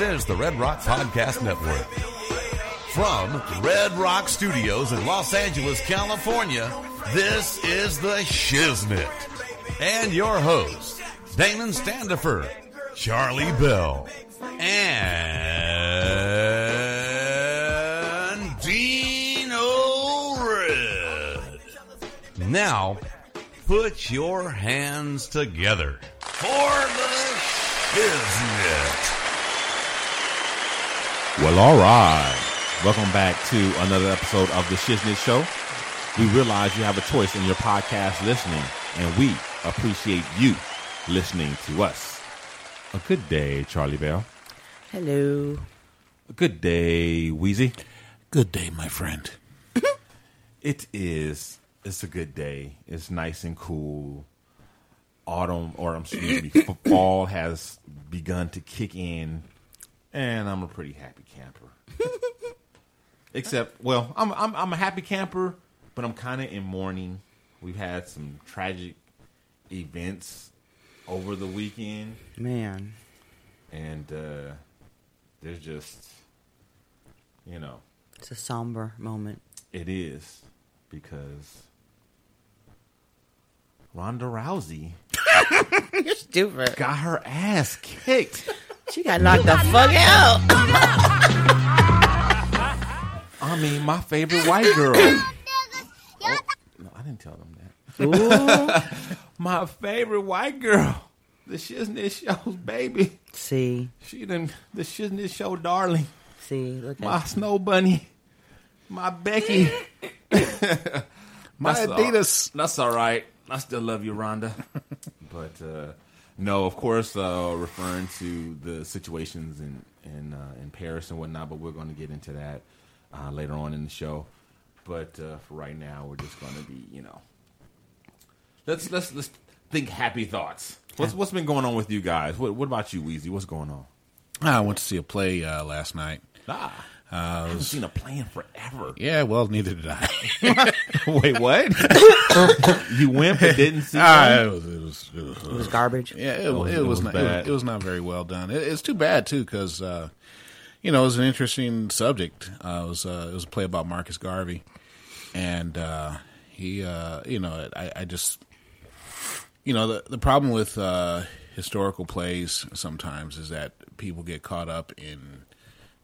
Is the Red Rock Podcast Network. From Red Rock Studios in Los Angeles, California, this is the Shiznit. And your host, Damon Standifer, Charlie Bell, and Dino Red. Now, put your hands together for the Shiznit. Well, all right. Welcome back to another episode of the Shiznit Show. We realize you have a choice in your podcast listening, and we appreciate you listening to us. A good day, Charlie Bell. Hello. A good day, Wheezy. Good day, my friend. It is. It's a good day. It's nice and cool. Autumn, or I'm excuse me, fall has begun to kick in, and I'm a pretty happy camper. Except, well, I'm I'm I'm a happy camper, but I'm kind of in mourning. We've had some tragic events over the weekend, Man. and uh, there's just, you know, It's a somber moment. It is because Ronda Rousey You're stupid. got her ass kicked. She got knocked the fuck out. I mean, my favorite white girl. Oh, no, I didn't tell them that. my favorite white girl. The Shiznit Show's baby. see, She done the Shiznit Show darling. see, look My at snow bunny. My Becky. My That's all- Adidas. That's all right. I still love you, Ronda. but uh, no, of course, uh, referring to the situations in in uh, in Paris and whatnot. But we're going to get into that uh, later on in the show. But uh, for right now, we're just going to be, you know, let's let's let's think happy thoughts. What's what's been going on with you guys? What what about you, Weezy? What's going on? I went to see a play uh, last night. Ah, I haven't seen a play in forever. Yeah, well, neither did I. Wait, what? you went but didn't see? Ah, one? it was, it was, it was, it was garbage. yeah, it, Oh, it, it was, was not, it, bad. was, it was not very well done. It, it's too bad too because uh, you know it was an interesting subject. Uh, it was uh, it was a play about Marcus Garvey, and uh, he uh, you know I, I just you know the the problem with uh, historical plays sometimes is that people get caught up in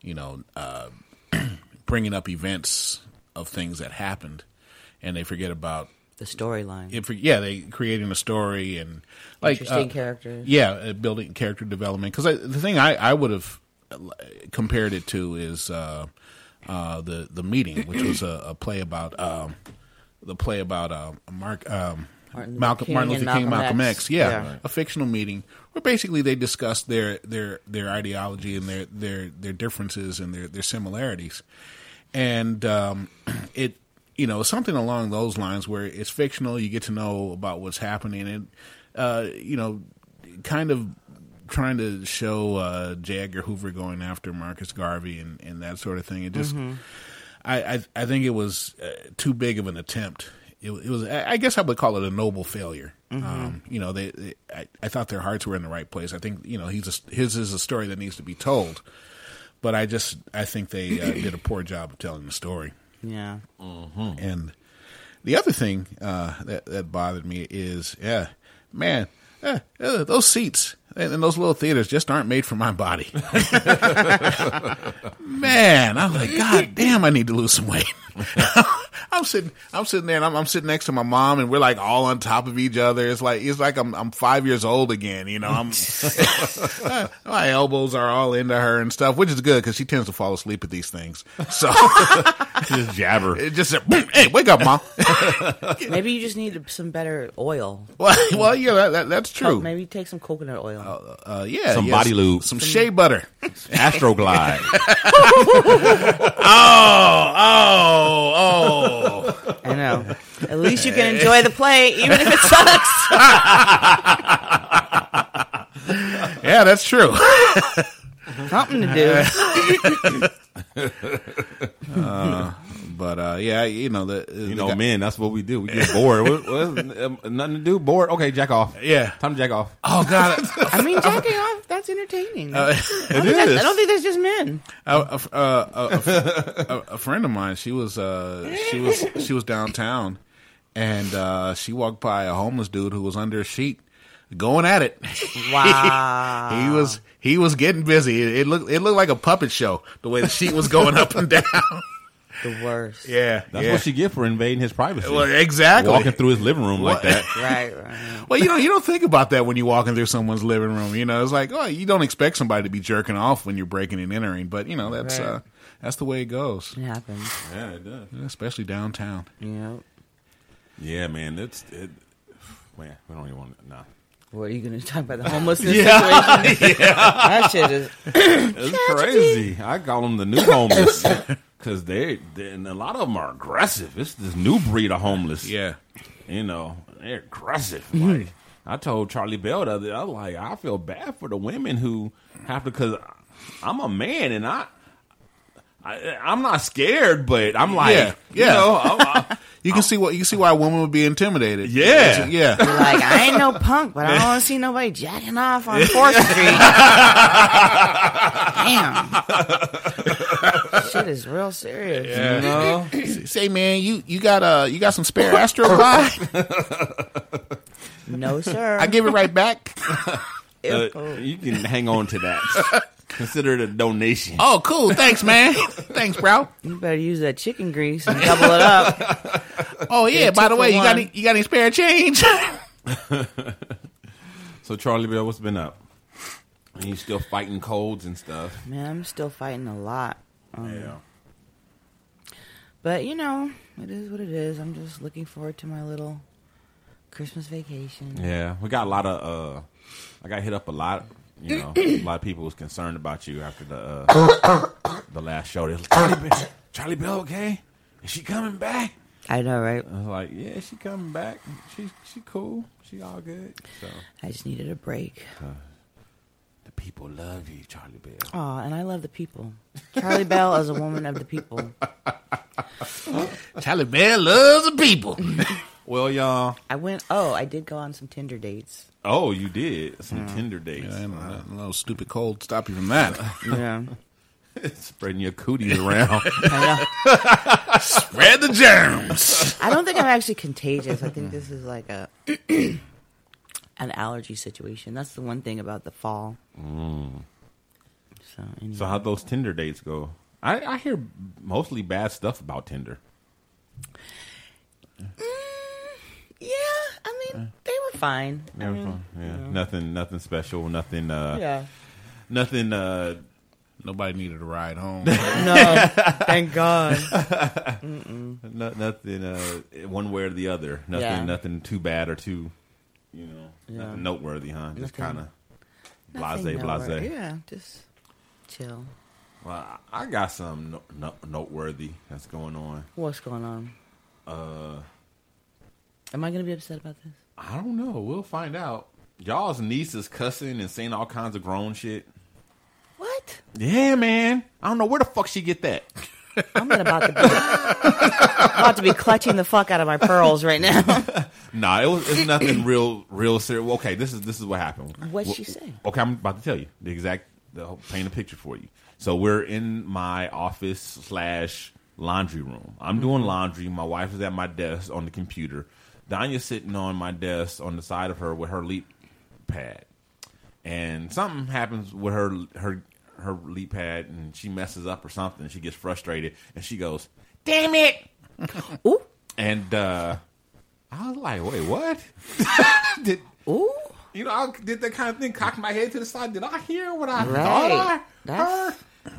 you know uh, bringing up events of things that happened, and they forget about The storyline. yeah, they creating a story and like Interesting uh, characters. Yeah, uh, building character development. Because the thing I, I would have uh, compared it to is uh, uh, the the meeting, which was a, a play about um, the play about uh, Mark. Um, Martin Luther Malcolm, King Martin and Luther King, Malcolm Malcolm X. X, yeah, Yeah. a fictional meeting where basically they discussed their their their ideology and their their their differences and their their similarities, and um, it you know something along those lines where it's fictional. You get to know about what's happening, and uh, you know, kind of trying to show uh, J. Edgar Hoover going after Marcus Garvey and, and that sort of thing. It just, I, I, I think it was uh, too big of an attempt. It, it was, I guess, I would call it a noble failure. Um, you know, they, they I, I thought their hearts were in the right place. I think, you know, he's a, his is a story that needs to be told, but I just, I think they uh, did a poor job of telling the story. Yeah. And the other thing uh, that that bothered me is, yeah, man, eh, eh, those seats and, and those little theaters just aren't made for my body. man, I'm like, God damn, I need to lose some weight. I'm sitting, I'm sitting there, and I'm, I'm sitting next to my mom, and we're like all on top of each other. It's like it's like I'm I'm five years old again. You know, I'm uh, my elbows are all into her and stuff, which is good because she tends to fall asleep at these things. So Just jabber. it just said, "Hey, wake up, mom." Maybe you just need some better oil. well, well, yeah, that, that, that's Oh, true. maybe take some coconut oil. Uh, yeah, Some yes. body lube. some shea butter. Astroglide. Oh, oh, oh. I know. At least you can enjoy the play, even if it sucks. Yeah, that's true. Something to do. But uh, yeah, you know the You know, men, that's what we do. We get bored. What, what, um, nothing to do. Bored. Okay, jack off. Yeah. Time to jack off. Oh God, I mean, jacking off, that's entertaining. Uh, I, don't think that's- I don't think that's just men. a, a, a, a, a, a friend of mine, she was uh, she was she was downtown, and uh, she walked by a homeless dude who was under a sheet, going at it. Wow. he was he was getting busy. It, it looked it looked like a puppet show the way the sheet was going up and down. The worst. yeah, That's yeah. what she get for invading his privacy. well, exactly. Walking through his living room like that. Right, right. Well, you know, you don't think about that when you're walking through someone's living room. You know, it's like, oh, you don't expect somebody to be jerking off when you're breaking and entering, but you know, that's Right. uh, that's the way it goes, It happens. Yeah, it does. especially downtown. You know. Yeah, man. It's it. Man, we don't even want to. Nah. What are you going to talk about the homelessness situation? yeah. That shit is. It's crazy. I call them the new homeless because they, they and a lot of them are aggressive. It's this new breed of homeless. Yeah, you know, they're aggressive. Mm-hmm. Like I told Charlie Bell the other I was like, I feel bad for the women who have to, because I'm a man and I. I, I'm not scared, but I'm like, Yeah, you know, I, I, you can see what you can see why a woman would be intimidated. Yeah. yeah. Like, I ain't no punk, but I don't want to see nobody jacking off on 4th Street. Damn. Shit is real serious. you know, Say, man, you you got uh you got some spare Astro Glide? No, sir. I give it right back. uh, you can hang on to that. Consider it a donation. Oh, cool. Thanks, man. Thanks, bro. You better use that chicken grease and double it up. Oh yeah. By the way, you got one. any you got any spare change? So Charlie Bell, what's been up? Are You still fighting colds and stuff. Man, I'm still fighting a lot. Um, Yeah. But, you know, it is what it is. I'm just looking forward to my little Christmas vacation. Yeah, we got a lot of. uh I got hit up a lot. You know, a lot of people was concerned about you after the uh the last show. They was like, Charlie, Bell, Charlie Bell, okay? Is she coming back? I know, right? I was like, yeah, she coming back. She she cool. She all good. So I just needed a break. the people love you, Charlie Bell. Aw, and I love the people. Charlie Bell is a woman of the people. Charlie Bell loves the people. Well, y'all. I went, oh, I did go on some Tinder dates. Oh, you did some Tinder dates. And a little stupid cold stop you from that. Yeah. Spreading your cooties around. I know. Spread the germs. I don't think I'm actually contagious. I think this is like a an allergy situation. That's the one thing about the fall. So, anyway. so how those Tinder dates go? I, I hear mostly bad stuff about Tinder. yeah, I mean, they were fine. I Never mean, fun. Yeah, you know. nothing, nothing special. Nothing. Uh, Yeah. Nothing. Uh, Nobody needed a ride home. No, thank God. no, nothing. Uh, one way or the other. Nothing. Yeah. Nothing too bad or too, you know, Yeah. nothing noteworthy, huh? Just kind of blase, Nothing blase. Yeah, just chill. Well, I I got some no, no, noteworthy that's going on. What's going on? Uh, Am I going to be upset about this? I don't know. We'll find out. Y'all's niece is cussing and saying all kinds of grown shit. What? Yeah, man. I don't know where the fuck she get that. I'm about to be, about to be clutching the fuck out of my pearls right now. Nah, it was it's nothing real real serious. Okay, this is this is what happened. What'd she say? Okay, I'm about to tell you the exact the whole- paint a picture for you. So we're in my office slash laundry room. I'm doing mm-hmm. laundry. My wife is at my desk on the computer. Donya's sitting on my desk on the side of her with her leap pad, and something happens with her her her leap pad, and she messes up or something. She gets frustrated, and she goes, "Damn it!" Ooh, And uh, I was like, "Wait, what?" did ooh. you know? I did that kind of thing, cocked my head to the side. Did I hear what I Right. thought I heard?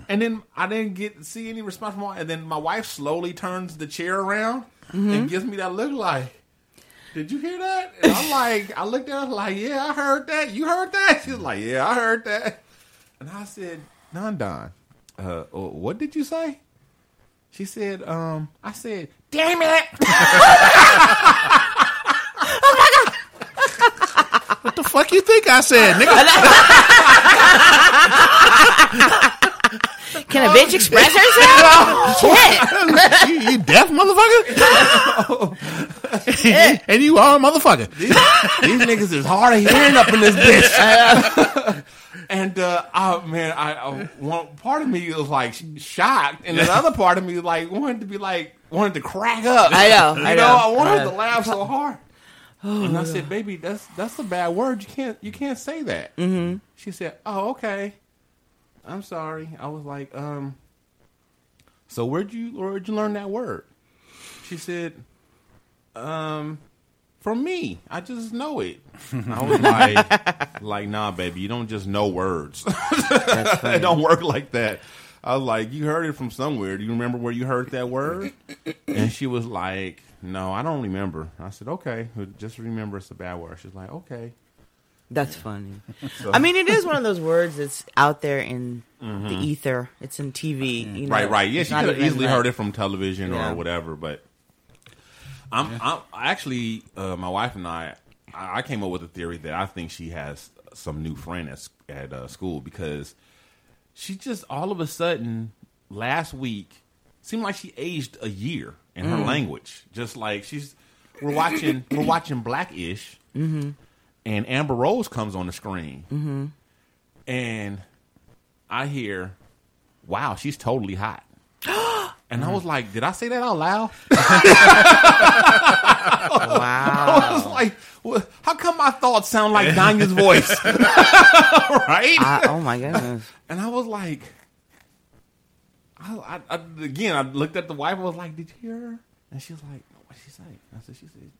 And then I didn't get see any response from her. And then my wife slowly turns the chair around Mm-hmm. and gives me that look like, "Did you hear that?" And I'm like, I looked at her like, "Yeah, I heard that. You heard that?" She's like, "Yeah, I heard that." And I said, "Don Don, uh, oh, what did you say?" She said, um, I said, damn it! oh What the fuck you think I said, nigga? Can a bitch express herself? Shit. you, you deaf motherfucker? and you are a motherfucker. These niggas is hard of hearing up in this bitch. And uh, oh man, I, I one part of me was like shocked, and the other part of me like wanted to be like wanted to crack up. I know, you I know, know. I wanted I to laugh so hard. and I said, "Baby, that's that's a bad word. You can't you can't say that." Mm-hmm. She said, "Oh, okay. I'm sorry." I was like, "Um, so where'd you where'd you learn that word?" She said, "Um, from me. I just know it." I was like, "Like, nah, baby, you don't just know words. it don't work like that." I was like, "You heard it from somewhere. Do you remember where you heard that word?" And she was like, "No, I don't remember." I said, "Okay, just remember it's a bad word." She's like, "Okay." That's funny. So- I mean, it is one of those words that's out there in the ether. It's in TV. You know? Mm-hmm. Right, right. Yeah, It's she could have easily like- heard it from television Yeah. or whatever, but I'm, I'm actually uh, my wife and I. I came up with a theory that I think she has some new friend at at uh, school because she just all of a sudden last week seemed like she aged a year in her language. Just like she's we're watching we're watching Blackish, and Amber Rose comes on the screen, and I hear, "Wow, she's totally hot." And I uh-huh. was like, "Did I say that out loud?" Wow. I was like, well, "How come my thoughts sound like Donya's voice?" right? I, oh my goodness. And I was like, I, I, I, again, I looked at the wife. I was like, "Did you hear her?" And she was like, "What did she say?" I said, "She said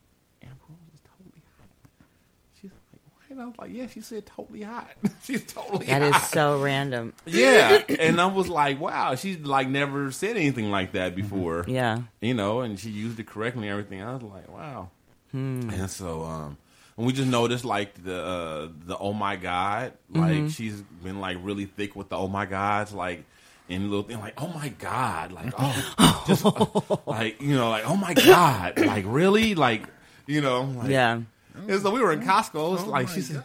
Rose is totally hot." She's like, "What?" And I was like, "Yeah." She said, "Totally hot." She's totally That hot. is so random. yeah. And I was like, "Wow." She's like never said anything like that before. Yeah. You know, and she used it correctly and everything. I was like, "Wow." And so, um, and we just noticed like the uh, the oh my god, like she's been like really thick with the oh my gods, like in little thing like oh my god, like oh, just uh, like you know, like oh my god, like really, like you know, like, Yeah. And so we were in Costco. It's like she said.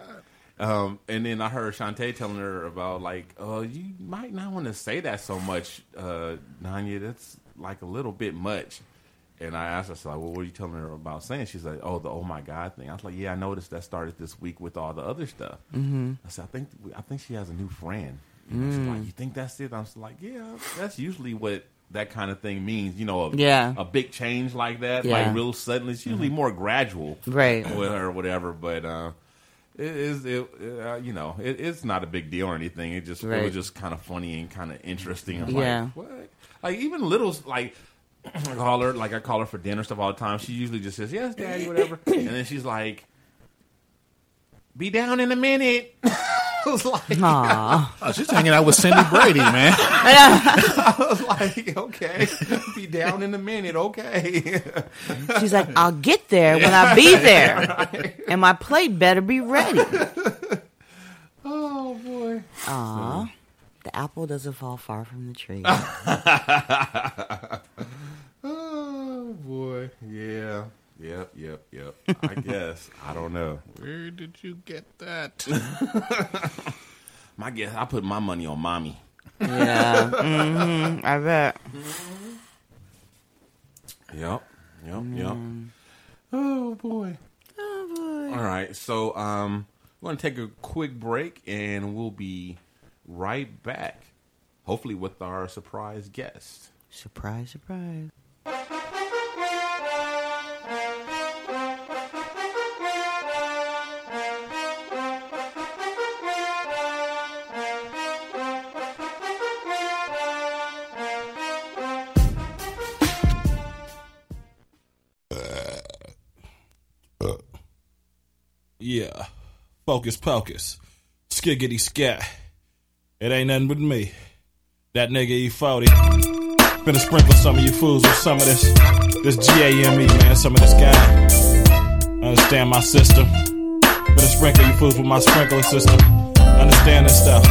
Um, and then I heard Shantae telling her about like, oh, you might not want to say that so much, uh, Nanya. That's like a little bit much. And I asked her, so like, well, what are you telling her about saying? She's like, oh, the oh my god thing. I was like, yeah, I noticed that started this week with all the other stuff. Mm-hmm. I said, I think I think she has a new friend. You know, She's like, you think that's it? I was like, yeah, that's usually what that kind of thing means. You know, a, Yeah. a big change like that, Yeah. like real suddenly. It's usually more gradual, Right. with her or whatever. But uh, it is, it, uh, you know, it, it's not a big deal or anything. It just it was just kind of funny and kind of interesting. I'm Yeah. like, what? Like even little like. I call her like I call her for dinner stuff all the time. She usually just says yes, daddy, whatever, and then she's like, "Be down in a minute." I was like, Aw. Oh, she's hanging out with Cindy Brady, man. I was like, okay, be down in a minute, okay. She's like, I'll get there when I be there. And my plate better be ready. oh boy. Aw. The apple doesn't fall far from the tree. Oh boy. Yeah. Yep. Yep. Yep. I guess. I don't know. Where did you get that? My guess. I put my money on mommy. Yeah. hmm I bet. Yep. Yep. Yep. Oh boy. Oh, boy. All right. So um, we're gonna take a quick break, and we'll be right back. Hopefully, with our surprise guest. Surprise, surprise. Yeah. Focus pocus. Skiggity scat. It ain't nothing but me. That nigga E40. Finna sprinkle some of you fools with some of this this GAME, man, some of this guy. Understand my system. Finna sprinkle you fools with my sprinkler system. Understand this stuff.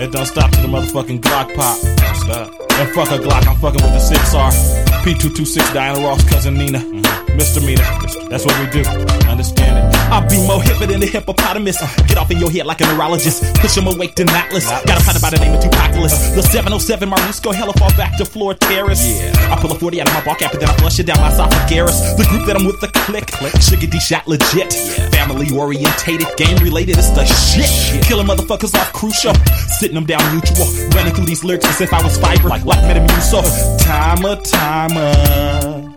It don't stop to the motherfucking Glock pop. Stop. And fuck a Glock, I'm fucking with the 6R. P226 Diana Ross, cousin Nina. Mm-hmm. Misdemeanor. That's what we do. Understand. I'll be more hipper than the hippopotamus. Get off in your head like a neurologist. Push him awake to Atlas. Got a partner by the name of Tupacalypse. The 707 Marisco hella fall back to floor terrace. Yeah. I pull a 40 out of my bar cap and then I flush it down my esophagus. The group that I'm with, the click. Suga-T shot legit. Family orientated, game related, it's the shit. Killing motherfuckers off crucial. Sitting them down mutual. Running through these lyrics as if I was fiber. Like, like Metamucil. Timer, timer.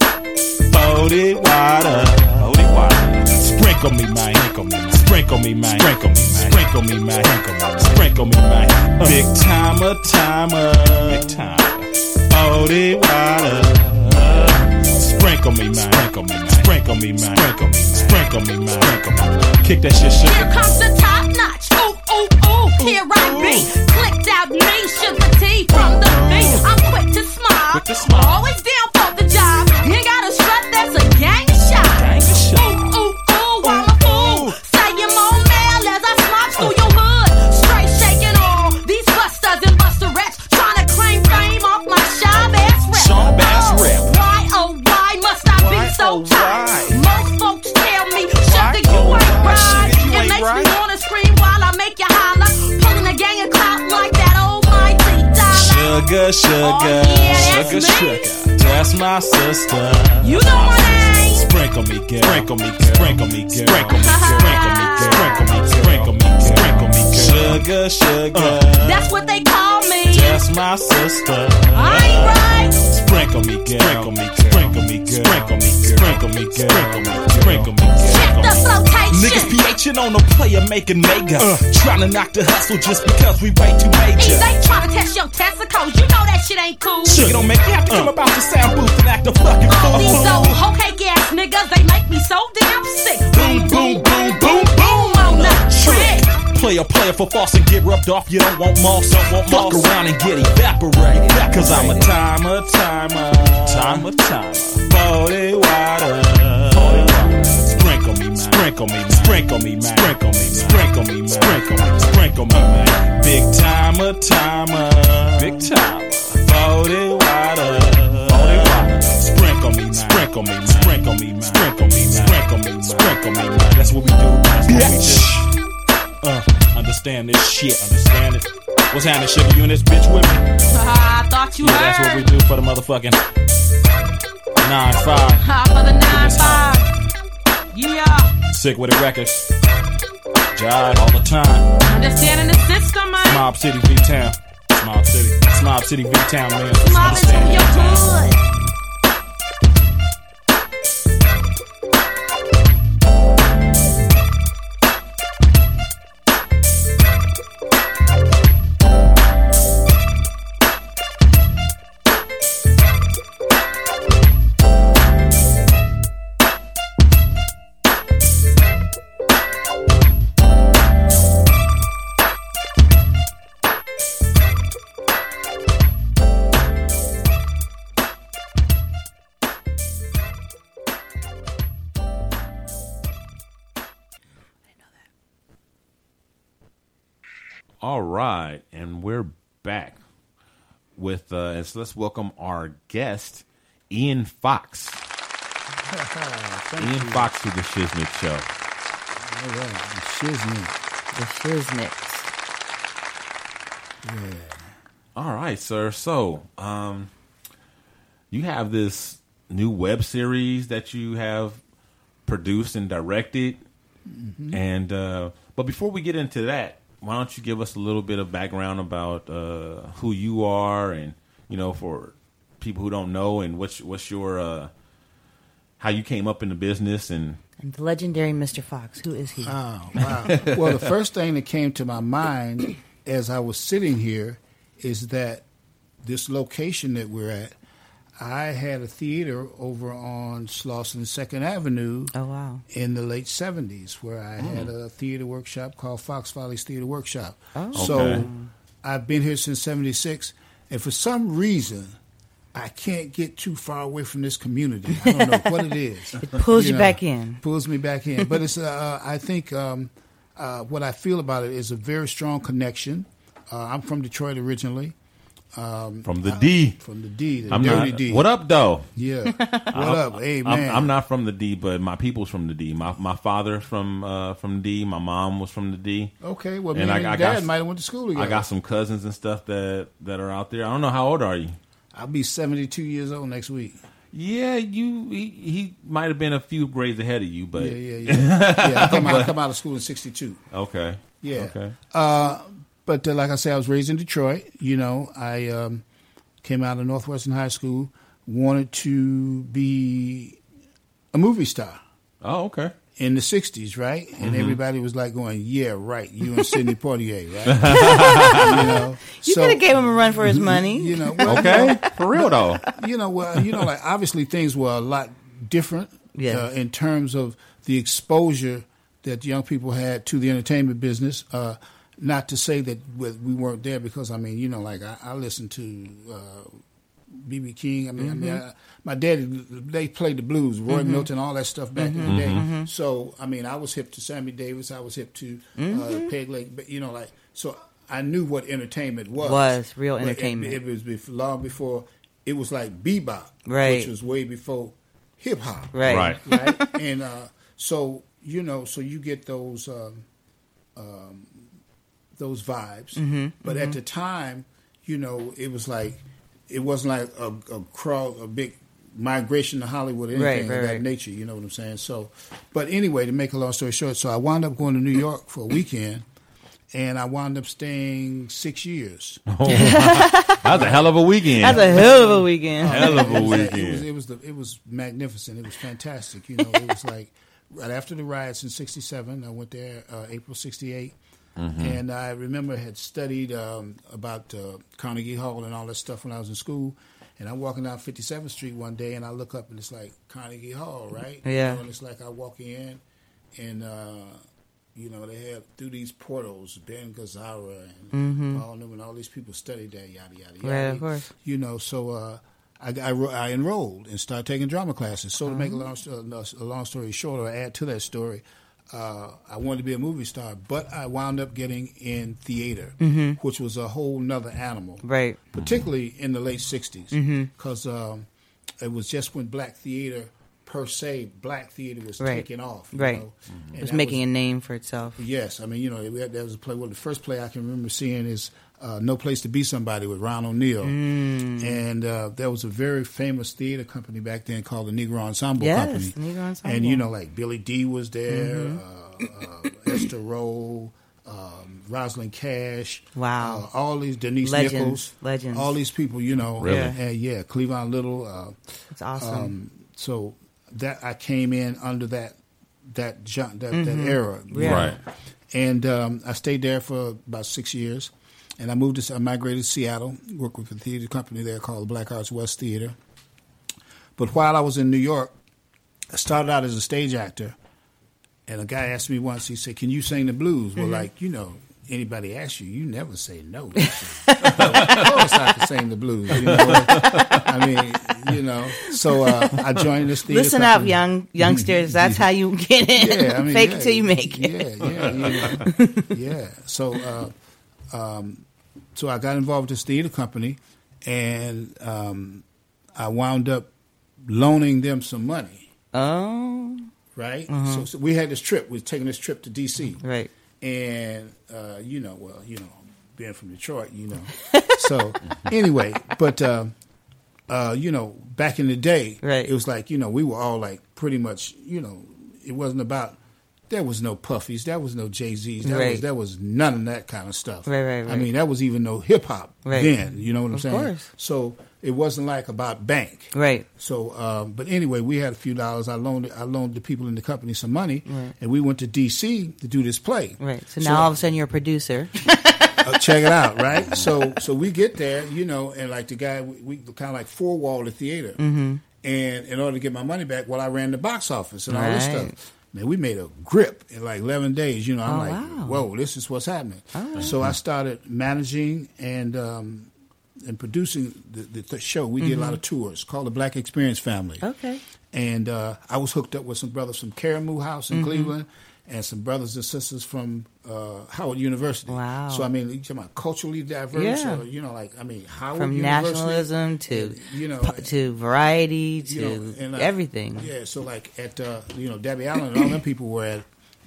40 water. 40 water. Sprinkle me, man. Sprinkle me, man. Sprinkle me, man. Sprinkle me, man. Sprinkle me, man. Sprinkle me, man. Sprinkle me, man. Big timer, timer. Big timer. 40 water. Sprinkle me, man. Sprinkle me, man. Sprinkle me, man. Sprinkle me, man. Sprinkle me, man. Sprinkle me. Kick that shit, shit. Here comes the top notch. Ooh, ooh, ooh. Here I be. Clicked out me, sugar tea from the beat. I'm quick to smile. Quick to smile. Always down Sugar, sugar, Oh, yeah, that's sugar, me. sugar. That's my sister. You know my name. Sprinkle me, girl. Sprinkle me, girl. Sprinkle me, girl. Sprinkle me, sprinkle me, girl. Sprinkle me, sprinkle me, girl. Sprinkle me, girl. Sugar, sugar. That's what they call me. That's my sister. I ain't right. Sprinkle me, girl. Sprinkle me, girl. Sprinkle me, girl. Sprinkle me, girl. Sprinkle me, girl. Sprinkle me, girl. sprinkle me, Check the girl. flotation. Niggas PHing on a player making mega. Uh. Trying to knock the hustle just because we way too major. Ease ain't trying to test your testicles. You know that shit ain't cool. Sugar don't make me have to come uh. about the sound booth and act a fucking fool. All these fool. old hoe cake ass niggas, they make me so damn sick. Boom, boom, boom, boom, boom. I'm on the trick. Player, player for false and get rubbed off. You don't want moss. Don't want Fuck around and get evaporated. Cause I'm a timer, timer. Timer, timer. 40 water. 40 water. Sprinkle me, man. Sprinkle me, man. Sprinkle me, man. Sprinkle me, man. Sprinkle me. Sprinkle me, sprinkle me, man. Big timer, timer. Big timer. 40 water. 40 water. Sprinkle me, man. Sprinkle me. Sprinkle me, man. Sprinkle me. Sprinkle me. Sprinkle me, man. That's what we do. That's what we do. Uh, understand this shit. Understand it. What's happening, sugar? You and this bitch with me? I thought you Yeah, heard. that's what we do for the motherfucking nine five. Ha, for the nine five. Yeah. Sick with the records. Jive all the time. Understanding the system, man. Mob City V Town. Mob City. Mob City V Town, man. Mob Understand your that. Right, and we're back with uh, and so let's welcome our guest, Ian Fox. Ian Fox to the Shiznit Show. The Shiznits. All right, sir. So, um, you have this new web series that you have produced and directed, and uh, but before we get into that, why don't you give us a little bit of background about uh, who you are and you know for people who don't know and what's what's your uh, how you came up in the business and And the legendary Mr. Fox, who is he? Oh, wow. well, the first thing that came to my mind as I was sitting here is that this location that we're at, I had a theater over on Slauson Second Avenue oh wow. in the late seventies, where I had a theater workshop called Fox Follies Theater Workshop. Oh. So Okay. I've been here since '76, and for some reason, I can't get too far away from this community. I don't know what it is. It pulls you, back in. Pulls me back in. But it's uh, I think um, uh, what I feel about it is a very strong connection. Uh, I'm from Detroit originally. Um, from the D. from the D, the I'm dirty not. D. What up, though? Yeah. What up? Hey I'm, man. I'm not from the D, but my people's from the D. My my father from uh, from D. My mom was from the D. Okay. Well, And me I- and I Dad got- might have went to school together. I got some cousins and stuff that that are out there. I don't know how old are you. I'll be 72 years old next week. Yeah, you he, he might have been a few grades ahead of you, but Yeah, yeah, yeah. yeah I, come out, I come out of school in 62. okay, Yeah. okay, Uh, but uh, like I said, I was raised in Detroit. You know, I um, came out of Northwestern High School, wanted to be a movie star oh okay. in the 60s, right? And Mm-hmm. everybody was like going, yeah, right. You and Sidney Poitier, right? you know, You so, could have gave him a run for his money. you know, well, Okay, for real though. you know, well, you know, like obviously things were a lot different Yes. uh, in terms of the exposure that young people had to the entertainment business. Uh, not to say that we we weren't there, because I mean, you know, like I, I listened to uh, BB King. I mean, I mean, I, my daddy they played the blues, Roy Milton, all that stuff back in the day. So I mean, I was hip to Sammy Davis. I was hip to uh, Peg Leg. But you know, like so, I knew what entertainment was. Was real But it- entertainment. It, was bef- long before it was like bebop, Right. Which was way before hip hop, Right. Right. right? and uh, so you know, so you get those um, um, those vibes, Mm-hmm, but at the time, you know, it was like it wasn't like a, a crowd, a big migration to Hollywood or anything Right, of that right. nature. You know what I'm saying? So, but anyway, to make a long story short, so I wound up going to New York for a weekend. And I wound up staying six years. That was a hell of a weekend. That's a hell of a weekend. hell of a weekend. it was it was, the, it was magnificent. It was fantastic. You know, it was like right after the riots in '67. I went there uh, April '68, and I remember had studied um, about uh, Carnegie Hall and all that stuff when I was in school. And I'm walking down 57th Street one day, and I look up, and it's like Carnegie Hall, right? You Yeah. know, and it's like I walk in, and uh, you know they have through these portals, Ben Gazzara and Paul Newman, all these people studied there, yada yada yada. Right, of course. You know, so uh, I, I, I enrolled and started taking drama classes. So to make a long, a long story short, or add to that story, uh, I wanted to be a movie star, but I wound up getting in theater, which was a whole nother animal, Right. particularly in the late '60s, Mm-hmm. because um, it was just when black theater per se, black theater was Right. taking off. you Right. know. And It was that making a name for itself. Yes, I mean, you know, had, there was a play. Well, the first play I can remember seeing is uh, "No Place to Be Somebody" with Ron O'Neal, Mm. and uh, there was a very famous theater company back then called the Negro Ensemble Yes, Company. the Negro Ensemble. And you know, like Billy D was there, Mm-hmm. uh, uh, Esther Rolle, um, Rosalind Cash. Wow. uh, all these Denise Legends, Nicholas, legends. all these people. You know, Really? and, yeah, Cleavon Little. Uh, It's awesome. um, so that I came in under that that that, Mm-hmm. that era, Yeah. Right. And um, I stayed there for about six years, and I moved to I migrated to Seattle, worked with a theater company there called the Black Arts West Theater. But while I was in New York, I started out as a stage actor, and a guy asked me once. He said, "Can you sing the blues?" Mm-hmm. Well, like you know, anybody asks you, you never say no. Of course, I can sing the blues. You know, I mean, you know. So uh, I joined this theater. Listen up, young youngsters. That's how you get in. Yeah, I mean, Fake yeah, it till you make it. Yeah, yeah, know. yeah. So, uh, um, so I got involved with this theater company, and um, I wound up loaning them some money. Oh, Right. Uh-huh. So, so we had this trip. We was taking this trip to D.C. right. and uh, you know, well, you know, being from Detroit, you know. so anyway, but uh, uh, you know, back in the day, Right. it was like you know we were all like pretty much, you know, it wasn't about there was no Puffies, there was no Jay Z's, there was Right. there was none of that kind of stuff. Right, right, I mean, that was even no hip hop Right. then. You know what I'm Of saying? course. So it wasn't like about bank. Right. So, um, but anyway, we had a few dollars. I loaned I loaned the people in the company some money, Right. and we went to D.C. to do this play. Right. So now all of a sudden you're a producer. uh, check it out, right? So, so we get there, you know, and like the guy, we, we kind of like four wall the theater, Mm-hmm. and in order to get my money back, well, I ran the box office and all this stuff. Man, we made a grip in like eleven days. You know, I'm Oh, like, wow. whoa, this is what's happening. So I started managing and um, and producing the, the, the show. We did a lot of tours called the Black Experience Family. Mm-hmm. Okay. And uh, I was hooked up with some brothers from Karamu House in Mm-hmm. Cleveland and some brothers and sisters from uh, Howard University. Wow. So, I mean, you talking about culturally diverse, Yeah. or, you know, like, I mean, Howard From University. nationalism to you know, to variety to you know, and, uh, everything. Yeah, so like at, uh, you know, Debbie Allen and all them people were at,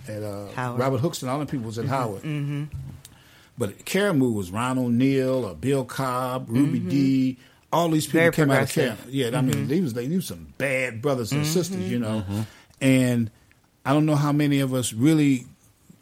at uh, Howard. Robert Hooks and all them people was at Howard. Mm-hmm. But at Karamu was Ron O'Neal or Bill Cobbs, Ruby Dee All these people Mm-hmm. Very came out of. Mm-hmm. Yeah, I mean, they was they knew some bad brothers and sisters, you know. And I don't know how many of us really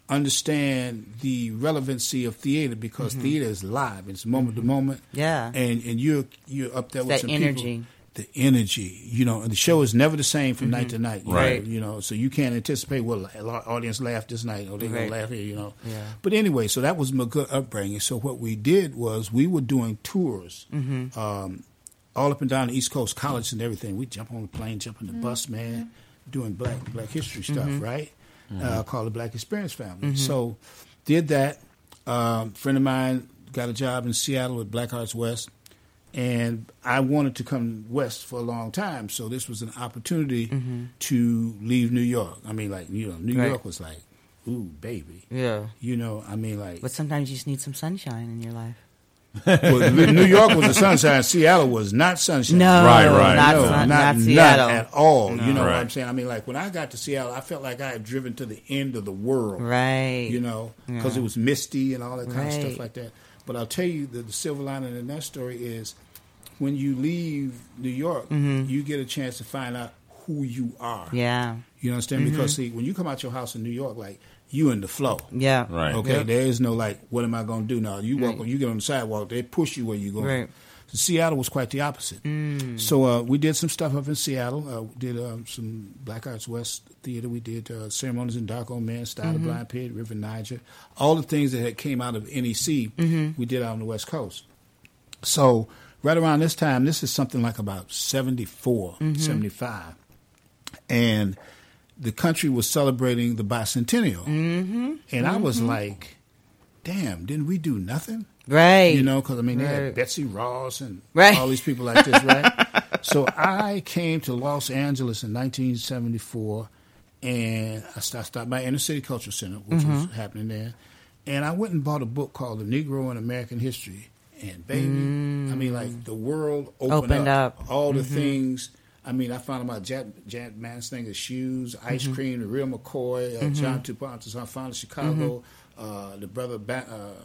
understand the relevancy of theater because theater is live. It's moment to moment. Mm-hmm. Yeah. And and you're you're up there with That some energy. people. The energy, you know, and the show is never the same from night to night, you Right. Know, you know, so you can't anticipate lot- audience laughed this night or they Right. gonna laugh here, you know. Yeah. But anyway, so that was my good upbringing. So what we did was we were doing tours, Mm-hmm. um, all up and down the East Coast, college and everything. We jump on the plane, jump on the bus, man, doing Black Black History stuff, Mm-hmm. right? Uh, called the Black Experience Family. So did that. Um, friend of mine got a job in Seattle with Black Arts West, and I wanted to come west for a long time. So this was an opportunity to leave New York. I mean, like you know, New Right. York was like, ooh, baby. Yeah. You know, I mean, like, But sometimes you just need some sunshine in your life. Well, New York was the sunshine. Seattle was not sunshine. No, Right, right. not, no, sun- not, not Seattle. not at all. You know what I'm saying? I mean, like when I got to Seattle, I felt like I had driven to the end of the world. Right. You know, because Yeah. it was misty and all that kind of stuff like that. But I'll tell you that the silver lining in that story is when you leave New York, you get a chance to find out who you are. Mm-hmm. Yeah. You understand? Because see, when you come out your house in New York, like you in the flow. Yeah. Right. Okay, Yep. there is no like, what am I going to do now? You walk, Right. on, you get on the sidewalk, they push you where you go. Right. So Seattle was quite the opposite. Mm. So uh, we did some stuff up in Seattle. Uh, we did um, some Black Arts West theater. We did uh, ceremonies in Dark Old Man, Style Mm-hmm. of Blind Pig, River Niger, all the things that had came out of NEC. Mm-hmm. We did out on the West Coast. So right around this time, this is something like about 74, Mm-hmm. 75. and the country was celebrating the bicentennial, mm-hmm. and I was like, "Damn, didn't we do nothing?" Right. You know, because I mean, they had Betsy Ross and Right. all these people like this, right? so I came to Los Angeles in 1974, and I stopped by Inner City Cultural Center, which was Mm-hmm. happening there, and I went and bought a book called The Negro in American History. And baby, I mean, like the world opened, Mm. Opened up. Mm-hmm. All the things. I mean, I found about Jack, Jack Manslinger's shoes, ice Mm-hmm. cream, the real McCoy, uh, John Tupontis, I found in Chicago, uh, the brother ba- uh,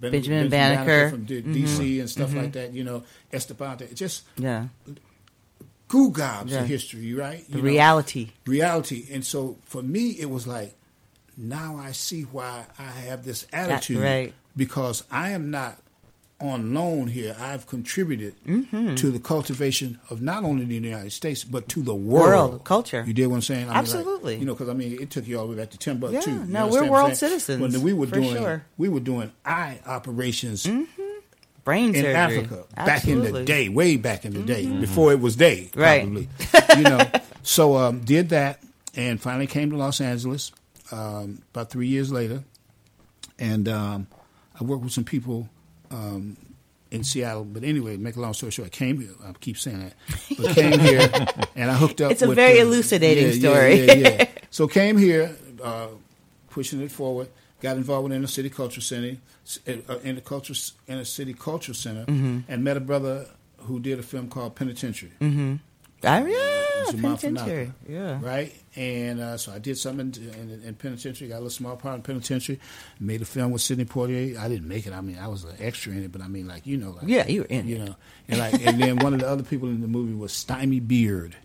Ben- Benjamin Banneker. from D- Mm-hmm. DC and stuff like that. You know, Estepante, just Yeah. goo gobs Yeah. of history, right? The know, reality. reality. And so for me, it was like, now I see why I have this attitude. right. Because I am not on loan here. I've contributed Mm-hmm. to the cultivation of not only the United States, but to the world. World, culture. You did what I'm saying? I mean, like, Absolutely. you know, because I mean, it took you all the way back to Timbuktu. Yeah, You no, we're world citizens, When we were doing, sure. we were doing eye operations Brain in surgery. Africa back in the Mm-hmm. day, way back in the day, before it was day, Right. probably. you know, so um, did that, and finally came to Los Angeles um, about three years later, and um, I worked with some people um, in Seattle. But anyway, make a long story short, I came here. I keep saying that, but came here, and I hooked up. It's a with, very uh, elucidating yeah, story. Yeah, yeah, yeah. so came here, uh, pushing it forward. Got involved with Inner City Culture Center, uh, Inner Culture Inner City Culture Center, Mm-hmm. and met a brother who did a film called Penitentiary. Oh, yeah, Zuma penitentiary. Fanaka, Yeah. Right? And uh, so I did something in, in, in Penitentiary, got a little small part in Penitentiary, made a film with Sidney Poitier. I didn't make it. I mean, I was an extra in it, but I mean, like, you know. Like, Yeah, you were in You it. know. And, like, and then one of the other people in the movie was Stymie Beard.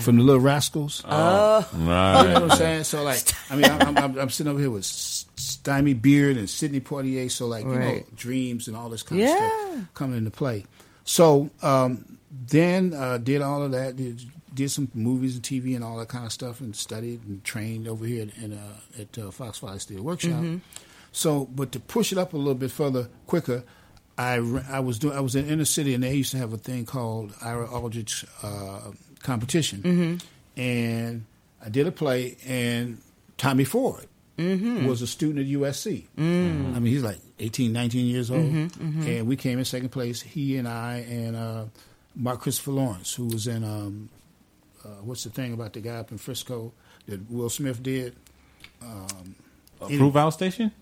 from the Little Rascals. Oh. right. You know what I'm saying? So like, I mean, I'm, I'm, I'm sitting over here with S- Stymie Beard and Sidney Poitier. So like, you know, dreams and all this kind of stuff coming into play. So um, then uh, did all of that. Did, did some movies and TV and all that kind of stuff, and studied and trained over here in uh, at uh, Fox Fire Steel Workshop. Mm-hmm. So, but to push it up a little bit further, quicker, I, I was doing I was in inner city and they used to have a thing called Ira Aldridge uh, competition, Mm-hmm. and I did a play and Tommy Ford Mm-hmm. was a student at USC. Mm. I mean, he's like 18, 19 years old, Mm-hmm, and we came in second place. He and I and uh, Mark Christopher Lawrence, who was in um, uh, what's the thing about the guy up in Frisco that Will Smith did. Fruitvale Station?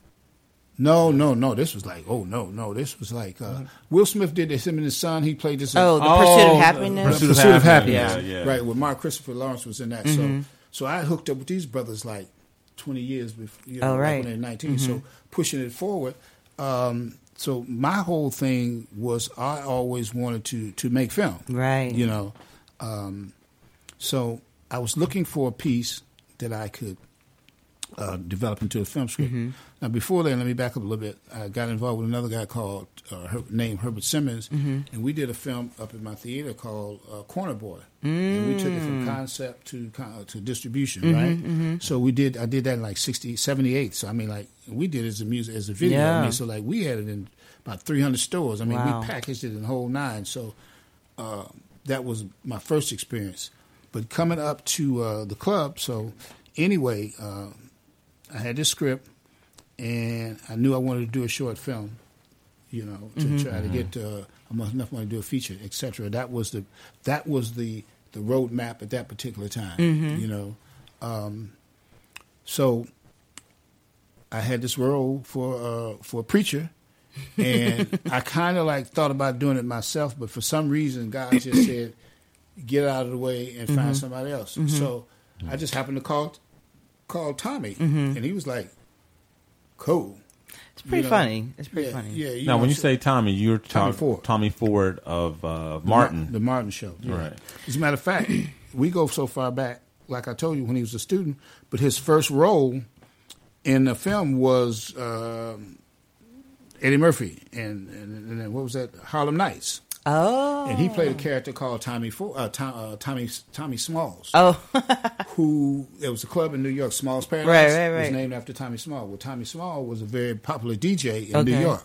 No, no, no. This was like, oh no, no. This was like uh, Will Smith did this. Him and his son. He played this. Oh, the Oh, pursuit of happiness. Pursuit, Pursuit of of Happiness, Happiness. yeah, yeah. Right, with Mark Christopher Lawrence was in that. So, so I hooked up with these brothers like twenty years before. You know, Oh, right. They're 19 So pushing it forward. Um, so my whole thing was I always wanted to to make film. Right. You know, um, so I was looking for a piece that I could uh, develop into a film script. Mm-hmm. Now, before then, let me back up a little bit. I got involved with another guy called uh, Her- named Herbert Simmons, Mm-hmm. and we did a film up in my theater called uh, Corner Boy, and we took it from concept to uh, to distribution, right? So we did. I did that in like 60, 78. So I mean, like we did it as a music as a video. I Yeah. mean, so like we had it in about three hundred stores. I mean, Wow. we packaged it in whole nine. So uh, that was my first experience. But coming up to uh, the club, so anyway, uh, I had this script, and I knew I wanted to do a short film, you know, to try to get uh, enough money to do a feature, etc. That was the that was the the roadmap at that particular time, you know. Um, so I had this role for uh, for a preacher, and I kind of like thought about doing it myself, but for some reason, God just said, "Get out of the way and find somebody else." So I just happened to call call Tommy, and he was like, "Cool." It's pretty You know, funny. It's pretty yeah, funny. Yeah. Now, know, when you so- say Tommy, you're Tommy talking Ford. Tommy Ford of uh, Martin. the Martin Show, yeah. Right. As a matter of fact, we go so far back, like I told you, when he was a student. But his first role in the film was um Eddie Murphy, and, and, and what was that? Harlem Nights. Oh. And he played a character called Tommy uh, Tom, uh, Tommy Tommy Smalls. Oh. who there was a club in New York, Smalls Paradise. Right, right, It was named after Tommy Small. Well, Tommy Small was a very popular DJ in New Okay. York,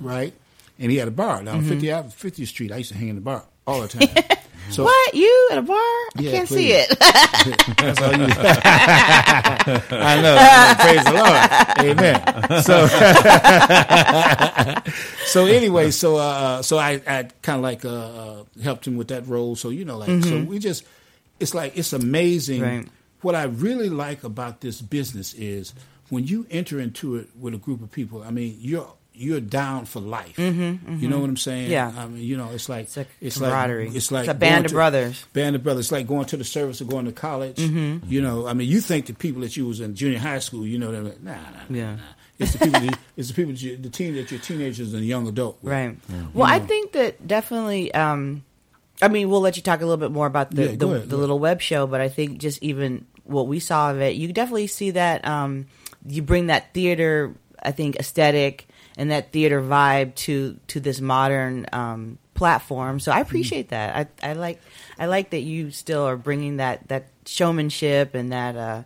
right? And he had a bar down Mm-hmm. 50 Ave- 50th Street. I used to hang in the bar all the time. So What? You at a bar? I Yeah, can't please. see it. That's all you. I know. Praise the Lord. Amen. So, so anyway, so uh, so I, I kind of like uh, uh, helped him with that role. So you know, like so we just, it's like it's amazing. Right. What I really like about this business is when you enter into it with a group of people. I mean, you're you're down for life. You know what I'm saying? Yeah. I mean, you know, it's like It's like it's camaraderie. like it's like It's a band of brothers. Band of brothers. It's like going to the service or going to college. Mm-hmm. You know, I mean, you think the people that you was in junior high school, you know, they're like, nah, nah, nah, Yeah. nah. It's the people. that, it's the people. That you, the teen that you're teenagers and young adult. with. Right. Well, I think that definitely. Um, I mean, we'll let you talk a little bit more about the Yeah, the, ahead, the little web show, but I think just even what we saw of it, you definitely see that um, you bring that theater, I think, aesthetic and that theater vibe to to this modern um, platform. So I appreciate that. I, I like I like that you still are bringing that that showmanship and that uh,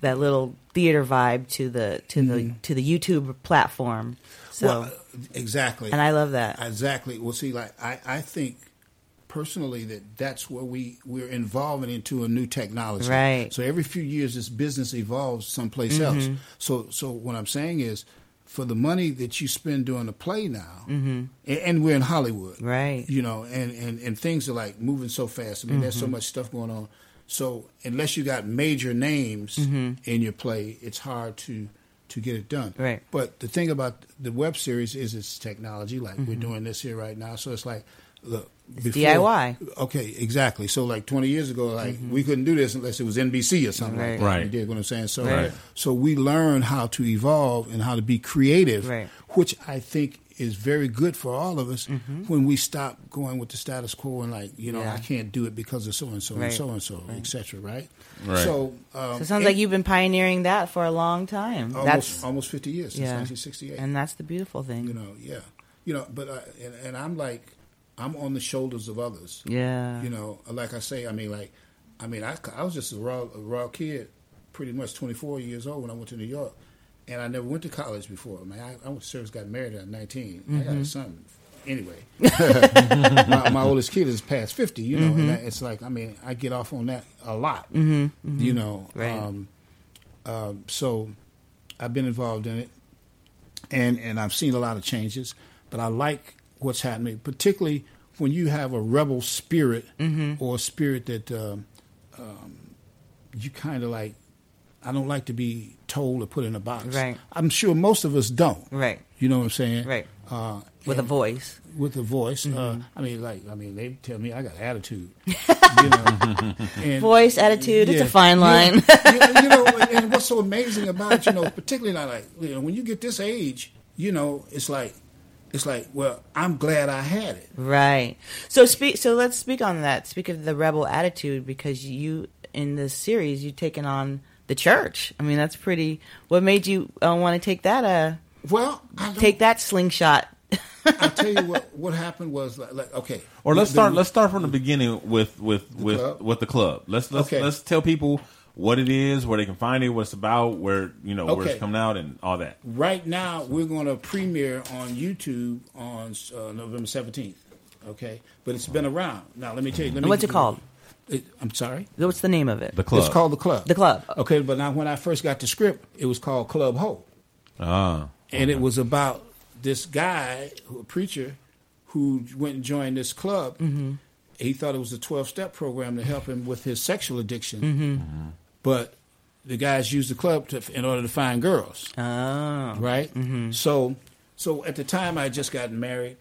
that little theater vibe to the to the to the YouTube platform. So Well, exactly. and I love that. Exactly. Well, see, like I, I think personally that that's where we we're evolving into a new technology. Right. Mm-hmm. So every few years, this business evolves someplace else. So, so what I'm saying is, for the money that you spend doing a play now, and, and we're in Hollywood, Mm-hmm. Right. You know, and and and things are like moving so fast. I mean, there's so Mm-hmm. much stuff going on. So unless you got major names in your play, it's hard to to get it done. Right. But the thing about the web series is it's technology. Like Mm-hmm. we're doing this here right now, so it's like look. It's DIY. Okay, exactly. So like 20 years ago, like we couldn't do this unless it was NBC or something Right. like that. Right. You dig what I'm saying? So, Right. so we learn how to evolve and how to be creative, Right. which I think is very good for all of us Mm-hmm. when we stop going with the status quo and like, you know, Yeah. I can't do it because of so and so and so and so, etc. right? Right. So, um, So it sounds like you've been pioneering that for a long time. almost that's almost 50 years since yeah, 1968. and that's the beautiful thing. you know, yeah, you know, but uh, and, and I'm like, I'm on the shoulders of others. yeah, You know, like I say, I mean, like, I mean, I, I was just a raw, a raw kid, pretty much 24 years old when I went to New York, and I never went to college before. I, I was serious, got married at 19. I got a son. Anyway, my, my oldest kid is past 50. You know, and that, it's like, I mean, I get off on that a lot. You know, Right. um, um, so I've been involved in it, and and I've seen a lot of changes. But I like what's happening, particularly when you have a rebel spirit or a spirit that um, um, you kind of like. I don't like to be told or put in a box. Right. I'm sure most of us don't. right, You know what I'm saying? Right. Uh, with a voice. with a voice. Uh, Mm-hmm. I mean, like, I mean, they tell me I got attitude. you know, and, Voice, attitude, it's a fine line. Yeah, you, you know, and what's so amazing about it, you know, particularly like you know, when you get this age, you know, it's like, it's like, well, I'm glad I had it. Right. So speak. So let's speak on that. Speak of the rebel attitude because you in this series you've taken on the church. I mean that's pretty. What made you uh, want to take that? Uh, Well, I take that slingshot. I tell you what, what happened was like, like okay, Or let's The- start. the- Let's start from the beginning with with with club? with the club. Let's let's Okay. let's tell people what it is, where they can find it, what it's about, where you know where it's coming out, and all that. Right now, we're going to premiere on YouTube on uh, November seventeenth. Okay, but it's been around. Now, let me tell you. Let me, What's it called? It, I'm sorry. What's the name of it? The club. It's called the club. The Club. Okay, but now when I first got the script, it was called Club Hope, Ah, and it was about this guy, who- a preacher, who went and joined this club. Mm-hmm. He thought it was a twelve step program to help him with his sexual addiction, Mm-hmm. But the guys used the club to, in order to find girls. Oh. right? So, so at the time I just got married.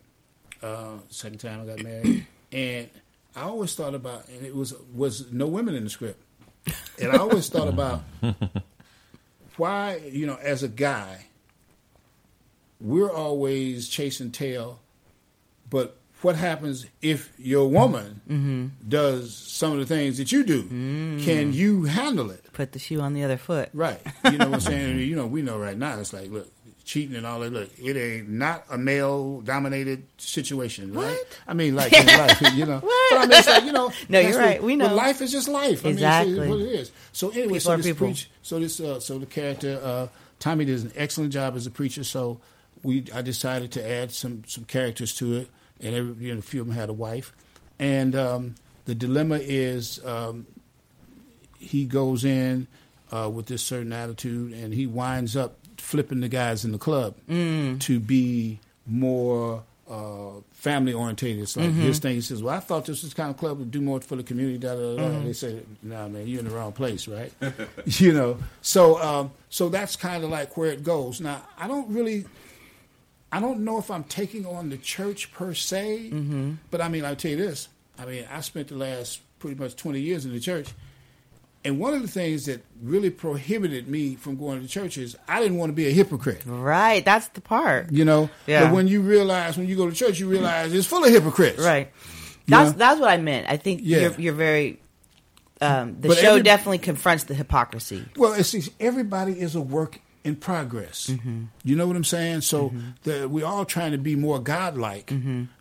Uh, second time I got married, and I always thought about, and it was was no women in the script, and I always thought about why you know as a guy we're always chasing tail, but what happens if your woman does some of the things that you do? Can you handle it? Put the shoe on the other foot. Right. You know what I'm saying? you know, we know right now it's like, look, cheating and all that. Look, it ain't not a male dominated situation, right? I mean, like life, you know. But I mean, it's like, you know. No, you're what- right. We but know. life is just life. I Exactly. mean, it's what it is. So anyway, People so this preach, so this, uh, so the character, uh, Tommy does an excellent job as a preacher. So we, I decided to add some some characters to it, and every, you know, a few of them had a wife, and um, the dilemma is. Um, he goes in uh, with this certain attitude, and he winds up flipping the guys in the club to be more uh, family orientated. It's like his thing. He says, "Well, I thought this was kind of club would do more for the community." Da, da, da. da. They say, "Nah, man, you're in the wrong place, right?" you know. So, um, so that's kind of like where it goes. Now, I don't really. I don't know if I'm taking on the church per se, but I mean, I'll tell you this. I mean, I spent the last pretty much 20 years in the church. And one of the things that really prohibited me from going to church is I didn't want to be a hypocrite. Right. That's the part. You know? Yeah. But when you realize, when you go to church, you realize it's full of hypocrites. Right. That's know? that's what I meant. I think Yeah. you're you're very. Um, the But show every- definitely confronts the hypocrisy. Well, it's, it's- everybody is a work in progress. Mm-hmm. You know what I'm saying? So the, we're all trying to be more godlike.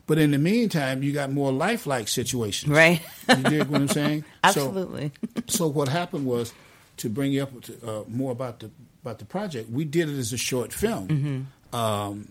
But in the meantime, you got more lifelike situations. Right. You dig what I'm saying? So- Absolutely. so what happened was to bring you up to, uh, more about the about the project. We did it as a short film, um,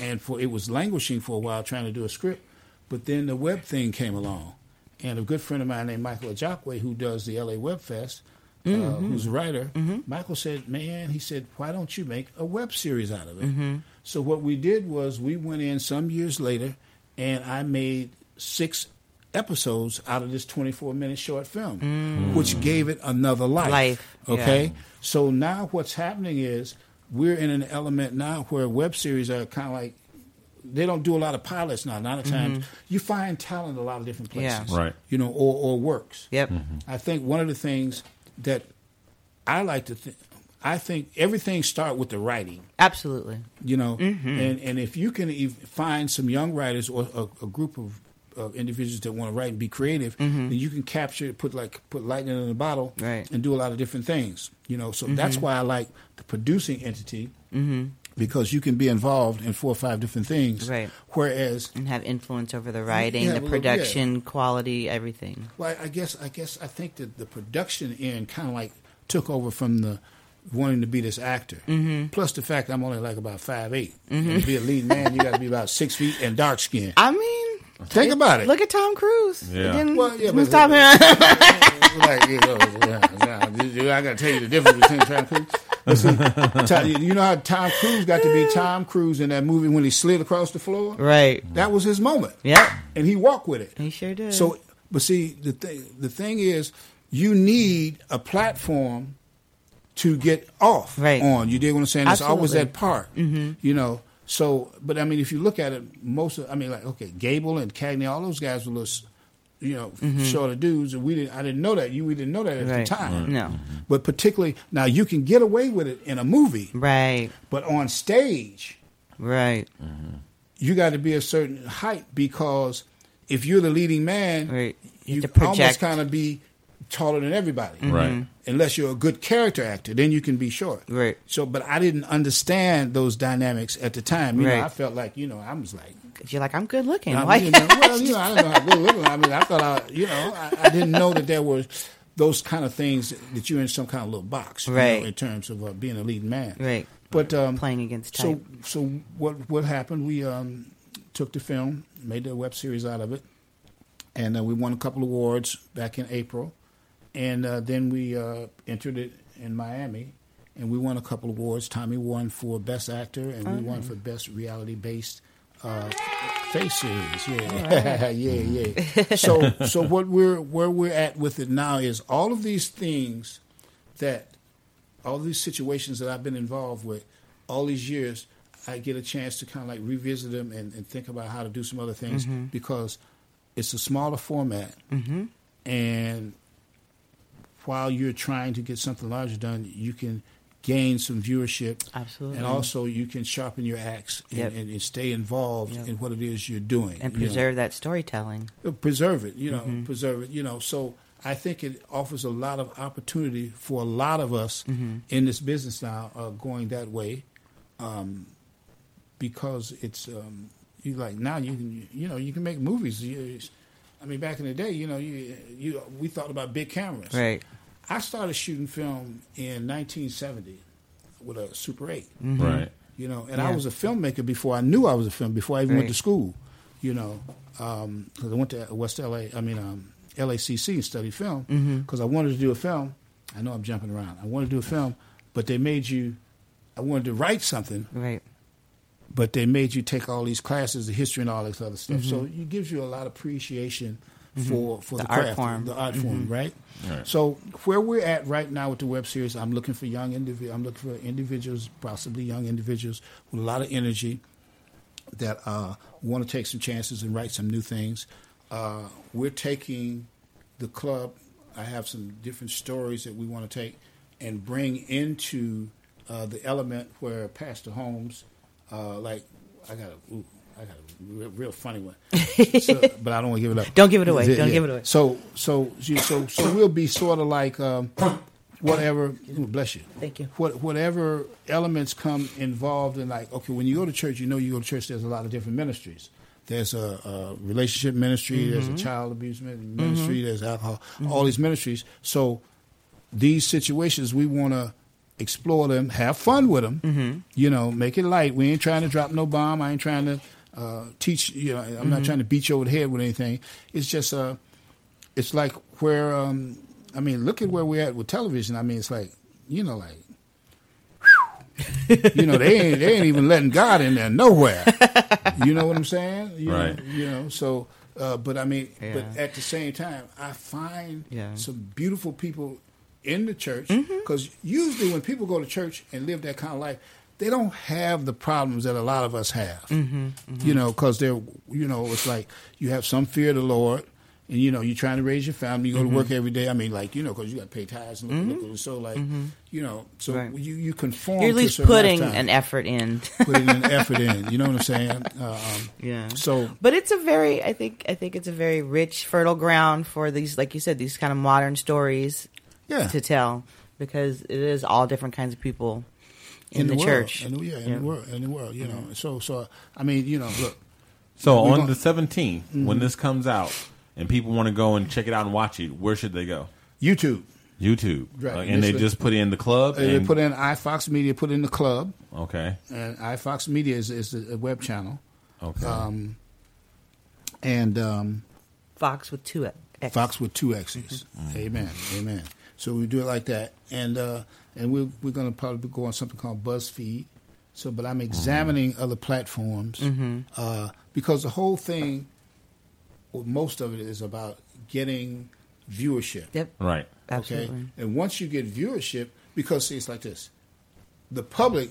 and for it was languishing for a while trying to do a script. But then the web thing came along, and a good friend of mine named Michael Ajakwe, who does the LA Web Fest, Mm-hmm. uh, who's a writer, mm-hmm. Michael said, "Man, he said, why don't you make a web series out of it?" Mm-hmm. So what we did was we went in some years later, and I made six episodes out of this 24 minute short film, mm. which gave it another life. Life, yeah. Okay. So now what's happening is we're in an element now where web series are kind of like they don't do a lot of pilots now. A lot of times you find talent a lot of different Yeah. places, Right. You know, or or works. Yep. I think one of the things that I like to think, I think everything start with the writing. Absolutely. you know? Mm-hmm. And and if you can find some young writers or a, a group of, individuals that want to write and be creative mm-hmm. then you can capture it, put like put lightning in a bottle Right. and do a lot of different things you know? So mm-hmm. that's why i like the producing entity because you can be involved in four or five different things Right. whereas And have influence over the writing, Yeah, the production, quality, everything. Well, I guess I guess I think that the production end kind of like took over from the wanting to be this actor. Mm-hmm. Plus the fact I'm only like about five And to be a lead man, you got to be about six feet and dark skin. I mean, Think about it. look at Tom Cruise. Yeah. Didn't, Well, yeah, but- stop him. like, you know, yeah, yeah, I got to tell you the difference between Tom Cruise. See, you know how Tom Cruise got to be Tom Cruise in that movie when he slid across the floor? right. That was his moment. Yep. And he walked with it. He sure did. So, but see, the thing the thing is, you need a platform to get off Right. on. You dig what I'm saying? It's always Absolutely. that part. Mm-hmm. You know. So, but I mean, if you look at it, most of I mean, like okay, Gable and Cagney, all those guys were little, you know, shorter dudes, and we didn't. I didn't know that. You we didn't know that at Mm-hmm. Right. the time. No. But particularly now, you can get away with it in a movie, Right. but on stage, Right. you got to be a certain height because if you're the leading man, Right. You you, have to almost kind of be taller than everybody. Right. Unless you're a good character actor, then you can be short. Right. So, but I didn't understand those dynamics at the time. You Right. know, I felt like you know I was like, you're like, I'm good looking. I mean, you know, well, you know, I don't know how good looking. I mean, I thought I, you know, I, I didn't know that there were those kind of things that you're in some kind of little box, you know, Right. in terms of uh, being a leading man. Right. But um, Playing against so type. so what what happened? We um, took the film, made a web series out of it, and uh, we won a couple awards back in April, and uh, then we uh, entered it in Miami, and we won a couple awards. Tommy won for best actor, and we won for best reality based. Uh, face series, yeah, yeah, yeah. So, so what we're where we're at with it now is all of these things that all these situations that I've been involved with all these years, I get a chance to kind of like revisit them and, and think about how to do some other things because it's a smaller format. And while you're trying to get something larger done, you can gain some viewership. Absolutely. And also you can sharpen your axe and, Yep. and, and stay involved Yep. in what it is you're doing. and you know preserve that storytelling. preserve it you know Mm-hmm. preserve it you know so i think it offers a lot of opportunity for a lot of us Mm-hmm. in this business now uh, going that way um, because it's um, you like now you can you know you can make movies You- i mean back in the day you know you, you we thought about big cameras Right. i started shooting film in 1970 with a super 8 Right. you know, and I was a filmmaker before I knew I was a film. Before I even went to school, you know, because I went to West LA. I mean, um, LACC and studied film Mm-hmm. because I wanted to do a film. I know I'm jumping around. I wanted to do a film, but they made you. I wanted to write something, Right. But they made you take all these classes, the history and all this other stuff. So Mm-hmm. it gives you a lot of appreciation for for the, The art craft, form. Mm-hmm. the art form, right? So where we're at right now with the web series, I'm looking for young individ. I'm looking for individuals, possibly young individuals with a lot of energy that uh, want to take some chances and write some new things. Uh, we're taking the club. I have some different stories that we want to take and bring into uh, the element where Pastor Holmes, uh, like I got a, ooh, I got a real, real funny one, so, but I don't want to give it up. Don't give it away. Don't give it away. So, so, so, so we'll be sort of like um, whatever. bless you. Thank you. What, whatever elements come involved in, like, okay, when you go to church, you know you go to church. There's a lot of different ministries. There's a, a relationship ministry. There's Mm-hmm. a child abuse min- ministry. There's alcohol. All these ministries. So these situations, we want to explore them, have fun with them. Mm-hmm. You know, make it light. We ain't trying to drop no bomb. I ain't trying to uh, teach. You know, I'm Mm-hmm. not trying to beat you over the head with anything. It's just uh, it's like where um, I mean, look at where we're at with television. I mean, it's like you know, like. you know they ain't they ain't even letting God in there nowhere. You know what I'm saying? You Right. Know, you know so. Uh, but I mean, Yeah. but at the same time, I find Yeah. some beautiful people in the church Mm-hmm. because usually when people go to church and live that kind of life, they don't have the problems that a lot of us have. Mm-hmm, You know, because they're you know it's like you have some fear of the Lord. And you know you're trying to raise your family. You go to work every day. I mean, like you know, because you got to pay tithes and look, Mhm. look, so like Mhm. you know, so Right. you you conform. You're at least putting lifestyle. an effort in. putting an effort in. You know what I'm saying? Uh, um, Yeah. So But it's a very, I think, I think it's a very rich, fertile ground for these, like you said, these kind of modern stories Yeah. to tell because it is all different kinds of people in, the, world. church. In the, yeah, in the world, in the world. You know, so so I mean, you know, look. So we're on the 17th, when Mhm. this comes out, and people want to go and check it out and watch it, where should they go? YouTube. YouTube. Right. Uh, and they just put in the club. They and- put in iFox Media, put in the club. Okay. And iFox Media is, is a web channel. Okay. Um, and um, Fox with two X. Fox with two X's. Amen. Amen. So we do it like that, and uh, and we're we're going to probably go on something called BuzzFeed. So, but I'm examining other platforms Mhm. uh, because the whole thing, well, most of it is about getting viewership. Yep. Right. Okay. Absolutely. And once you get viewership, because see, it's like this: the public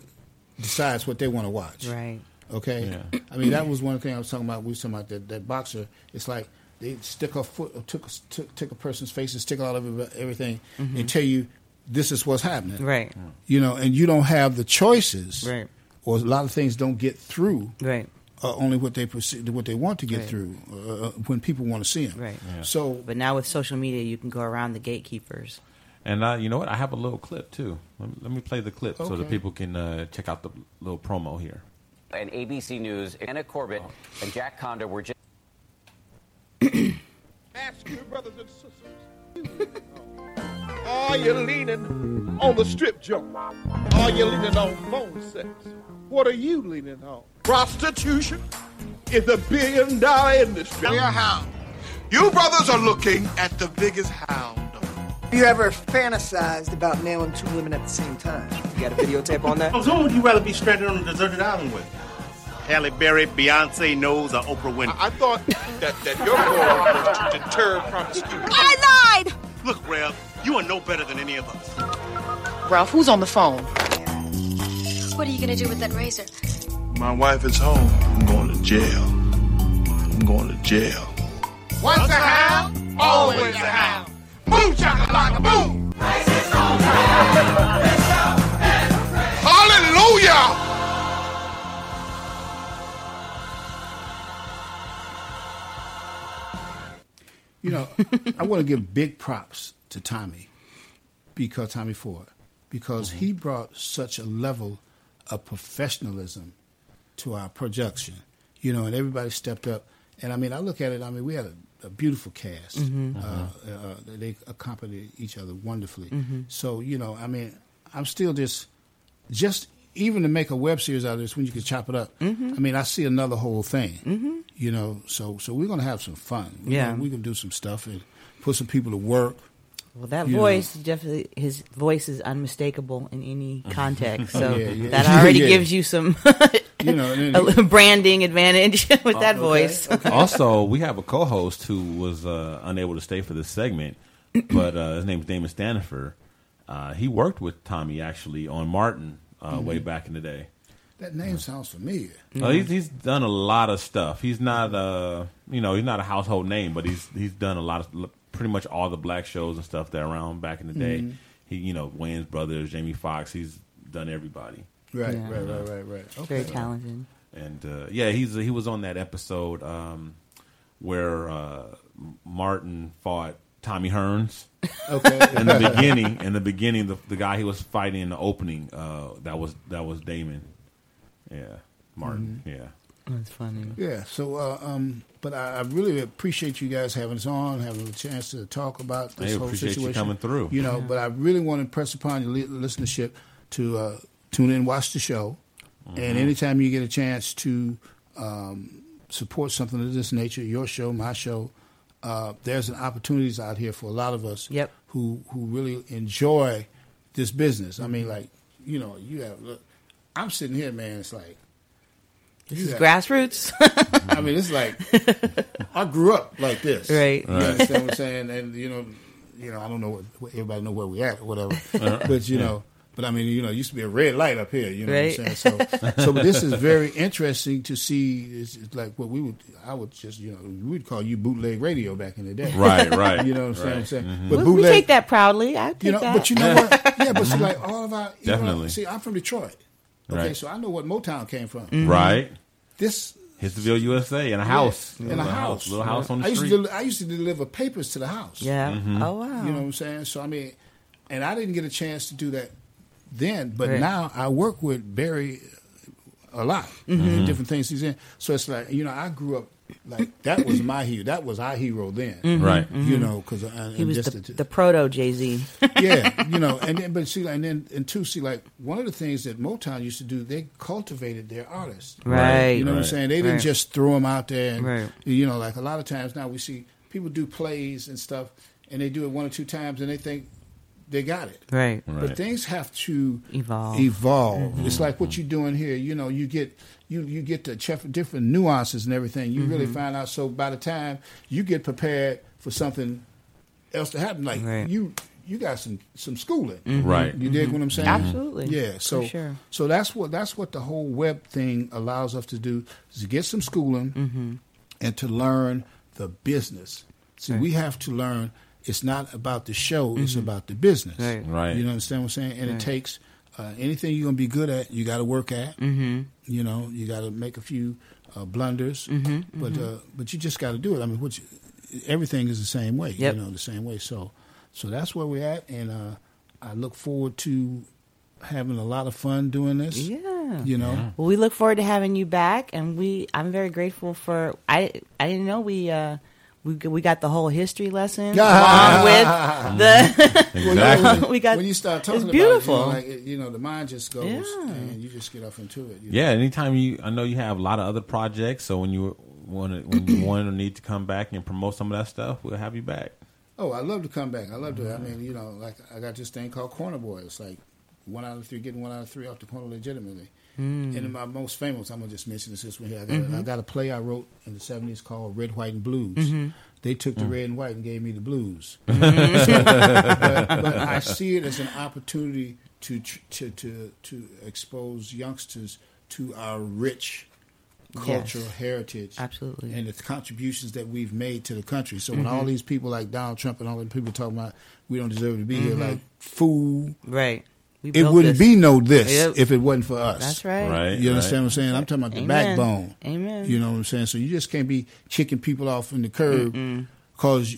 decides what they want to watch. Right. Okay. Yeah. I mean, that was one thing I was talking about. We were talking about that, that boxer. It's like they stick a foot, or took, a- took, take a person's face and stick all over everything, Mhm. and tell you this is what's happening. Right. You know, and you don't have the choices. Right. Or a lot of things don't get through. Right. Uh, only what they perceive, what they want to get Right. through uh, when people want to see them. Right. So, but now with social media, you can go around the gatekeepers. And uh, you know what? I have a little clip too. Let me, let me play the clip so that people can uh, check out the little promo here. and ABC News, Anna Corbett and Jack Condor were just. Ask your brothers and sisters. Are you leaning on the strip joint? Are you leaning on phone sex? What are you leaning on? Prostitution is a billion dollar industry. We are hound. You brothers are looking at the biggest hound. Have you ever fantasized about nailing two women at the same time? You got a videotape on that? Who would you rather be stranded on a deserted island with? Halle Berry, Beyonce Knowles, or Oprah Winfrey? I thought that, that your goal was to deter promiscuity. I lied! Look, Ralph, you are no better than any of us. Ralph, who's on the phone? What are you gonna do with that razor? My wife is home. I'm going to jail. I'm going to jail. Once a hound, always a hound. Boom, chakalaka, boom. Hallelujah! You know, I want to give big props to Tommy because Tommy Ford because he brought such a level of professionalism to our production. You know, and everybody stepped up. And I mean, I look at it. I mean, we had a, a beautiful cast. Mhm. Uh, uh, they accompanied each other wonderfully. Mhm. So you know, I mean, I'm still just, just even to make a web series out of this when you can chop it up. Mhm. I mean, I see another whole thing. Mhm. You know, so so we're gonna have some fun. We're Yeah. gonna, we can do some stuff and put some people to work. Well, that You voice definitely his voice is unmistakable in any context. So Yeah, yeah. that already Yeah. gives you some You know, then- a branding advantage with that Okay, voice. also, we have a co-host who was uh, unable to stay for this segment, but uh, his name is Damon Stanifer. Uh, he worked with Tommy actually on Martin uh, way Mhm. back in the day. That name sounds familiar. Uh, he's, he's done a lot of stuff. He's not uh you know he's not a household name, but he's he's done a lot of pretty much all the black shows and stuff that around back in the day. Mhm. He you know Wayans Brothers, Jamie Foxx. He's done everybody. Right, Yeah. right, right, right, right. Okay. Very talented. And uh, yeah, he's he was on that episode um, where uh, Martin fought Tommy Hearns. Okay. in the beginning, in the beginning, the, the guy he was fighting in the opening, uh, that was that was Damon. Yeah, Martin. Mm-hmm. Yeah. That's funny. Yeah. So, uh, um, but I, I really appreciate you guys having us on, having a chance to talk about this Hey, whole appreciate you situation. coming through. You know, Yeah. but I really want to impress upon your li- listenership to uh, tune in, watch the show, and Mhm. anytime you get a chance to um, support something of this nature, your show, my show. Uh, there's an opportunities out here for a lot of us Yep. who who really enjoy this business. I mean, like you know, you have. Look, I'm sitting here, man. It's like This is have- grassroots. I mean, it's like I grew up like this, Right. You Right. understand what I'm saying? And you know, you know, I don't know what, what everybody know where we at or whatever, Uh-huh. but you Yeah. know, But I mean, you know, it used to be a red light up here. You know Right. what I'm saying? So, so this is very interesting to see. It's, it's like what we would, I would just, you know, we would call you bootleg radio back in the day. Right, right, You know what I'm right. saying? Mhm. But we, we bootleg, take that proudly. I take you know, that. but you know what? Yeah, but see, like all of our, you know, Definitely. see, I'm from Detroit. Okay, Right. so I know what Motown came from. Right. This Hitsville, USA, in a house. in a Little house, Little house on the I used street. To, I used to deliver papers to the house. Yeah. Mhm. Oh wow. You know what I'm saying? So I mean, and I didn't get a chance to do that then, but Right. now I work with Barry a lot Mhm. different things he's in. So it's like you know, I grew up like that was my hero. That was our hero then, Mhm, Right. You mhm. know, because uh, he was the, the proto Jay Z. yeah, you know, and then but see, and then and two, see, like one of the things that Motown used to do, they cultivated their artists, Right. You know what I'm saying? They didn't Right. just throw them out there, and, Right. you know, like a lot of times now we see people do plays and stuff, and they do it one or two times, and they think they got it, Right. But things have to Evolve. Evolve. Mhm. It's like what you're doing here. You know, you get you you get the chef- different nuances and everything. You really Mhm. find out. So by the time you get prepared for something else to happen, like Right. you you got some some schooling, Mhm. Right. You dig what I'm saying? Absolutely. Yeah. For So sure. so that's what that's what the whole web thing allows us to do is to get some schooling Mhm. and to learn the business. See, Right. we have to learn. It's not about the show; it's Mhm. about the business. Right. Right. You know understand what I'm saying? And Right. it takes uh, anything you're gonna be good at. You got to work at. Mhm. You know, you got to make a few uh, blunders, Mhm, but mhm. uh, but you just got to do it. I mean, what you, everything is the same way. Yep. You know, the same way. So so that's where we're at, and uh, I look forward to having a lot of fun doing this. Yeah. You know. Well, we look forward to having you back, and we I'm very grateful for I I didn't know we uh we we got the whole history lesson along with the mm-hmm. Well, when, we got when you start talking it's about beautiful. it, you know, like, you know, the mind just goes Yeah. and you just get off into it. you Yeah, anytime you, I know you have a lot of other projects. So when you want to, when you want or need to come back and promote some of that stuff, we'll have you back. Oh, I love to come back. I love to. I mm-hmm. mean, you know, like I got this thing called Corner Boy. It's like one out of three, getting one out of three off the corner legitimately. Mm. And my most famous, I'm gonna just mention this this one here. I got, Mhm. I got a play I wrote in the '70s called Red, White, and Blues. Mhm. They took the Mm. red and white and gave me the blues. Mhm. So, but, but I see it as an opportunity to to to to expose youngsters to our rich cultural Yes. heritage, Absolutely. and the contributions that we've made to the country. So when Mhm. all these people like Donald Trump and all the people talking about we don't deserve to be here, Mhm. like fool, right. We it wouldn't this. be no this Yep. if it wasn't for us. That's right. Right. You understand what I'm saying? I'm talking about the Amen. backbone. Amen. You know what I'm saying? So you just can't be kicking people off in the curb because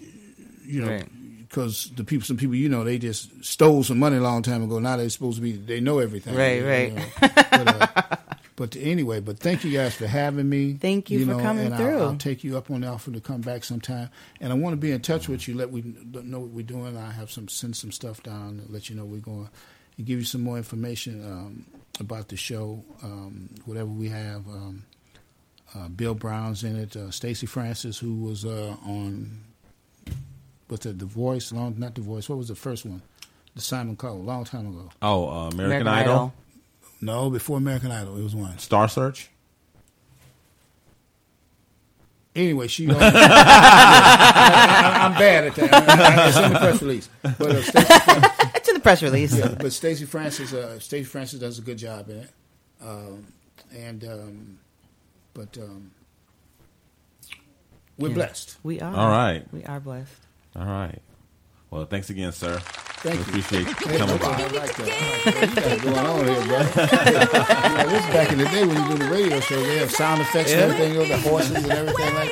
you know Right. because the people some people you know they just stole some money a long time ago. Now they're supposed to be they know everything. Right, you right. know. but, uh, but anyway, but thank you guys for having me. Thank you for know, coming and through. I'll, I'll take you up on the offer to come back sometime. And I want to be in touch with you. Let we know what we're doing. I have some send some stuff down and let you know we're going and give you some more information um, about the show, um, whatever we have. Um, uh, Bill Brown's in it. Uh, Stacey Francis, who was uh, on, what's that? The Voice, long, not The Voice. What was the first one? The Simon Cowell, a long time ago. Oh, uh, American, American Idol, Idol. No, before American Idol, it was one. Star Search. Anyway, she. I, am bad at that. I, I, it's in the press release. But uh, Stacey press release. yeah, but Stacey Francis, uh, Stacey Francis does a good job in it. Um, and um, but um, we're Yeah. blessed. We are. All right. We are blessed. All right. Well, thanks again, sir. Thank we you. appreciate you coming by. I like that. I like that. You got going on here, bro. you this is back in the day when you do the radio show. They have sound effects and everything, you know, the horses and everything like.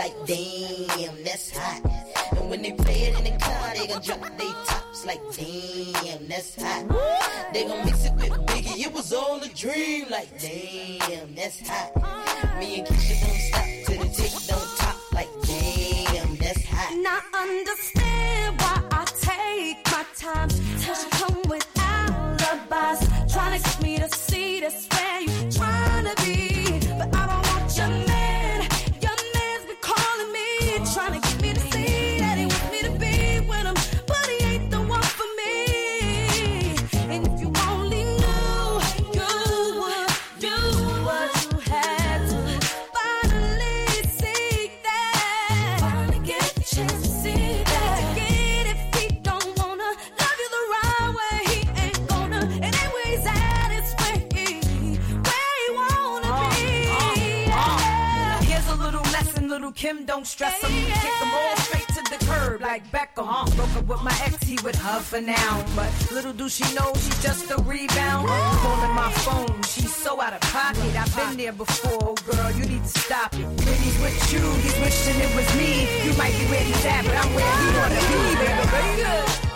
like, damn, that's hot. And when they play it in the car, they gon' drop they tops like, damn, that's hot. They gon' mix it with Biggie, it was all a dream, like, damn, that's hot. Me and Keyshia don't stop till the tick don't top, like, damn, that's hot. Now understand why I take my time. Stress him. Kick them all straight to the curb like Beckham. Broke up with my ex, he with her for now. But little do she know she's just a rebound. Calling my phone, she's so out of pocket. I've been there before, girl, you need to stop it. He's with you, he's wishing it was me. You might be where he's at, but I'm where he wanna be, baby.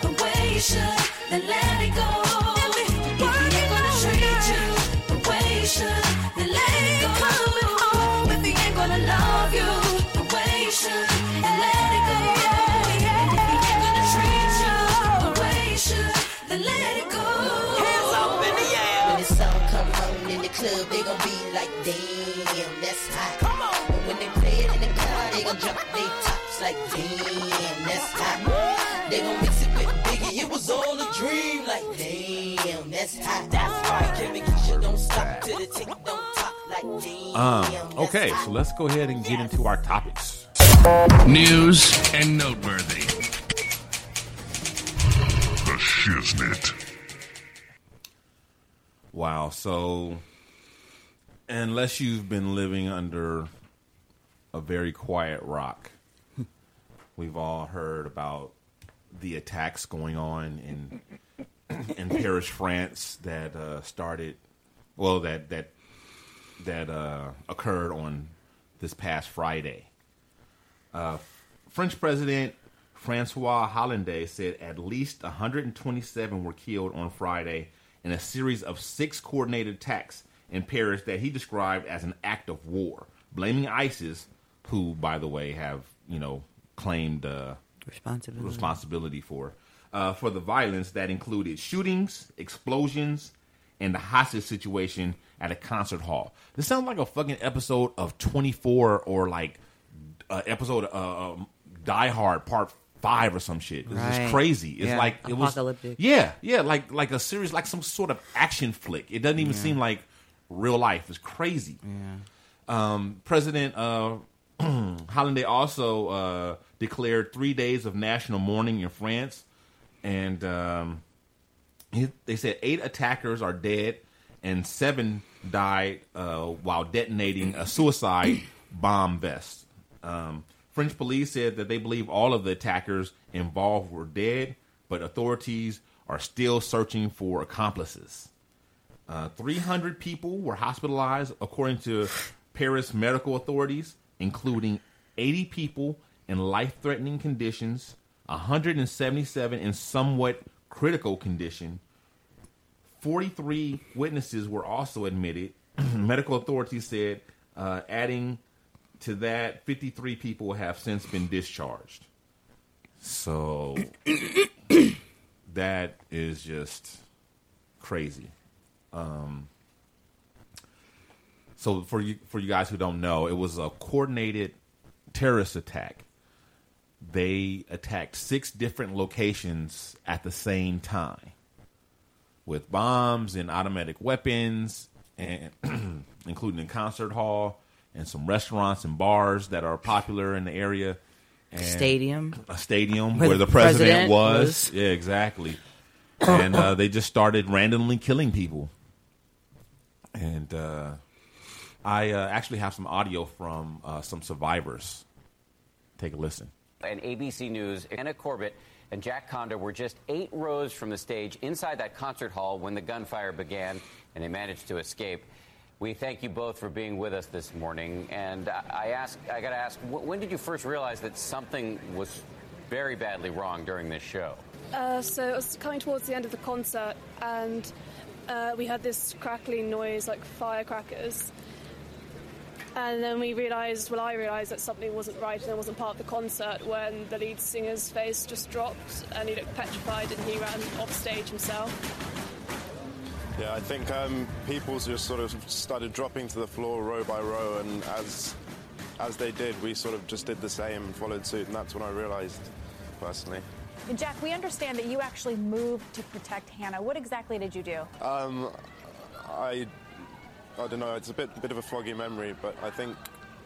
The way you should, then let it go. Like, damn, that's hot. Come on. And when they play it in the car, they gon' drop they tops like, damn, that's hot. They gon' mix it with Biggie, it was all a dream, like, damn, that's hot. That's right. Kim and Keyshia don't stop till the tick don't top like, damn. Um, okay, so let's go ahead and get into our topics. News and noteworthy. The Shiznit. Wow. So, unless you've been living under a very quiet rock, we've all heard about the attacks going on in in Paris, France, that uh, started. Well, that that that uh, occurred on this past Friday. Uh, French President Francois Hollande said at least 127 were killed on Friday in a series of six coordinated attacks in Paris that he described as an act of war, blaming ISIS, who, by the way, have you know claimed uh, Responsibility. responsibility for uh, for the violence that included shootings, explosions, and the hostage situation at a concert hall. This sounds like a fucking episode of 24 or like uh, episode uh, um, Die Hard Part Five or some shit. It's Right. just crazy. It's Yeah. like it was Apocalyptic. yeah, yeah, like like a series, like some sort of action flick. It doesn't even Yeah. seem like real life. It's crazy. Um, President uh, Hollande also uh, declared three days of national mourning in France, and um, he, they said eight attackers are dead and seven died uh, while detonating a suicide bomb vest. Um, French police said that they believe all of the attackers involved were dead, but authorities are still searching for accomplices. Uh, 300 people were hospitalized, according to Paris medical authorities, including 80 people in life threatening conditions, 177 in somewhat critical condition. 43 witnesses were also admitted. medical authorities said, uh, adding to that, 53 people have since been discharged. So that is just crazy. Um, so for you for you guys who don't know, it was a coordinated terrorist attack. They attacked six different locations at the same time with bombs and automatic weapons, and including a concert hall and some restaurants and bars that are popular in the area. And Stadium. a stadium Where where, the president, president was. was. Yeah, exactly. and uh, they just started randomly killing people. And uh, I uh, actually have some audio from uh, some survivors. Take a listen. And ABC News, Anna Corbett and Jack Conda were just eight rows from the stage inside that concert hall when the gunfire began, and they managed to escape. We thank you both for being with us this morning. And I I ask, I got to ask, when did you first realize that something was very badly wrong during this show? Uh, so it was coming towards the end of the concert, and uh, we had this crackling noise like firecrackers. And then we realised, well, I realised that something wasn't right and it wasn't part of the concert when the lead singer's face just dropped and he looked petrified and he ran off stage himself. Yeah, I think um, people just sort of started dropping to the floor row by row, and as as they did, we sort of just did the same and followed suit, and that's when I realised, personally. Jack, we understand that you actually moved to protect Hannah. What exactly did you do? Um, I I don't know. It's a bit bit of a foggy memory, but I think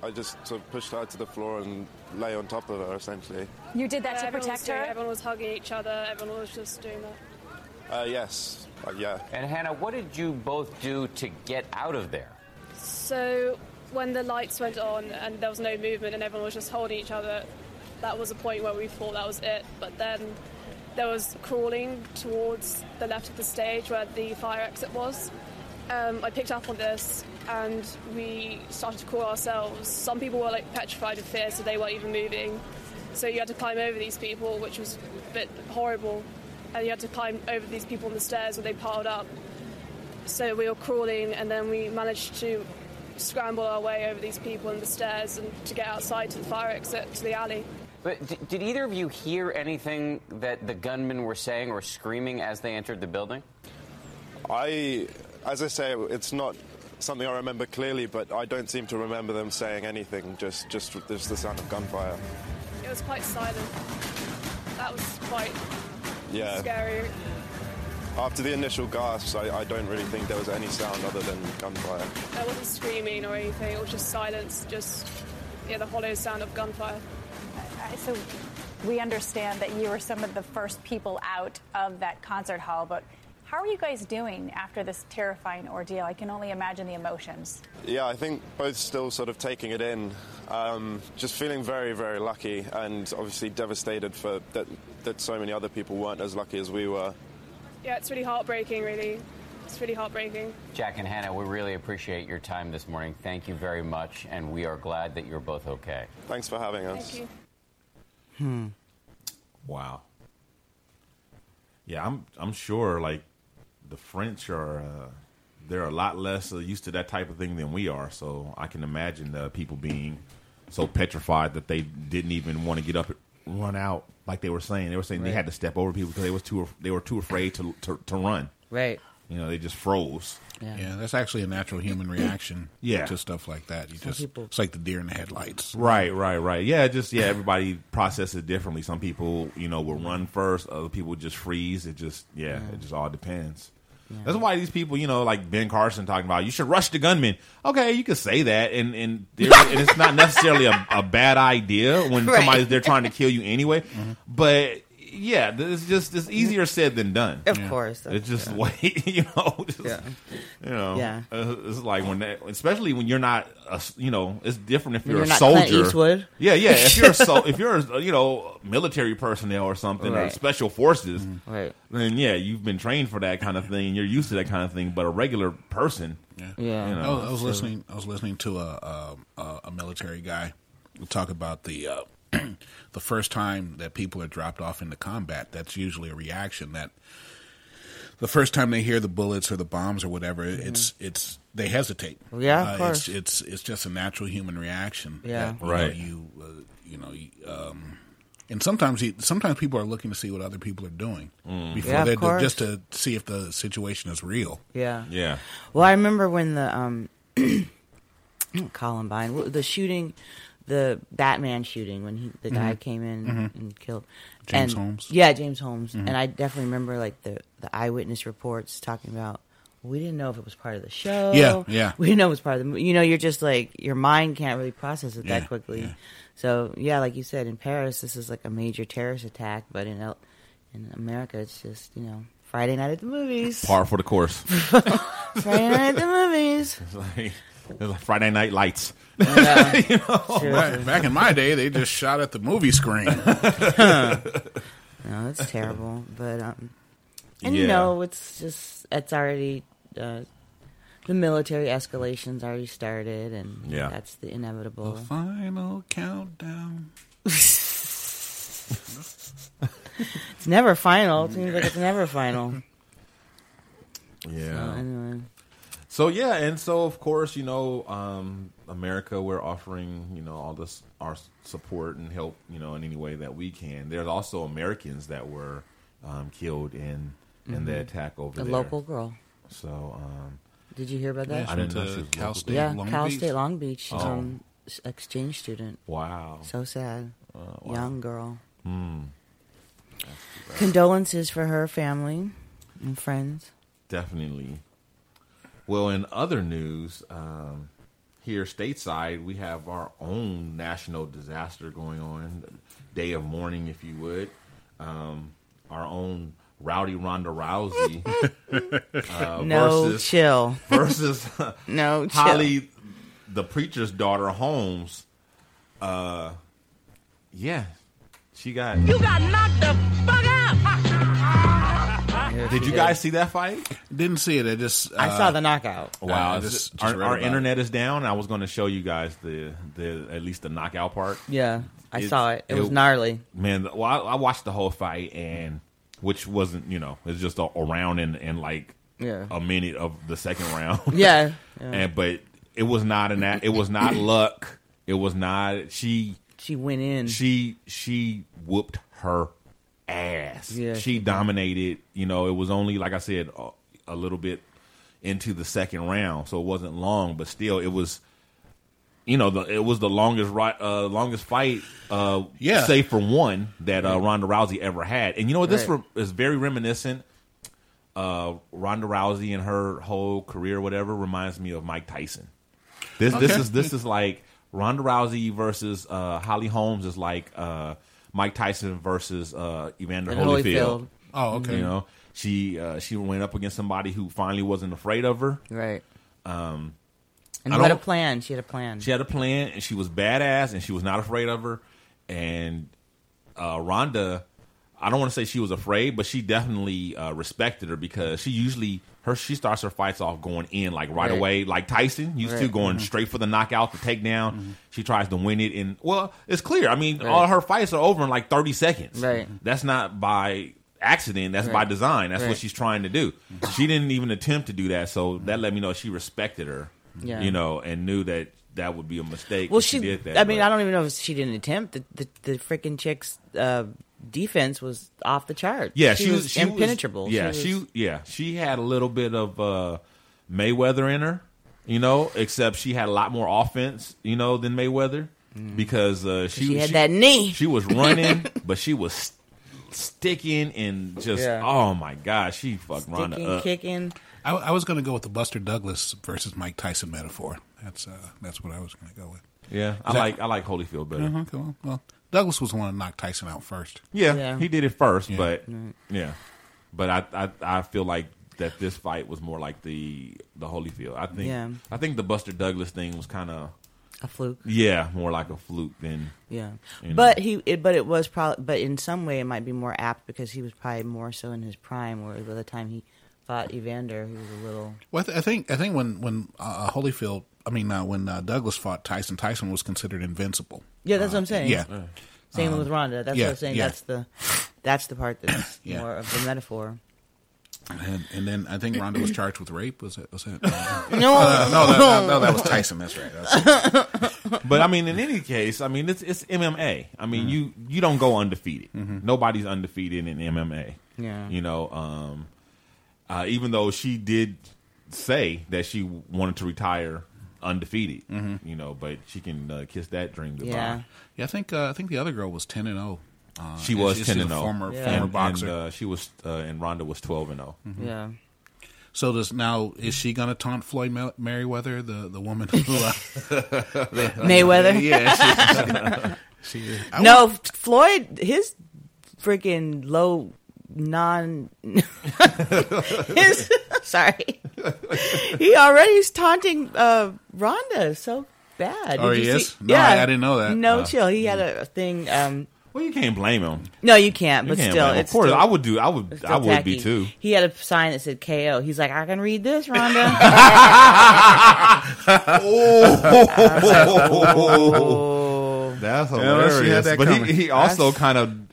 I just sort of pushed her to the floor and lay on top of her, essentially. You did that Yeah, to everyone was protect doing- her? Everyone was hugging each other, everyone was just doing that. Uh, yes, uh, yeah. And Hannah, what did you both do to get out of there? So when the lights went on and there was no movement and everyone was just holding each other, that was a point where we thought that was it. But then there was crawling towards the left of the stage where the fire exit was. Um, I picked up on this and we started to crawl ourselves. Some people were like petrified with fear, so they weren't even moving. So you had to climb over these people, which was a bit horrible. And you had to climb over these people on the stairs where they piled up. So we were crawling, and then we managed to scramble our way over these people and the stairs and to get outside to the fire exit to the alley. But d- did either of you hear anything that the gunmen were saying or screaming as they entered the building? I, as I say, it's not something I remember clearly, but I don't seem to remember them saying anything. Just, just, just the sound of gunfire. It was quite silent. That was quite Yeah. scary. After the initial gasps, I, I don't really think there was any sound other than gunfire. There wasn't screaming or anything. It was just silence. Just yeah, the hollow sound of gunfire. So we understand that you were some of the first people out of that concert hall, but how are you guys doing after this terrifying ordeal? I can only imagine the emotions. Yeah, I think both still sort of taking it in, um, just feeling very, very lucky, and obviously devastated for that that so many other people weren't as lucky as we were. Yeah, it's really heartbreaking. Really, it's really heartbreaking. Jack and Hannah, we really appreciate your time this morning. Thank you very much, and we are glad that you're both okay. Thanks for having us. Thank you. Hmm. Wow. Yeah, I'm I'm sure like the French are uh, they're a lot less uh, used to that type of thing than we are. So I can imagine the people being so petrified that they didn't even want to get up, and run out. Like they were saying, they were saying they had to step over people because they was too they were too afraid to to, to run. Right. You know, they just froze. Yeah. that's actually a natural human reaction. Yeah. to stuff like that. You Some just people- it's like the deer in the headlights. Right, right, right. Yeah, just yeah. Everybody processes it differently. Some people, you know, will run first. Other people just freeze. It just yeah, it just all depends. That's why these people, you know, like Ben Carson talking about, you should rush the gunman. Okay, you could say that, and and, there, and it's not necessarily a, a bad idea when Right. somebody's there trying to kill you anyway. Mm-hmm. But yeah, it's just it's easier said than done. Of course, it's just yeah. way you know, just, Yeah. you know, Yeah. uh, it's like when that, especially when you're not, a s you know, it's different if you're, you're a not Clint soldier. Eastwood. Yeah, yeah. If you're a so, if you're a, you know military personnel or something or special forces, Right. then yeah, you've been trained for that kind of thing. and You're used to that kind of thing. But a regular person, Yeah, Yeah. you know, I was, I was so- listening. I was listening to a a, a, a military guy talk about the uh, the first time that people are dropped off into combat. That's usually a reaction that the first time they hear the bullets or the bombs or whatever, it's it's they hesitate. Yeah, of Uh, course. It's, it's it's just a natural human reaction. Yeah. that, you Right. Know, you uh, you know. You, um, and sometimes, you, sometimes people are looking to see what other people are doing before Yeah, they do, just to see if the situation is real. Yeah. Yeah. Well, I remember when the um, Columbine, the shooting, the Batman shooting, when he the guy Mhm. came in Mhm. and killed James and- Holmes. Yeah, James Holmes. Mhm. And I definitely remember like the the eyewitness reports talking about. We didn't know if it was part of the show. Yeah, yeah. We didn't know it was part of the. You know, you're just like your mind can't really process it Yeah, that quickly. yeah. So yeah, like you said, in Paris, this is like a major terrorist attack, but in El- in America, it's just you know Friday night at the movies. par for the course. Friday night at the movies. It's like, like Friday Night Lights. Yeah. You know? Back, back in my day, they just shot at the movie screen. No, it's terrible. But um, and you know, it's just it's already uh, the military escalations already started, and Yeah. that's the inevitable. The final countdown. It's never final. It seems like it's never final. Yeah. So, anyway. So yeah, and so of course, you know, um, America, we're offering you know all this our support and help, you know, in any way that we can. There's also Americans that were um, killed in in the Mhm. attack over A there. local girl. So um, Did you hear about that? I didn't know to she was Cal local. State yeah, Long Cal Beach? State Long Beach. Oh. Um, exchange student. Wow. So sad. wow. Young girl. Hmm. Condolences for her family and friends. Definitely. Well, in other news, um, here stateside, we have our own national disaster going on, day of mourning, if you would. Um, our own rowdy Ronda Rousey. uh, No versus, chill. Versus No chill. Holly, the preacher's daughter, Holmes. Uh, yeah, she got. You got knocked the fuck out. Did you guys see that fight? Didn't see it. I just I saw uh, the knockout. Wow, uh, I just- just our, read our about internet is down. I was going to show you guys the the at least the knockout part. Yeah, I saw it. It was gnarly. Man, well, I, I watched the whole fight and which wasn't you know it's just a, a round and and like Yeah. a minute of the second round. Yeah, yeah. and but it was not an a- it was not luck. It was not she. She went in. She she whooped her ass. Yeah, she, she did. dominated. You know, it was only like I said a, a little bit into the second round, so it wasn't long, but still, it was. You know, the, it was the longest ri- uh, longest fight, uh, Yeah. save for one that uh, Ronda Rousey ever had. And you know what? This Right. re- is very reminiscent. Uh, Ronda Rousey and her whole career, whatever, reminds me of Mike Tyson. This this is this is like Ronda Rousey versus uh, Holly Holmes is like uh, Mike Tyson versus uh, Evander And Holyfield. Holyfield. Oh, okay. You know, she uh, she went up against somebody who finally wasn't afraid of her. Right. Um, And I had a plan. She had a plan. she had a plan, and she was badass, and she was not afraid of her. And uh, Ronda, I don't want to say she was afraid, but she definitely uh, respected her because she usually her she starts her fights off going in like right, Right. away, like Tyson used to Right. going Mhm. straight for the knockout, the takedown. She tries to win it, and well, it's clear. I mean, Right. all her fights are over in like thirty seconds. Right. That's not by accident. That's by design. That's what she's trying to do. She didn't even attempt to do that, so that let me know she respected her. Yeah. You know, and knew that that would be a mistake. Well, if she. did that. I mean, but- I don't even know if she didn't attempt. The the, the freaking chick's uh, defense was off the chart. Yeah, she, she, was, was she impenetrable. Was, yeah, was- she, yeah she had a little bit of uh, Mayweather in her, you know, except she had a lot more offense, you know, than Mayweather because uh, she Mm. She had that knee. She was running, but she was st- sticking and just Yeah. oh my god, she fucked Ronda up. kicking. I, I was going to go with the Buster Douglas versus Mike Tyson metaphor. That's uh, that's what I was going to go with. Yeah, I like I like Holyfield better. Uh-huh, okay, well, well, Douglas was the one to knock Tyson out first. Yeah, Yeah. he did it first, Yeah. but yeah, but I, I I feel like that this fight was more like the the Holyfield. I think Yeah. I think the Buster Douglas thing was kind of A fluke. yeah, more like a fluke than Yeah, you know. but he, it, but it was probably, but in some way, it might be more apt because he was probably more so in his prime. Where by the time he fought Evander, he was a little. Well, I, th- I think I think when when uh, Holyfield, I mean uh, when uh, Douglas fought Tyson, Tyson was considered invincible. Yeah, that's what I'm Uh, saying. Yeah. Same Um, with Ronda. That's yeah, what I'm saying. yeah. That's the, that's the part that's Yeah. more of the metaphor. And, and then I think Ronda was charged with rape. Was it? Was it? No. Uh, no, that, that- no, that was Tyson. That's right. That's- but I mean, in any case, I mean, it's it's MMA. I mean, Mm-hmm. you you don't go undefeated. Nobody's undefeated in MMA. Yeah. you know, um, uh, even though she did say that she wanted to retire undefeated, you know, but she can uh, kiss that dream goodbye. Yeah. yeah, I think uh, I think the other girl was ten and zero. Uh, She was she's ten and zero. Former Yeah. former and, boxer. And, uh, she was, uh, and Ronda was twelve and oh. zero. Yeah. so does now is she going to taunt Floyd Mer- Merriweather, the the woman who uh, Mayweather. Yeah, she, she, I no, Floyd, his freaking low non. his sorry, he already is taunting uh, Ronda so bad. Oh, Did he is? see- No, I- I didn't know that. No Uh, chill. He had a, a thing. Um, Well, you can't blame him. No, you can't. You But can't still, it's of course, still- I would do. I would. I still would be too. He had a sign that said KO. He's like, I can read this, Ronda. Oh, that's Yeah, unless hilarious. had that but he, he also kind of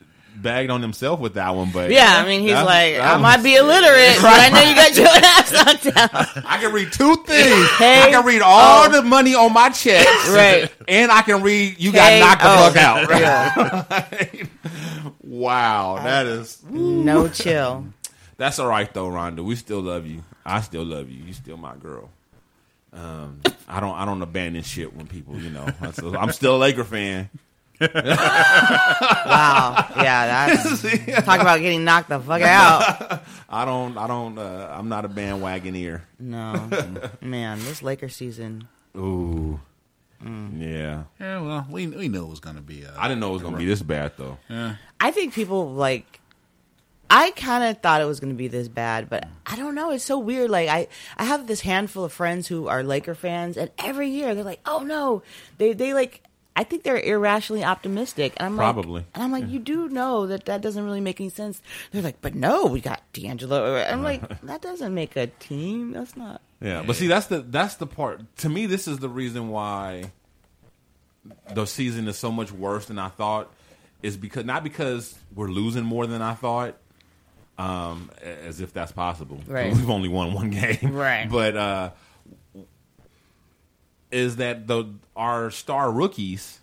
bagged on himself with that one. But yeah, I mean, he's that- like, that I might be illiterate, but I know you got your ass knocked out. I can read two things. I can read all O. the money on my checks, Right. And I can read. You K- got knocked the fuck out. Yeah. Wow, that is No chill. That's all right though, Ronda. We still love you. I still love you. You still my girl. Um, I don't. I don't abandon shit when people, you know. I'm still a Laker fan. Wow. Yeah, that's talk about getting knocked the fuck out. I don't. I don't. Uh, I'm not a bandwagoneer. No, man, this Laker season. Ooh. Mm. Yeah. Yeah, well, we we knew it was going to be. Uh, I didn't know it was gonna be this bad though. Yeah. I think people like. I kind of thought it was going to be this bad, but I don't know. It's so weird. Like I, I have this handful of friends who are Laker fans, and every year they're like, "Oh no," they they like. I think they're irrationally optimistic, and I'm Probably. like, and I'm like, you do know that that doesn't really make any sense. They're like, but no, we got D'Angelo. I'm like, that doesn't make a team. That's not. Yeah, but see, that's the that's the part. To me, this is the reason why the season is so much worse than I thought. Is because not because we're losing more than I thought, um, as if that's possible. Right. We've only won one game, Right. But uh, is that the our star rookies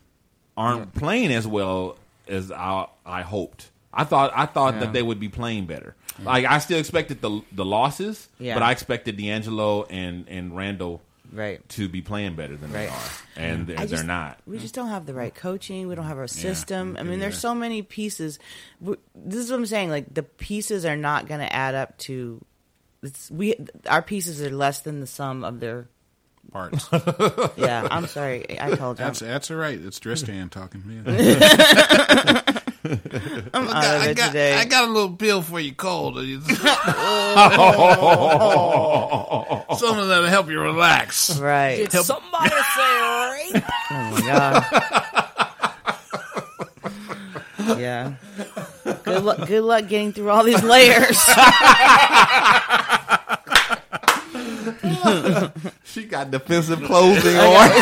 aren't playing as well as I, I hoped. I thought I thought Yeah. that they would be playing better. Like I still expected the the losses, Yeah. but I expected D'Angelo and and Randall Right. to be playing better than they are, and they're, just- not. We just don't have the right coaching. We don't have our system. I mean, there's so many pieces. This is what I'm saying. Like the pieces are not going to add up to. It's, we our pieces are less than the sum of their parts. yeah, I'm sorry. I told you. That's that's all right. It's Dristan talking. Yeah. I'm Look, out of I, it got, today. I got a little pill for you, cold. Something that'll help you relax. Right. Did Help- somebody say rape? Oh my god. yeah. Good luck. Good luck getting through all these layers. she got defensive clothing on.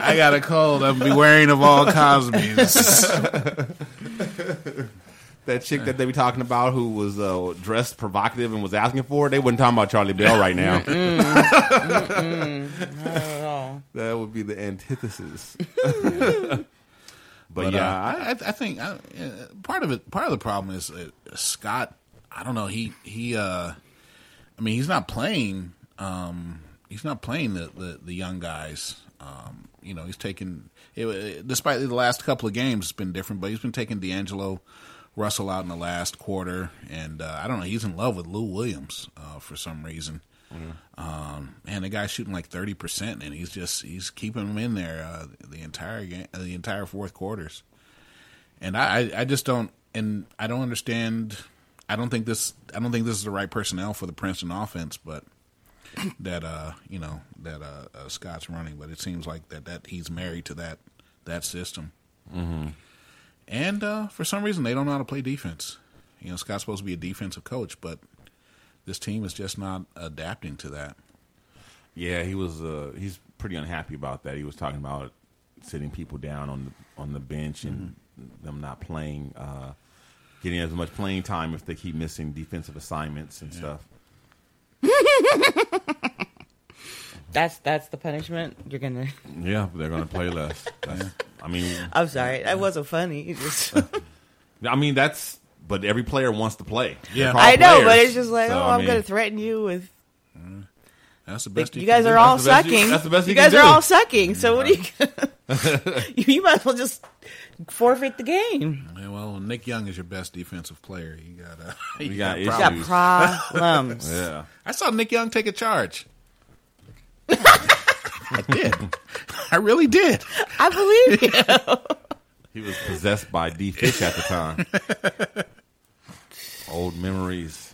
I got a cold. I'm be wearing of all Cosby's. that chick that they be talking about who was uh, dressed provocative and was asking for it, they wouldn't talking about Charlie Bell right now. Not at all. that would be the antithesis. but, But, yeah, uh, I, I I think I, uh, part of it, part of the problem is uh, Scott. I don't know. He he. Uh, I mean, he's not playing. Um, he's not playing the the, the young guys. Um, you know, he's taking. It, despite the last couple of games, it's been different. But he's been taking D'Angelo Russell out in the last quarter, and uh, I don't know. He's in love with Lou Williams uh, for some reason. Um, and the guy's shooting like thirty percent, and he's just he's keeping him in there uh, the entire game, the entire fourth quarters. And I, I, I just don't, and I don't understand. I don't think this, I don't think this is the right personnel for the Princeton offense, but that uh, you know, that uh, uh, Scott's running. But it seems like that that he's married to that that system. Mhm. And uh, for some reason, they don't know how to play defense. You know, Scott's supposed to be a defensive coach, but this team is just not adapting to that. yeah, he was. Uh, he's pretty unhappy about that. He was talking about sitting people down on the on the bench and them not playing, uh, getting as much playing time if they keep missing defensive assignments and stuff. that's that's the punishment. You're gonna. Yeah, they're going to play less. That's, I mean, I'm sorry. That wasn't funny. Just. I mean that's. But every player wants to play. They're I know, but it's just like, So, oh, I I'm mean, going to threaten you with. That's the Like, best. you guys are do. all That's the you- sucking. that's the best you you can guys are all sucking. So what are you? you? You might as well just forfeit the game. Yeah, well, Nick Young is your best defensive player. You got uh, We you got problems. Got problems. Yeah. I saw Nick Young take a charge. I did. I really did. I believe you. He was possessed by D Fish at the time. Old memories.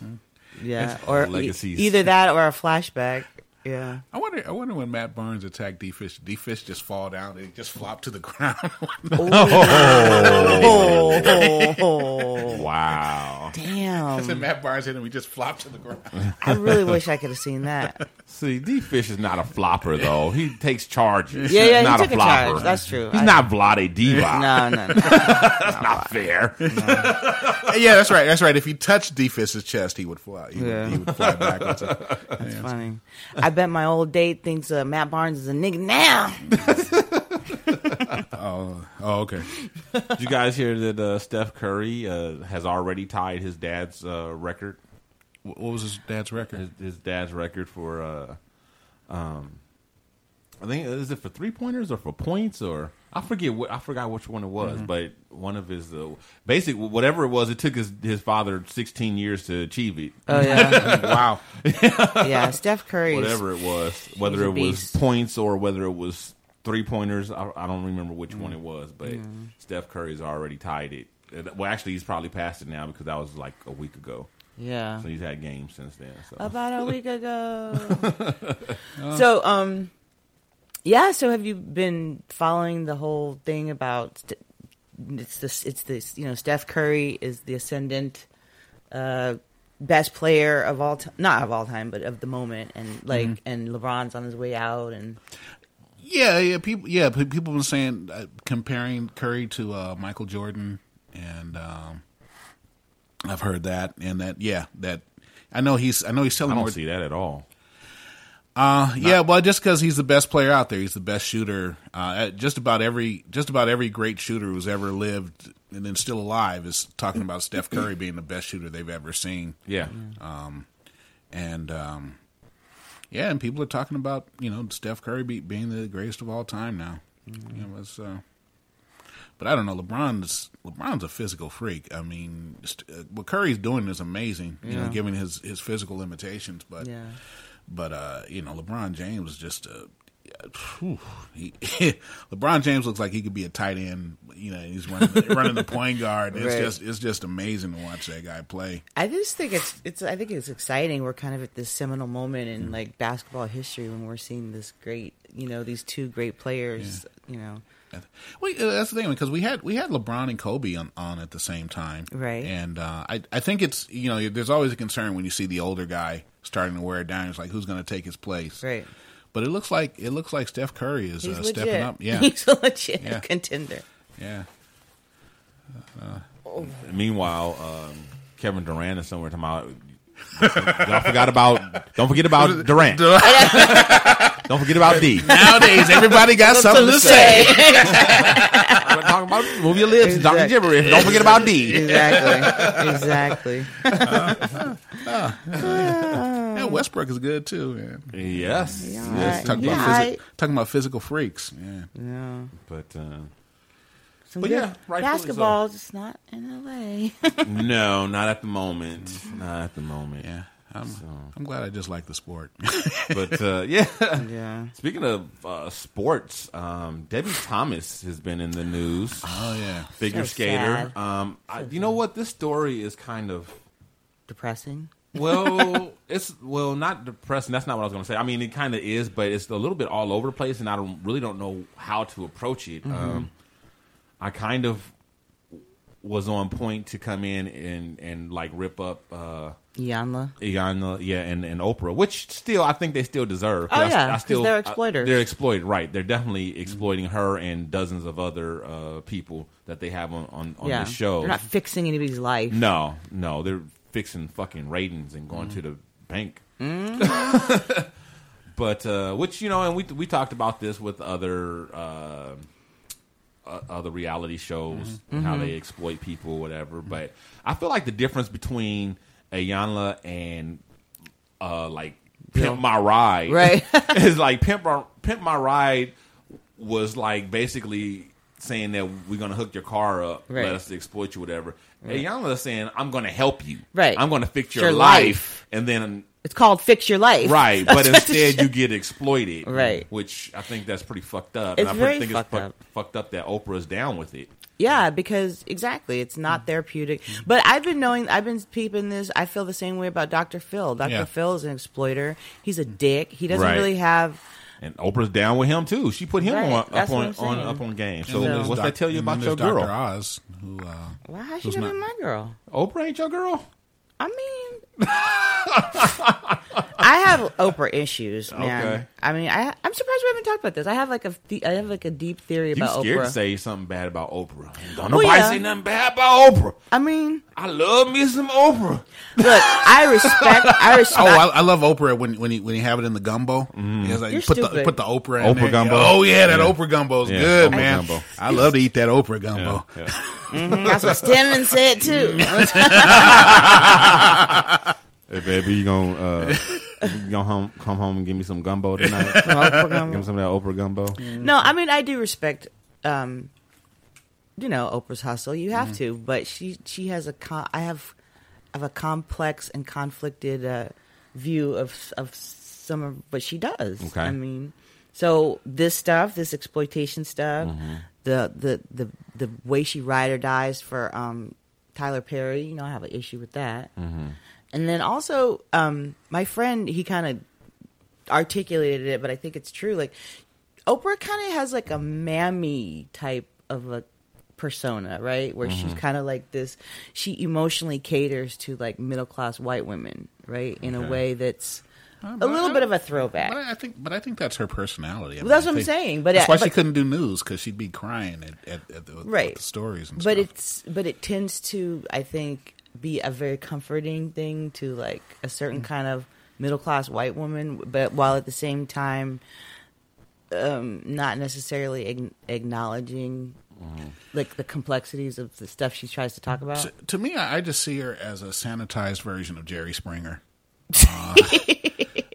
Yeah, Old or e- either that or a flashback. Yeah. I wonder. I wonder when Matt Barnes attacked D Fish. D Fish just fall down and just flop to the ground. Oh. oh. wow. Damn. I said Matt Barnes hit him. He just flopped to the ground. I really wish I could have seen that. See, D Fish is not a flopper though. He takes charges. Yeah, yeah, He's he not took a a flopper. charge. That's true. He's I- not Vlade Divac. No, no, no. That's not fair. yeah, that's right. That's right. If he touched D Fish's chest, he would fly. He, Yeah. would, he would fly backwards. That's funny. I bet my old date thinks uh, Matt Barnes is a nigga now. oh, oh, okay. Did you guys hear that uh, Steph Curry uh, has already tied his dad's uh, record? What was his dad's record? His, his dad's record for, uh, um, I think is it for three pointers or for points or I forget what I forgot which one it was, Mhm. but one of his uh, basic whatever it was, it took his his father sixteen years to achieve it. Oh, yeah. wow. Yeah, Steph Curry Whatever it was, whether it was points or whether it was three pointers, I, I don't remember which one it was, but Mm. Steph Curry's already tied it. Well, actually, he's probably passed it now because that was like a week ago. Yeah. so he's had games since then. So About a week ago. so, um, yeah. So, have you been following the whole thing about it's this? It's this. You know, Steph Curry is the ascendant, uh, best player of all time. Not of all time, but of the moment. And like, Mhm. and LeBron's on his way out. And Yeah, yeah. People, yeah. People been saying uh, comparing Curry to uh, Michael Jordan, and um, I've heard that, and that yeah, that I know he's I know he's I don't more. see that at all. Uh, yeah, well, just because he's the best player out there, he's the best shooter. Uh, just about every just about every great shooter who's ever lived and then still alive is talking about Steph Curry being the best shooter they've ever seen. Yeah. Um, and um, yeah, and people are talking about you know Steph Curry be, being the greatest of all time now. You know, it's, uh, but I don't know. LeBron's LeBron's a physical freak. I mean, st- uh, what Curry's doing is amazing. You know, given his his physical limitations, but Yeah. But uh, you know, LeBron James is just a. whew, he, LeBron James looks like he could be a tight end. You know, he's running, running the point guard. It's Right. just it's just amazing to watch that guy play. I just think it's it's. I think it's exciting. We're kind of at this seminal moment in like basketball history when we're seeing this great, you know, these two great players. You know, Well, that's the thing because we had we had LeBron and Kobe on, on at the same time, Right. And uh, I I think it's you know there's always a concern when you see the older guy starting to wear it down. It's like who's going to take his place, right? But it looks like it looks like Steph Curry is uh, stepping up. Yeah, he's a legit Yeah. contender. yeah. Uh, Meanwhile, um, Kevin Durant is somewhere talking about. Don't forget about. Don't forget about Durant. don't forget about D. Nowadays, everybody got something to say. We're talking about move your lips and talk Exactly. gibberish. Don't forget about D. Exactly. Exactly. yeah, Westbrook is good too. Man. Yes. Yeah, Yes, talking yeah, about I- physi- talking about physical freaks. Yeah, Yeah. But uh, Some But good yeah, rightfully basketball, just not in LA. no, not at the moment. Not at the moment. Yeah. I'm, So- I'm glad I just like the sport. But uh, yeah, Yeah. Speaking of uh, sports, um, Debi Thomas has been in the news. Oh yeah, figure So skater. sad. Um, I, you know what? This story is kind of Depressing. well, it's well not depressing. That's not what I was going to say. I mean, it kind of is, but it's a little bit all over the place, and I don't really don't know how to approach it. Mhm. Um, I kind of was on point to come in and and like rip up uh, Iyanla. Iyanla, yeah, and, and Oprah, which still I think they still deserve. Oh, I, yeah, I still they're I- exploiters. they're exploited, right? They're definitely exploiting her and dozens of other uh, people that they have on on, on yeah. this show. They're not fixing anybody's life. No, no, they're fixing fucking ratings and going to the bank. Mm. but uh, which you know, and we we talked about this with other uh, uh, other reality shows and how they exploit people, whatever. But I feel like the difference between Iyanla and uh, like. Pimp My Ride, Right. is like Pimp My, Pimp My Ride was like basically saying that we're gonna hook your car up, Right. let us exploit you, whatever. Right. Iyanla is saying I'm gonna help you, Right. I'm gonna fix your, Your life. life. and then It's called Fix Your Life. right, That's but instead you get exploited, Right. Which I think that's pretty fucked up. It's and I very think fucked it's up. fucked up that Oprah's down with it. Yeah, because exactly, it's not therapeutic. But I've been knowing, I've been peeping this. I feel the same way about Dr. Phil. Dr. Yeah. Phil is an exploiter. He's a dick. He doesn't Right. really have. And Oprah's down with him too. She put him Right, on up on, on up on game. And So what's Doc- that tell you about your girl? Dr. Oz, who uh, Why how's she who's not- be my girl? Oprah ain't your girl. I mean, I have Oprah issues, man. Okay. I mean, I, I'm surprised we haven't talked about this. I have like a, the- I have like a deep theory You about scared Oprah. to say something bad about Oprah? Don't Well, nobody yeah. say nothing bad about Oprah. I mean, I love me some Oprah. Look, I respect. I respect. Oh, I, I love Oprah when when he when he have it in the gumbo. He has like, You're put the put the Okra in Oprah there. gumbo? Oh yeah, that Yeah. Oprah gumbo is Yeah, good, Oprah man. gumbo. I love to eat that Oprah gumbo. Yeah, Mhm, that's what Stedman said too. Hey, baby, you gonna uh, you gonna home, come home and give me some gumbo tonight? Gumbo. Give me some of that Oprah gumbo. No, I mean I do respect, um, you know, Oprah's hustle. You have Mm-hmm. to, but she she has a con- I have I have a complex and conflicted uh, view of of some of what she does. Okay. I mean, so this stuff, this exploitation stuff, Mm-hmm. the the the the way she ride or dies for um, Tyler Perry. You know, I have an issue with that. Mm-hmm. And then also, um, my friend, he kind of articulated it, but I think it's true. Like, Oprah kind of has like a mammy type of a persona, right? Where she's Mhm. kind of like this. She emotionally caters to like middle class white women, right? In a way that's Uh, a little bit of a throwback. But I think, but I think that's her personality. I Well, that's what I'm saying, but that's why she couldn't do news because she'd be crying at, at, at the, right the stories and but stuff. it's but it tends to i think be a very comforting thing to like a certain Mm. kind of middle class white woman but while at the same time um not necessarily ag- acknowledging like the complexities of the stuff she tries to talk about To, to me, I, I just see her as a sanitized version of Jerry Springer. Uh,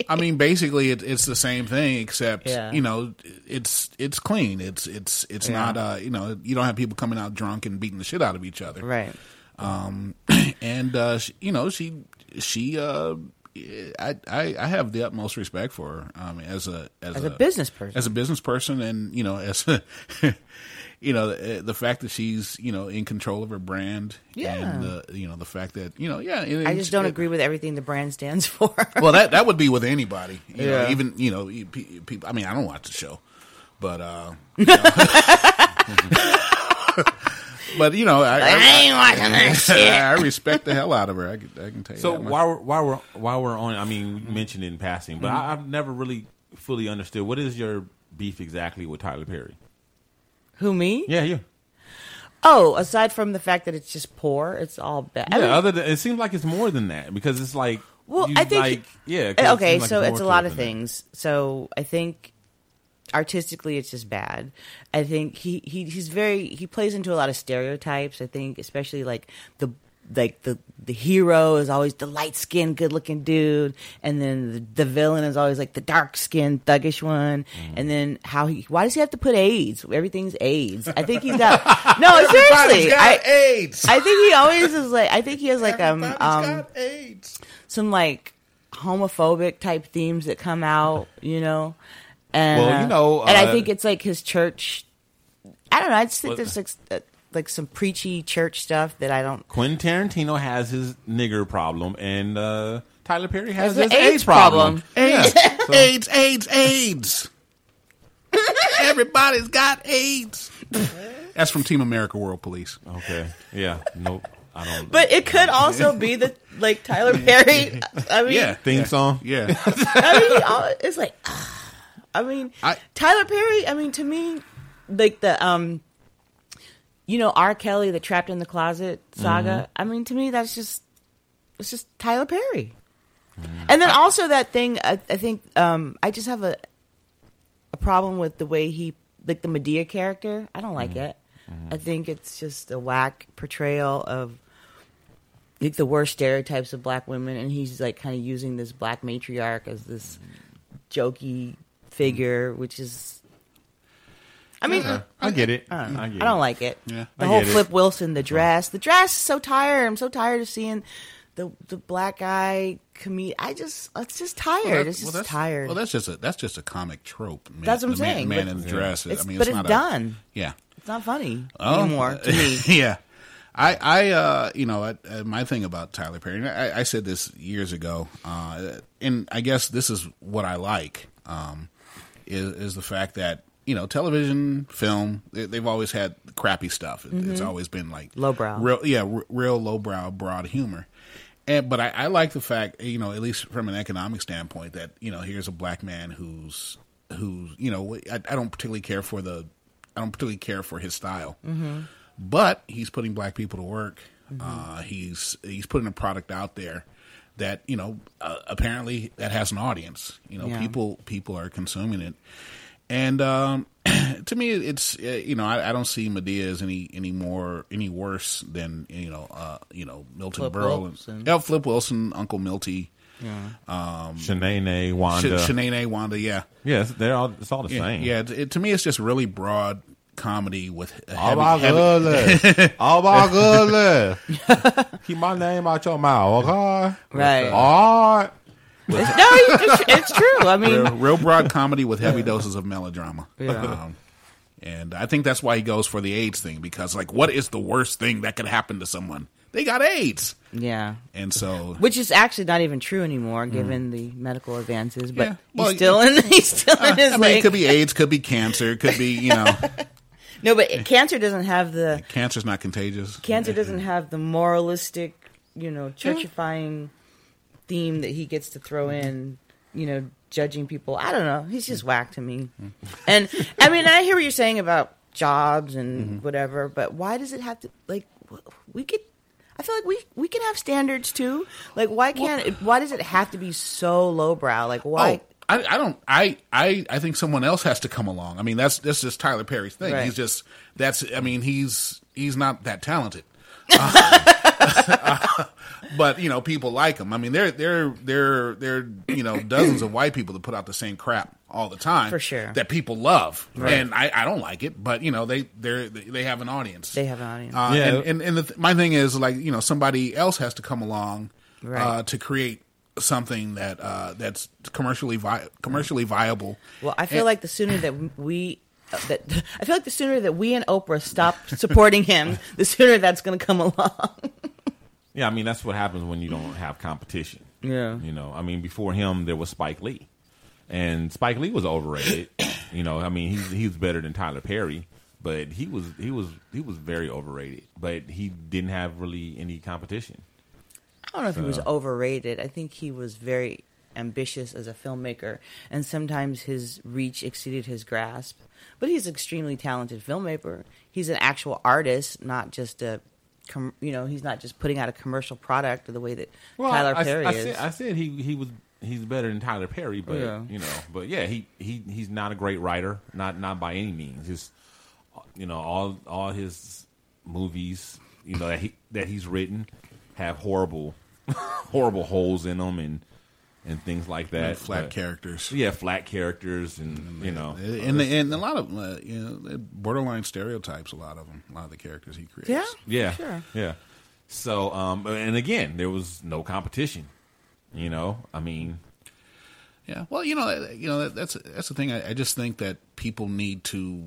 I mean, basically, it, it's the same thing, except Yeah. you know, it's it's clean. It's it's it's Yeah. not uh, you know, you don't have people coming out drunk and beating the shit out of each other, right? Um, and uh, she, you know, she she uh, I, I I have the utmost respect for her um, as a as, As a business person. as a business person, and you know, as you know, the, the fact that she's you know in control of her brand, Yeah. and the you know the fact that you know, yeah, it- i just don't it- agree with everything the brand stands for Well, that that would be with anybody, you know, Yeah. even you know, people. I mean, I don't watch the show, but uh, you know. But you know, I, I ain't watching that shit. I respect the hell out of her. I can, I can tell you. So that much. while we're, while we're while we're on, I mean, you mentioned it in passing, but I, I've never really fully understood what is your beef exactly with Tyler Perry. who me Yeah, yeah, oh aside from the fact that it's just poor it's all bad I yeah. mean- other than it seems like it's more than that because it's like Well, you I think like, yeah. 'cause it Okay, seems like so more it's a lot of than that. things. So I think artistically, it's just bad. I think he, he he's very he plays into a lot of stereotypes. I think especially like the like the the hero is always the light skinned good looking dude and then the, the villain is always like the dark skinned thuggish one Mm. and then how he why does he have to put AIDS everything's AIDS I think he's got no seriously got I, AIDS. I think he always is like I think he has like um um AIDS. some like homophobic type themes that come out, you know. And, Well, you uh, know, and I uh, think it's like his church. I don't know. I just think Well- there's like uh, like some preachy church stuff that I don't. Quentin Tarantino has his nigger problem, and uh, Tyler Perry has Has his AIDS, AIDS problem. problem. AIDS, Yeah. So- AIDS, AIDS, AIDS. Everybody's got AIDS. That's from Team America World Police. Okay. Yeah. Nope. I don't. But it could also be the like Tyler Perry. I mean, Yeah. theme song. Yeah. I mean, it's like, I mean, Tyler Perry. I mean, to me, like the um, you know, R. Kelly, the Trapped in the Closet saga. Mm-hmm. I mean, to me, that's just it's just Tyler Perry. And then also that thing. I, I think um, I just have a a problem with the way he like the Madea character. I don't like Mm-hmm. it. I think it's just a whack portrayal of like the worst stereotypes of black women, and he's like kind of using this black matriarch as this jokey figure, which is. I mean, Yeah, I get it. I don't, know. I I don't it. like it. Yeah. the I whole get it. Flip Wilson, the dress, the dress is so tired. I'm so tired of seeing the the black guy comedian. I just, it's just tired. Well, that- it's just well, tired. Well, that's just a that's just a comic trope. Man, That's what I'm the saying, Man but- in the dress. It's- I mean, but it's it's not done. A, yeah. it's not funny Oh, anymore to me. yeah. I, I, uh, you know, I, uh, my thing about Tyler Perry, I, I said this years ago, uh, and I guess this is what I like, um, is, is the fact that, you know, television, film, they, they've always had crappy stuff. It, It's Mhm. always been like Lowbrow. real, yeah, r- real lowbrow, broad humor. And, but I, I like the fact, you know, at least from an economic standpoint, that you know, here's a black man who's, who's, you know, I, I don't particularly care for the, I don't particularly care for his style Mhm. but he's putting black people to work. Mm-hmm. Uh, he's he's putting a product out there that you know uh, apparently that has an audience. You know, Yeah. people people are consuming it, and um, to me, it's uh, you know I, I don't see Madea as any any more any worse than you know uh, you know Milton Flip Berle, Wilson. and, yeah, Flip Wilson, Uncle Milty. Yeah. Um, Shanae, Wanda. Sh- Shanae, Wanda, yeah. Yeah, they're all, it's all the yeah, same. Yeah, it, it- to me, it's just really broad comedy with a Oh heavy, my heavy- goodness. Oh my goodness. Keep my name out your mouth, okay? Right. All right. no, it's, it's true. I mean, real, real broad comedy with heavy doses of melodrama. Yeah. Um, and I think that's why he goes for the AIDS thing because, like, what is the worst thing that could happen to someone? They got AIDS, yeah. and so Which is actually not even true anymore, given the medical advances. But Mm. Yeah. Well, he's still in. He's still in his. I mean, like- it could be AIDS, could be cancer, could be you know, no, but cancer doesn't have the cancer's not contagious. cancer doesn't have the moralistic, you know, churchifying theme that he gets to throw in. You know, judging people. I don't know. He's just whack to me. Mm-hmm. And I mean, I hear what you're saying about jobs and mm-hmm. whatever, but why does it have to like we could? I feel like we we can have standards too. Like, why can't? it, why does it have to be so lowbrow? Like, why? Oh, I, I don't. I, I I think someone else has to come along. I mean, that's that's just Tyler Perry's thing. Right. He's just that's. I mean, he's he's not that talented. but you know, people like him. I mean, there there there there you know dozens of white people that put out the same crap all the time For sure. that people love, Right. and I, I don't like it. But you know, they they they have an audience. They have an audience. Uh, Yeah. and and, and the, th- my thing is like you know somebody else has to come along Right. uh, to create something that uh, that's commercially vi- commercially viable. Well, I feel And- like the sooner that we that I feel like the sooner that we and Oprah stop supporting him, the sooner that's going to come along. Yeah, I mean that's what happens when you don't have competition. Yeah. You know, I mean before him there was Spike Lee. And Spike Lee was overrated. you know, I mean he's he's better than Tyler Perry, but he was he was he was very overrated. But he didn't have really any competition. I don't know if he was overrated. I think he was very ambitious as a filmmaker, and sometimes his reach exceeded his grasp. But he's an extremely talented filmmaker. He's an actual artist, not just a, com- you know, he's not just putting out a commercial product the way that Tyler I, Perry I, is. Said, I said he he was he's better than Tyler Perry, but Yeah. you know, but yeah, he, he he's not a great writer, not not by any means. Just you know, all all his movies, you know that he that he's written have horrible horrible holes in them and and things like that. And flat But- characters. yeah, flat characters, and you know, and and a lot of uh, you know borderline stereotypes. A lot of them. A lot of the characters he creates. Yeah. Yeah, Sure. yeah. So, um, and again, there was no competition. You know, I mean, Yeah, well, you know, you know that's that's the thing. I, I just think that people need to.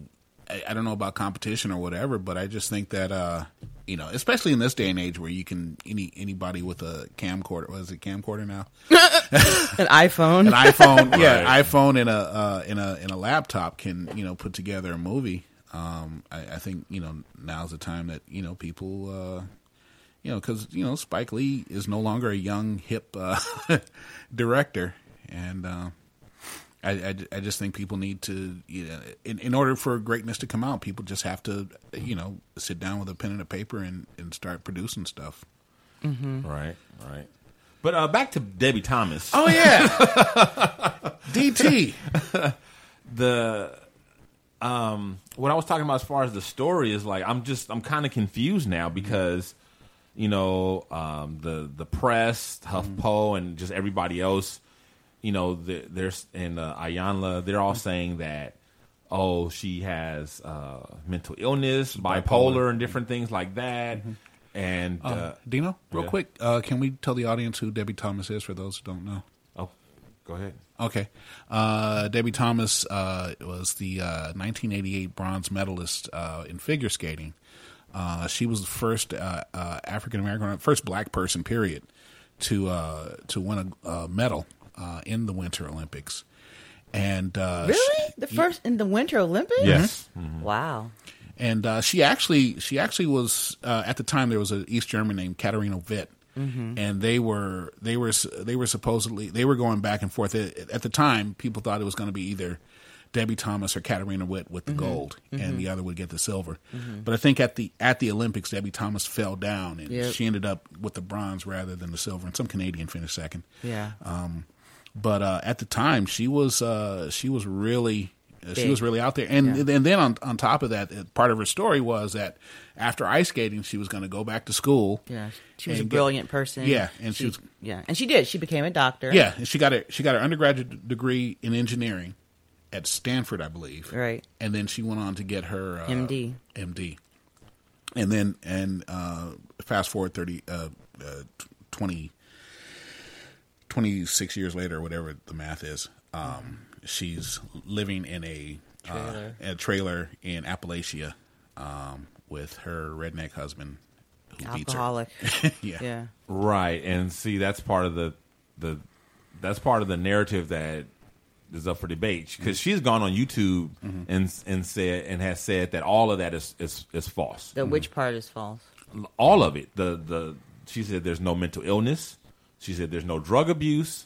I, I don't know about competition or whatever, but I just think that uh, you know, especially in this day and age where you can any anybody with a camcorder, what is it, camcorder now? An iPhone. an iPhone, yeah, Right. iPhone and a uh, in a in a laptop can you know put together a movie. Um, I, I think you know now's the time that you know people, uh, you know, because you know Spike Lee is no longer a young hip uh, director, and uh, I, I I just think people need to you know in in order for greatness to come out, people just have to you know sit down with a pen and a paper and and start producing stuff. right, right. But uh, back to Debi Thomas. Oh yeah, DT. the um what I was talking about as far as the story is like I'm just I'm kind of confused now because you know um the the press HuffPo and just everybody else you know the, there's and uh, Iyanla they're all saying that oh she has uh mental illness bipolar, Bipolar. and different things like that and uh, Uh, Dino, real yeah. quick, uh, can we tell the audience who Debi Thomas is for those who don't know? oh Go ahead. Okay. Uh, Debi Thomas uh, was the uh, 1988 bronze medalist uh, in figure skating. Uh, she was the first uh, uh, African American, first black person, period, to uh, to win a, a medal uh, in the Winter Olympics. And uh, Really? The first in the Winter Olympics? Yes. Wow. and uh, she actually she actually was uh, at the time there was an East German named Katarina Witt, Mhm. and they were they were they were supposedly they were going back and forth at, at the time. People thought it was going to be either Debi Thomas or Katarina Witt with the Mhm. gold, Mhm. and the other would get the silver. Mhm. But I think at the at the Olympics, Debi Thomas fell down, and Yep. she ended up with the bronze rather than the silver. And some Canadian finished second. Yeah. Um, but uh, at the time, she was uh, she was really uh, she was really out there, and Yeah. and then on on top of that, uh, part of her story was that after ice skating, she was going to go back to school. Yeah, she was a get- brilliant person. Yeah, and she, was yeah, and she did. She became a doctor. yeah, and she got her she got her undergraduate degree in engineering at Stanford, I believe. Right. and then she went on to get her uh, MD. MD, and then and uh, fast forward thirty uh, uh, 20, 26 years later, or whatever the math is. Um, she's living in a uh, Trailer. a trailer in Appalachia um, with her redneck husband who beats her. Alcoholic. yeah. Yeah. Right, and see that's part of the the that's part of the narrative that is up for debate because she's gone on YouTube and and said and has said that all of that is is, is false. The which part is false? all of it. The the she said there's no mental illness. She said there's no drug abuse.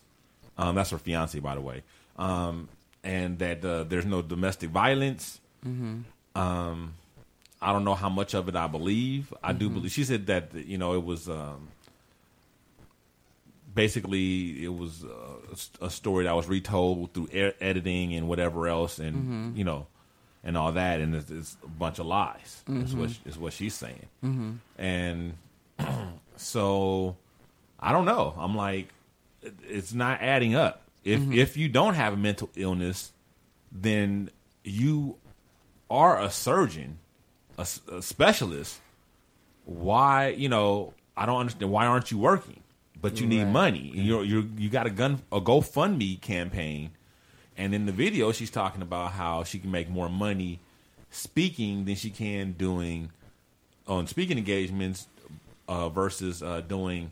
Um, that's her fiance, by the way. Um, and that uh, there's no domestic violence. Mhm. Um, I don't know how much of it I believe. I do Mhm. believe. She said that you know it was um, basically it was uh, a story that was retold through editing and whatever else, and Mhm. you know, and all that, and it's, it's a bunch of lies. Is what Mhm. is what she's saying, Mhm. and so I don't know. I'm like, it's not adding up. If Mhm. if you don't have a mental illness, then you are a surgeon, a specialist. Why, you know, I don't understand. Why aren't you working? But you need Right. money. You're you you got a gun a GoFundMe campaign, and in the video she's talking about how she can make more money speaking than she can doing on speaking engagements uh, versus uh, doing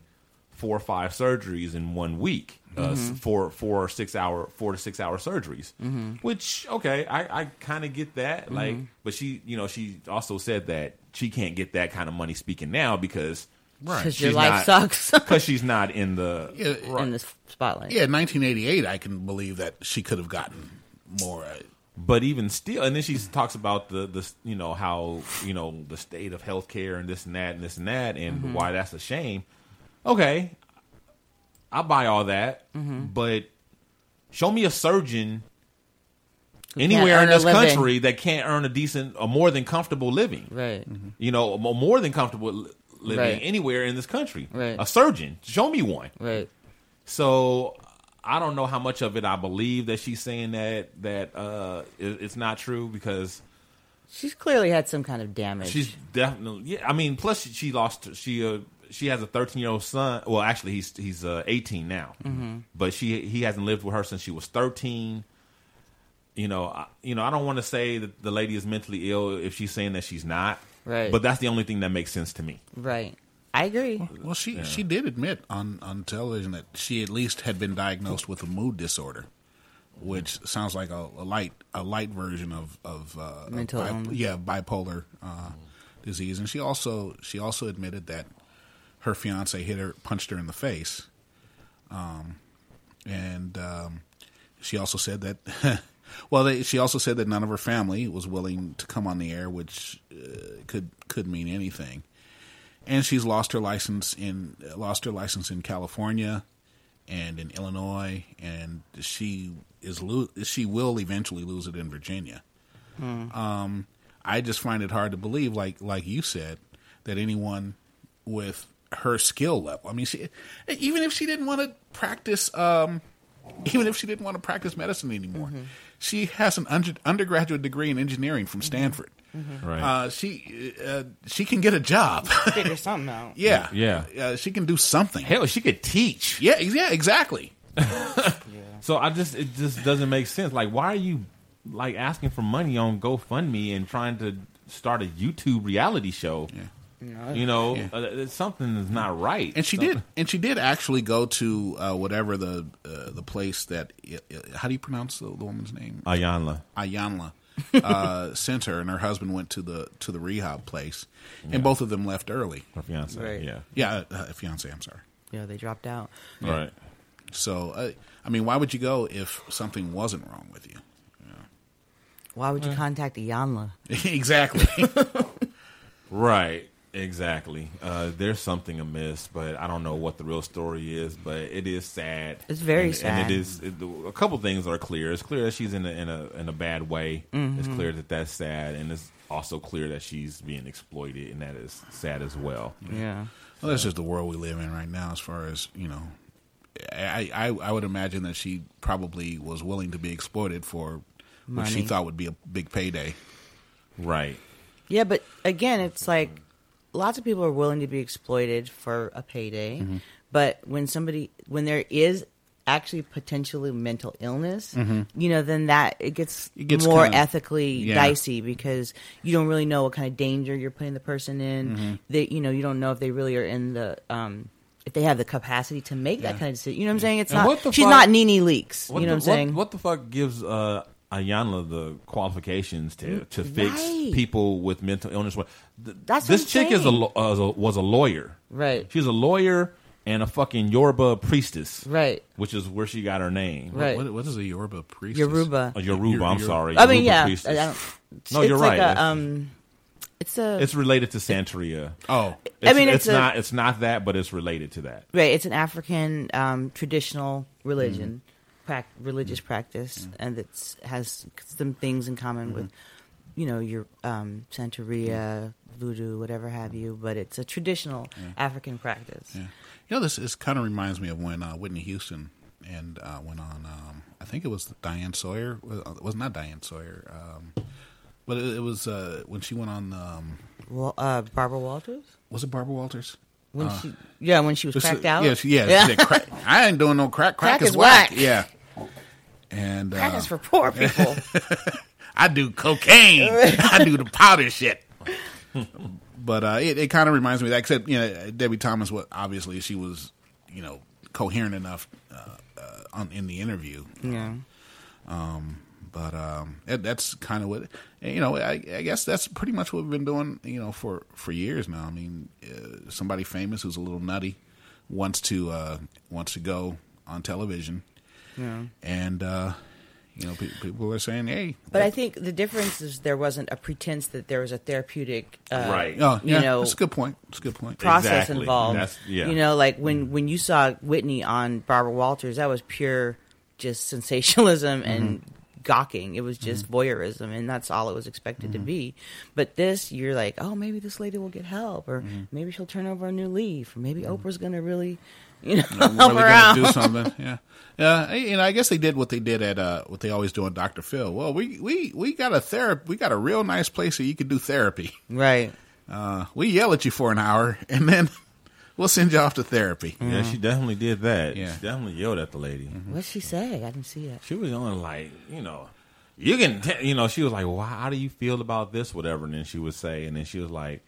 four or five surgeries in one week, uh, s- Mhm. four four or six hour four to six hour surgeries. Mhm. Which okay, I, I kind of get that. Like, Mhm. but she you know she also said that she can't get that kind of money speaking now because Right. 'Cause your she's life not- sucks. because she's not in the Yeah, in the spotlight. Yeah, 1988. I can believe that she could have gotten more. Uh, But even still, and then she talks about the the you know how you know the state of healthcare and this and that and this and that and Mhm. why that's a shame. Okay, I buy all that, Mhm. but show me a surgeon Who anywhere in this country that can't earn a decent, a more than comfortable living. Right. You know, a more than comfortable living Right. anywhere in this country. Right. A surgeon, show me one. Right. So I don't know how much of it I believe that she's saying that that uh, it, it's not true because She's clearly had some kind of damage. she's definitely yeah. I mean, plus she, she lost she uh, she has a 13 year old son. Well, actually, he's he's uh, 18 now, Mhm. but she he hasn't lived with her since she was 13. You know, I, you know, I don't want to say that the lady is mentally ill if she's saying that she's not. Right. But that's the only thing that makes sense to me. right. I agree. well, she she did admit on on television that she at least had been diagnosed with a mood disorder, which sounds like a, a light a light version of of uh, of Mental bi- yeah bipolar uh, disease. And she also she also admitted that her fiance hit her punched her in the face, um, and um, she also said that. Well, they, she also said that none of her family was willing to come on the air, which uh, could could mean anything and she's lost her license in lost her license in California and in Illinois, and she is lo- she will eventually lose it in Virginia. Hmm. Um, I just find it hard to believe, like like you said, that anyone with her skill level. I mean, she, even if she didn't want to practice, um, even if she didn't want to practice medicine anymore, Mm-hmm. she has an under, undergraduate degree in engineering from Stanford. Mhm. Right. Uh, she uh, she can get a job. Figure something out. yeah, Yeah. Uh, she can do something. Hell, she could teach. Yeah, yeah, exactly. So I just it just doesn't make sense. Like, why are you like asking for money on GoFundMe and trying to start a YouTube reality show? No. You know, Yeah. uh, something is not right. And she Something- did, and she did actually go to uh, whatever the uh, the place that how do you pronounce the, the woman's name? Iyanla. Iyanla uh, sent her, and her husband went to the to the rehab place, Yeah. and both of them left early. Her fiance, Right. yeah. yeah, uh, uh, fiance. I'm sorry. Yeah, they dropped out. Right. So, uh, I mean, why would you go if something wasn't wrong with you? Why would you contact Iyanla? exactly. Right. Exactly. Uh, there's something amiss, but I don't know what the real story is. But it is sad. It's very and, sad. And it is. It, a couple things are clear. It's clear that she's in a in a in a bad way. It's Mhm. clear that that's sad, and it's also clear that she's being exploited, and that is sad as well. Yeah. Well, that's just the world we live in right now. As far as you know, I, I I would imagine that she probably was willing to be exploited for what she thought would be a big payday. Right. Yeah, but again, it's like lots of people are willing to be exploited for a payday, Mhm. but when somebody when there is actually potentially mental illness, Mhm. you know, then that it gets, It gets more kinda- ethically yeah. dicey because you don't really know what kind of danger you're putting the person in. Mhm. They, you know, you don't know if they really are in the um if they have the capacity to make that kind of decision. You know what I'm saying? It's And not. what the she's fuck- not NeNe Leakes. You know the, what I'm saying? What, the fuck gives uh, Iyanla the qualifications to to fix Right. people with mental illness? What- th- That's what this I'm chick is a, uh, was a was a lawyer. Right. She's a lawyer and a fucking Yoruba priestess. Right. Which is where she got her name. Right. What, what is a Yoruba priestess? Yoruba. A Yoruba. I'm Yor- sorry. I mean, Yoruba yeah. priestess. I don't, no, it's you're like right. A, um, it's a. it's related to Santeria. Oh, I mean, it's a- not. It's not that, but it's related to that. Right, it's an African um, traditional religion, Mm-hmm. Prac- religious practice, and it has some things in common Mm-hmm. with, you know, your um, Santeria, voodoo, whatever have you. But it's a traditional African practice. Yeah. You know, this this kind of reminds me of when uh, Whitney Houston and uh, went on. Um, I think it was Diane Sawyer. It was not Diane Sawyer, um, but it, it was uh, when she went on. Um, Well, uh, Barbara Walters. was it Barbara Walters? When Uh, she, yeah, when she was is- cracked out. Yeah, she, yeah. she crack, I ain't doing no crack. Crack, Crack is, is whack. whack. Yeah. And Crack uh, is for poor people. I do cocaine. I do the powder shit. but uh, it, it kind of reminds me of that. Except you know, Debi Thomas. What obviously she was, you know, coherent enough uh, uh, on in the interview. Yeah. Um, but um, that, that's kind of what you know. I, I guess that's pretty much what we've been doing. You know, for for years now. I mean, uh, somebody famous who's a little nutty wants to uh, wants to go on television, Yeah. and uh, you know, pe- people are saying, "Hey, But I think the difference is there wasn't a pretense that there was a therapeutic, uh, Right. Oh, yeah, you know, that's a good point. That's a good point. process Exactly. involved. That's- yeah. You know, like when mm. when you saw Whitney on Barbara Walters, that was pure just sensationalism mm-hmm. and gawking. It was mm-hmm. just voyeurism, and that's all it was expected to mm-hmm. be. But this, you're like, oh, maybe this lady will get help, or maybe she'll turn over a new leaf, or maybe Oprah's going to really, you know, I'm help really her gonna out. do something. Yeah, yeah. You know, I guess they did what they did at uh, what they always do on Dr. Phil. Well, we we we got a therapy. We got a real nice place where you can do therapy. Right. Uh, we yell at you for an hour, and then we'll send you off to therapy. Yeah, she definitely did that. Yeah. She definitely yelled at the lady. What'd she say? I didn't see it. She was yelling like, you know, you can, t-, you know, she was like, well, how do you feel about this, whatever? And then she would say, and then she was like,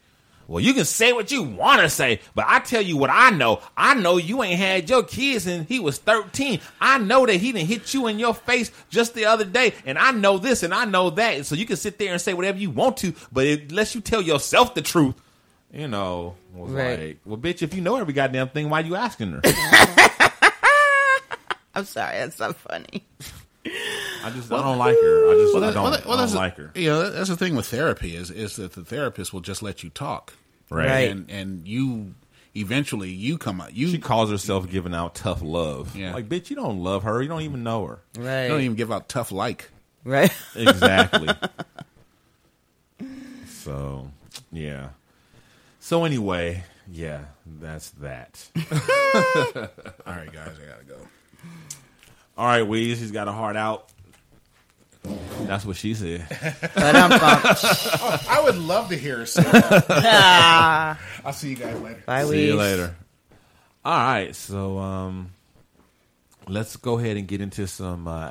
well, you can say what you want to say, but I tell you what I know. I know you ain't had your kids and he was 13. I know that he didn't hit you in your face just the other day, and I know this and I know that. So you can sit there and say whatever you want to, but unless you tell yourself the truth, you know, was Right. like, well, bitch, if you know every goddamn thing, why you asking her? I'm sorry, that's not funny. I just, I don't like her. I just, I that- don't, that- I don't that's the- like her. You know, that's the thing with therapy is is that the therapist will just let you talk, Right. Right. And and you eventually you come out. You She calls herself giving out tough love. Yeah. Like, bitch, you don't love her. You don't even know her. Right. you don't even give out tough like. Right. Exactly. so, yeah. So anyway, yeah, that's that. All right, guys, I gotta go. All right, Weez, he's got a heart out. That's what she said. Oh, I would love to hear her say that. I'll see you guys later. Bye, See you later. All right, so um, let's go ahead and get into some uh,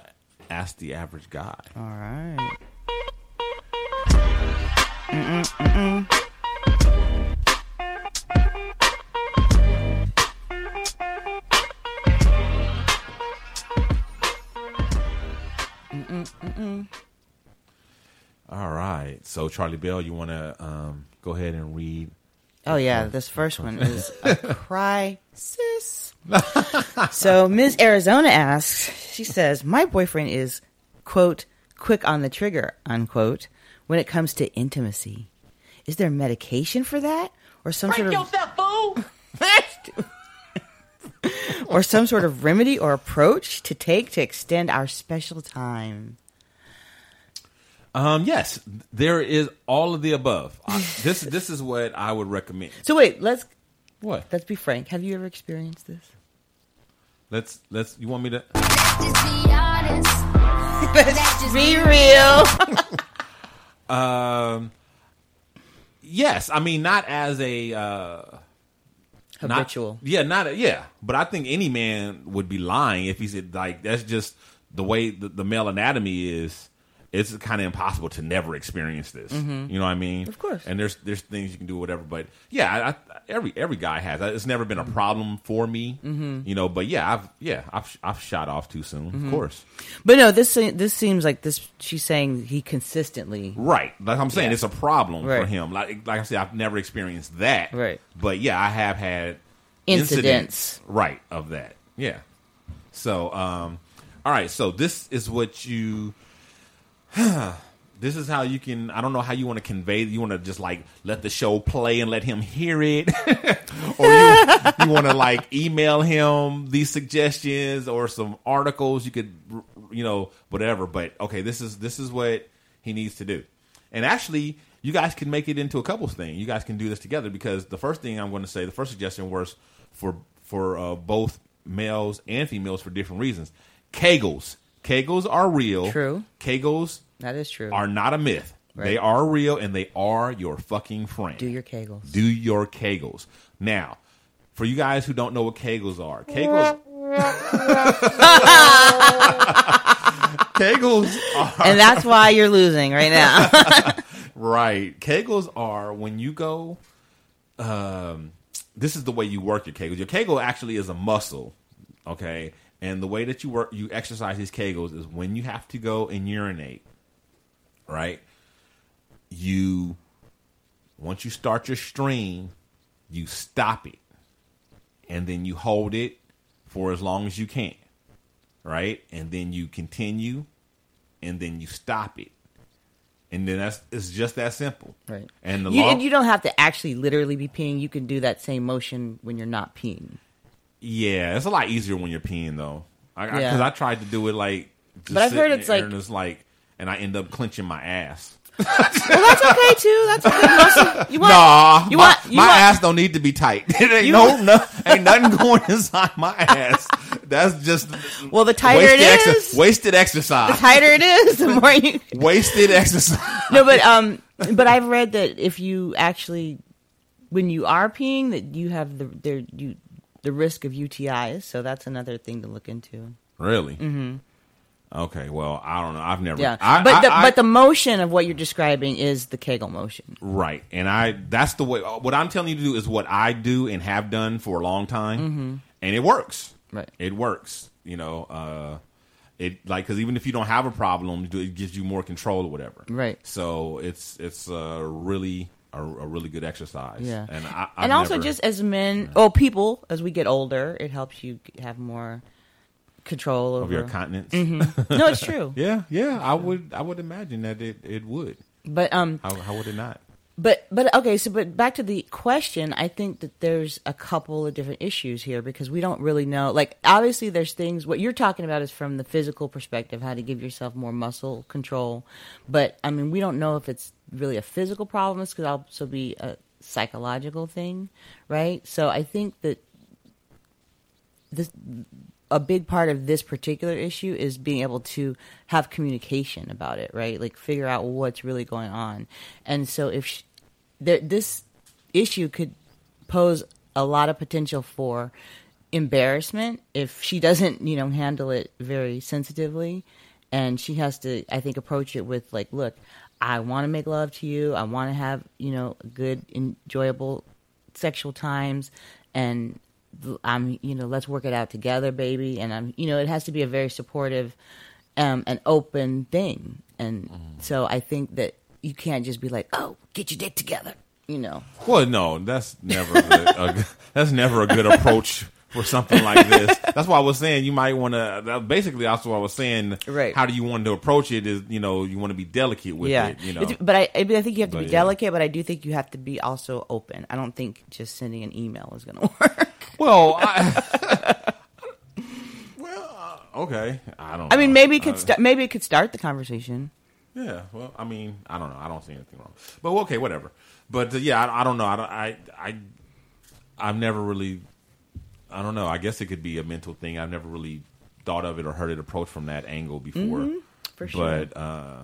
Ask the Average Guy. All right. Mm-mm, mm-mm. Mm-mm. All right. So, Charlie Bell, you want to um, go ahead and read? Oh yeah, this first one is a crisis. so Ms. Arizona asks, she says, "My boyfriend is quote quick on the trigger unquote when it comes to intimacy. Is there medication for that, or some sort of fool! or some sort of remedy or approach to take to extend our special time?" Um, yes, there is all of the above. Uh, this this is what I would recommend. So wait, let's What? let's be frank. Have you ever experienced this? Let's let's. You want me to? Let's be real. Um, yes, I mean not as a uh, not- yeah, not a, yeah, but I think any man would be lying if he said like that's just the way the, the male anatomy is. It's kind of impossible to never experience this. Mhm. You know what I mean? Of course. And there's there's things you can do, whatever. But yeah, I, I, every every guy has. It's never been a problem for me. Mhm. You know, but yeah, I've yeah I've I've shot off too soon. Mhm. Of course. But no, this this seems like this. She's saying he consistently Right. Like I'm saying, Yeah. it's a problem for him. Like like I said, I've never experienced that. Right. But yeah, I have had Incidents. right of that. Yeah. So um all right, so this is what you this is how you can I don't know how you want to convey you want to just like let the show play and let him hear it? Or you, you want to like email him these suggestions or some articles you could you know whatever but okay this is this is what he needs to do. And actually you guys can make it into a couples thing. You guys can do this together because the first thing i'm going to say the first suggestion was for for uh, both males and females for different reasons. Kegels kegels are real True. kegels That is true. are not a myth Right. they are real and they are your fucking friend Do your kegels. do your kegels now for you guys who don't know what kegels are kegels kegels are and that's why you're losing right now. right. Kegels are when you go. Um, this is the way you work your Kegels. Your Kegel actually is a muscle, okay. And the way that you work, you exercise these Kegels is when you have to go and urinate. Right. You once you start your stream, you stop it, and then you hold it for as long as you can. Right, and then you continue, and then you stop it and then that's it's just that simple. Right. And the you, long, and you don't have to actually literally be peeing. You can do that same motion when you're not peeing. Yeah, it's a lot easier when you're peeing though. Because I, Yeah. 'cause I tried to do it like, just But I've heard it's like- and it's like, and I end up clenching my ass. Well, that's okay too. That's a good muscle. You want? nah, you my, want? You my want, ass don't need to be tight. It ain't no, no, ain't nothing going inside my ass. That's just Well, the tighter it is, wasted is- wasted exercise. The tighter it is, the more you. wasted exercise. no, but um, but I've read that if you actually, when you are peeing, that you have the there you the risk of UTIs. So that's another thing to look into. Really? hmm Okay. Well, I don't know. I've never. Yeah, I, but I- the, I- but the motion of what you're describing is the Kegel motion. Right. And I that's the way what I'm telling you to do is what I do and have done for a long time. Mhm. And it works. Right. It works. You know, uh it like cuz even if you don't have a problem, it gives you more control or whatever. Right. So it's it's uh really a, a really good exercise. Yeah, And I I've and also never- just as men, oh people, as we get older, it helps you have more control over of your continence. Mhm. No, it's true. yeah, yeah. I would I would imagine that it, it would. But um, How, how would it not? But but okay, so but back to the question, I think that there's a couple of different issues here because we don't really know. Like obviously there's things what you're talking about is from the physical perspective, how to give yourself more muscle control. But I mean, we don't know if it's really a physical problem, this could also be a psychological thing, right? So I think that this a big part of this particular issue is being able to have communication about it, right? Like figure out what's really going on. And so if sh- there, this issue could pose a lot of potential for embarrassment if she doesn't, you know, handle it very sensitively, and she has to, I think, approach it with like, look, I want to make love to you. I want to have, you know, good, enjoyable sexual times, and I'm, you know, let's work it out together, baby. And I'm, you know, it has to be a very supportive um, and open thing. And so I think that you can't just be like, oh, get your dick together, you know. Well, no, that's never good, a, that's never a good approach for something like this. That's why I was saying you might want to. Basically, that's what I was saying. Right. How do you want to approach it? Is you know you want to be delicate with yeah, it. You know. It's- but I, I think you have to But be yeah. delicate. But I do think you have to be also open. I don't think just sending an email is going to work. Well, I, well, uh, okay. I don't. I mean, know. maybe it could Uh, sta- maybe it could start the conversation. Yeah, well, I mean, I don't know. I don't see anything wrong. But okay, whatever. But uh, yeah, I, I don't know. I, don't, I I I've never really. I don't know. I guess it could be a mental thing. I've never really thought of it or heard it approached from that angle before. Mhm, for sure. But uh,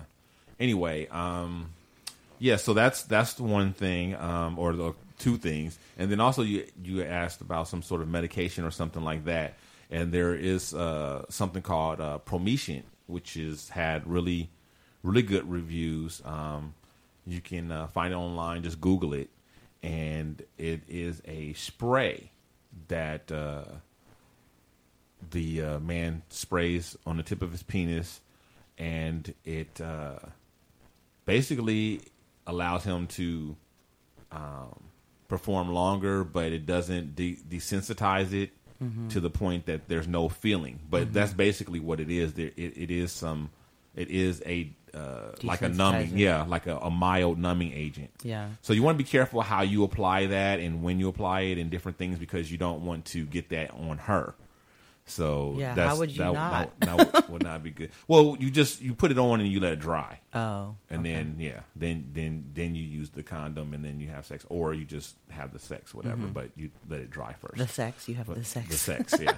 anyway, um, yeah. So that's that's the one thing, um, or the two things, and then also you you asked about some sort of medication or something like that, and there is uh, something called uh, which has had really really good reviews. Um, you can uh, find it online. Just Google it, and it is a spray that uh, the uh, man sprays on the tip of his penis, and it uh, basically allows him to um, perform longer, but it doesn't de- desensitize it Mhm. to the point that there's no feeling. But Mhm. that's basically what it is. There, it, it is some. It is a uh, like a numbing, yeah, like a, a mild numbing agent. Yeah. So you want to be careful how you apply that and when you apply it and different things because you don't want to get that on her. So Yeah, how would you that, not? That, that would, would not be good. Well, you just you put it on and you let it dry. Oh, and then yeah, then then then you use the condom and then you have sex, or you just have the sex, whatever. Mhm. But you let it dry first. The sex, you have But the sex. The sex, yeah.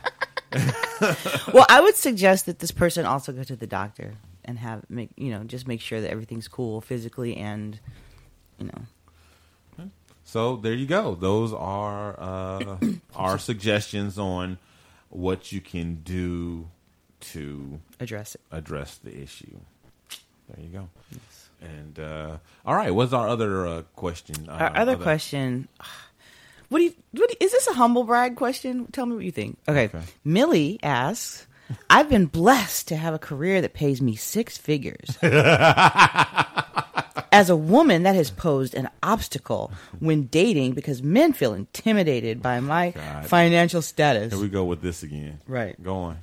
well, I would suggest that this person also go to the doctor and have make you know just make sure that everything's cool physically and you know So there you go. Those are uh, our suggestions on what you can do to Address it. Address the issue. There you go. And uh, all right, what's our other uh, question? Uh, Our other question. What do you? What do you- is this a humble brag question? Tell me what you think. Okay. Millie asks, "I've been blessed to have a career that pays me six figures. As a woman, that has posed an obstacle when dating because men feel intimidated by my God. financial status. Here we go with this again. Right. Go on.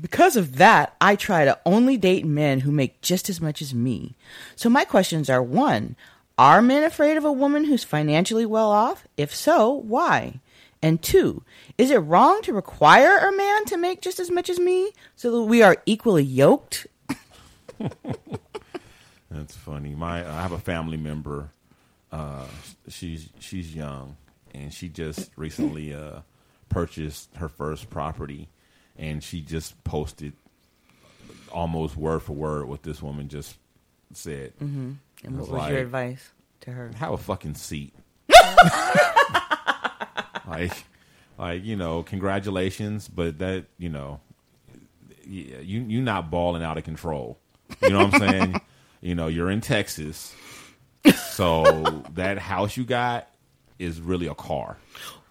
Because of that, I try to only date men who make just as much as me. So my questions are one, are men afraid of a woman who's financially well off? If so, why? And two, is it wrong to require a man to make just as much as me so that we are equally yoked? That's funny. My I have a family member. Uh, she's she's young, and she just recently uh, purchased her first property, and she just posted almost word for word what this woman just said. Mm-hmm. And what was was like, your advice to her? Have a fucking seat. like, like you know, congratulations, but that you know, yeah, you you not balling out of control. You know what I'm saying? you know, you're in Texas, so that house you got is really a car.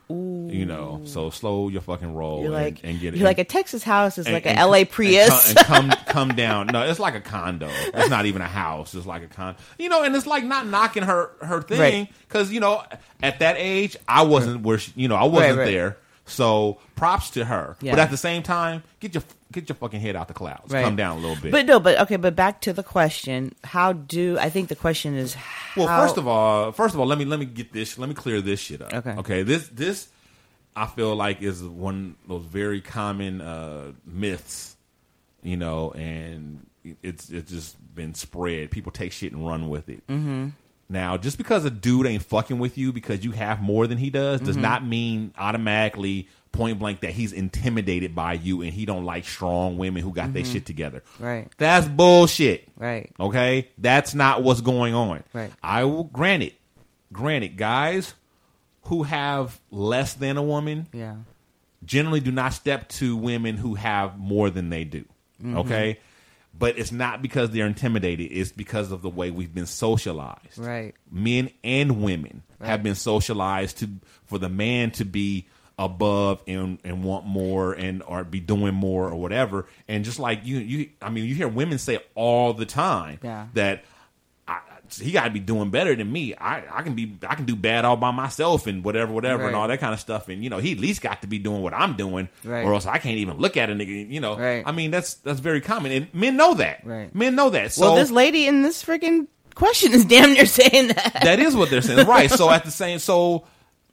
You know, so slow your fucking roll and, like, and get it. you're like a Texas house is and- like and a LA Prius. and come, and come come down. No, it's like a condo. It's not even a house. It's like a con. You know, and it's like not knocking her her thing Right. because you know at that age I wasn't where she, you know I wasn't Right, right. there. So props to her. Yeah. But at the same time, get your get your fucking head out the clouds. Right. Come down a little bit. But no, but okay, but back to the question. How do I think the question is Well, first of all, first of all, let me let me get this. Let me clear this shit up. Okay. Okay. This this I feel like is one of those very common uh, myths, you know, and it's it's just been spread. People take shit and run with it. Mm-hmm. Now, just because a dude ain't fucking with you because you have more than he does, does Mhm. not mean automatically point blank that he's intimidated by you and he don't like strong women who got their Mhm. shit together. Right. That's bullshit. Right. Okay? That's not what's going on. Right. I will grant it. Granted, guys who have less than a woman, Yeah. generally do not step to women who have more than they do. Mhm. Okay, but it's not because they're intimidated; it's because of the way we've been socialized. Right. Men and women have been socialized to for the man to be above and and want more and or be doing more or whatever. And just like you, you, I mean, you hear women say all the time Yeah. that I, he got to be doing better than me. I, I can be I can do bad all by myself and whatever whatever and all that kind of stuff. And you know he at least got to be doing what I'm doing, Right. or else I can't even look at a nigga. You know, Right. I mean that's that's very common, and men know that. Right. Men know that. So well, this lady in this freaking question is damn near saying that. that is what they're saying, right? So at the same, so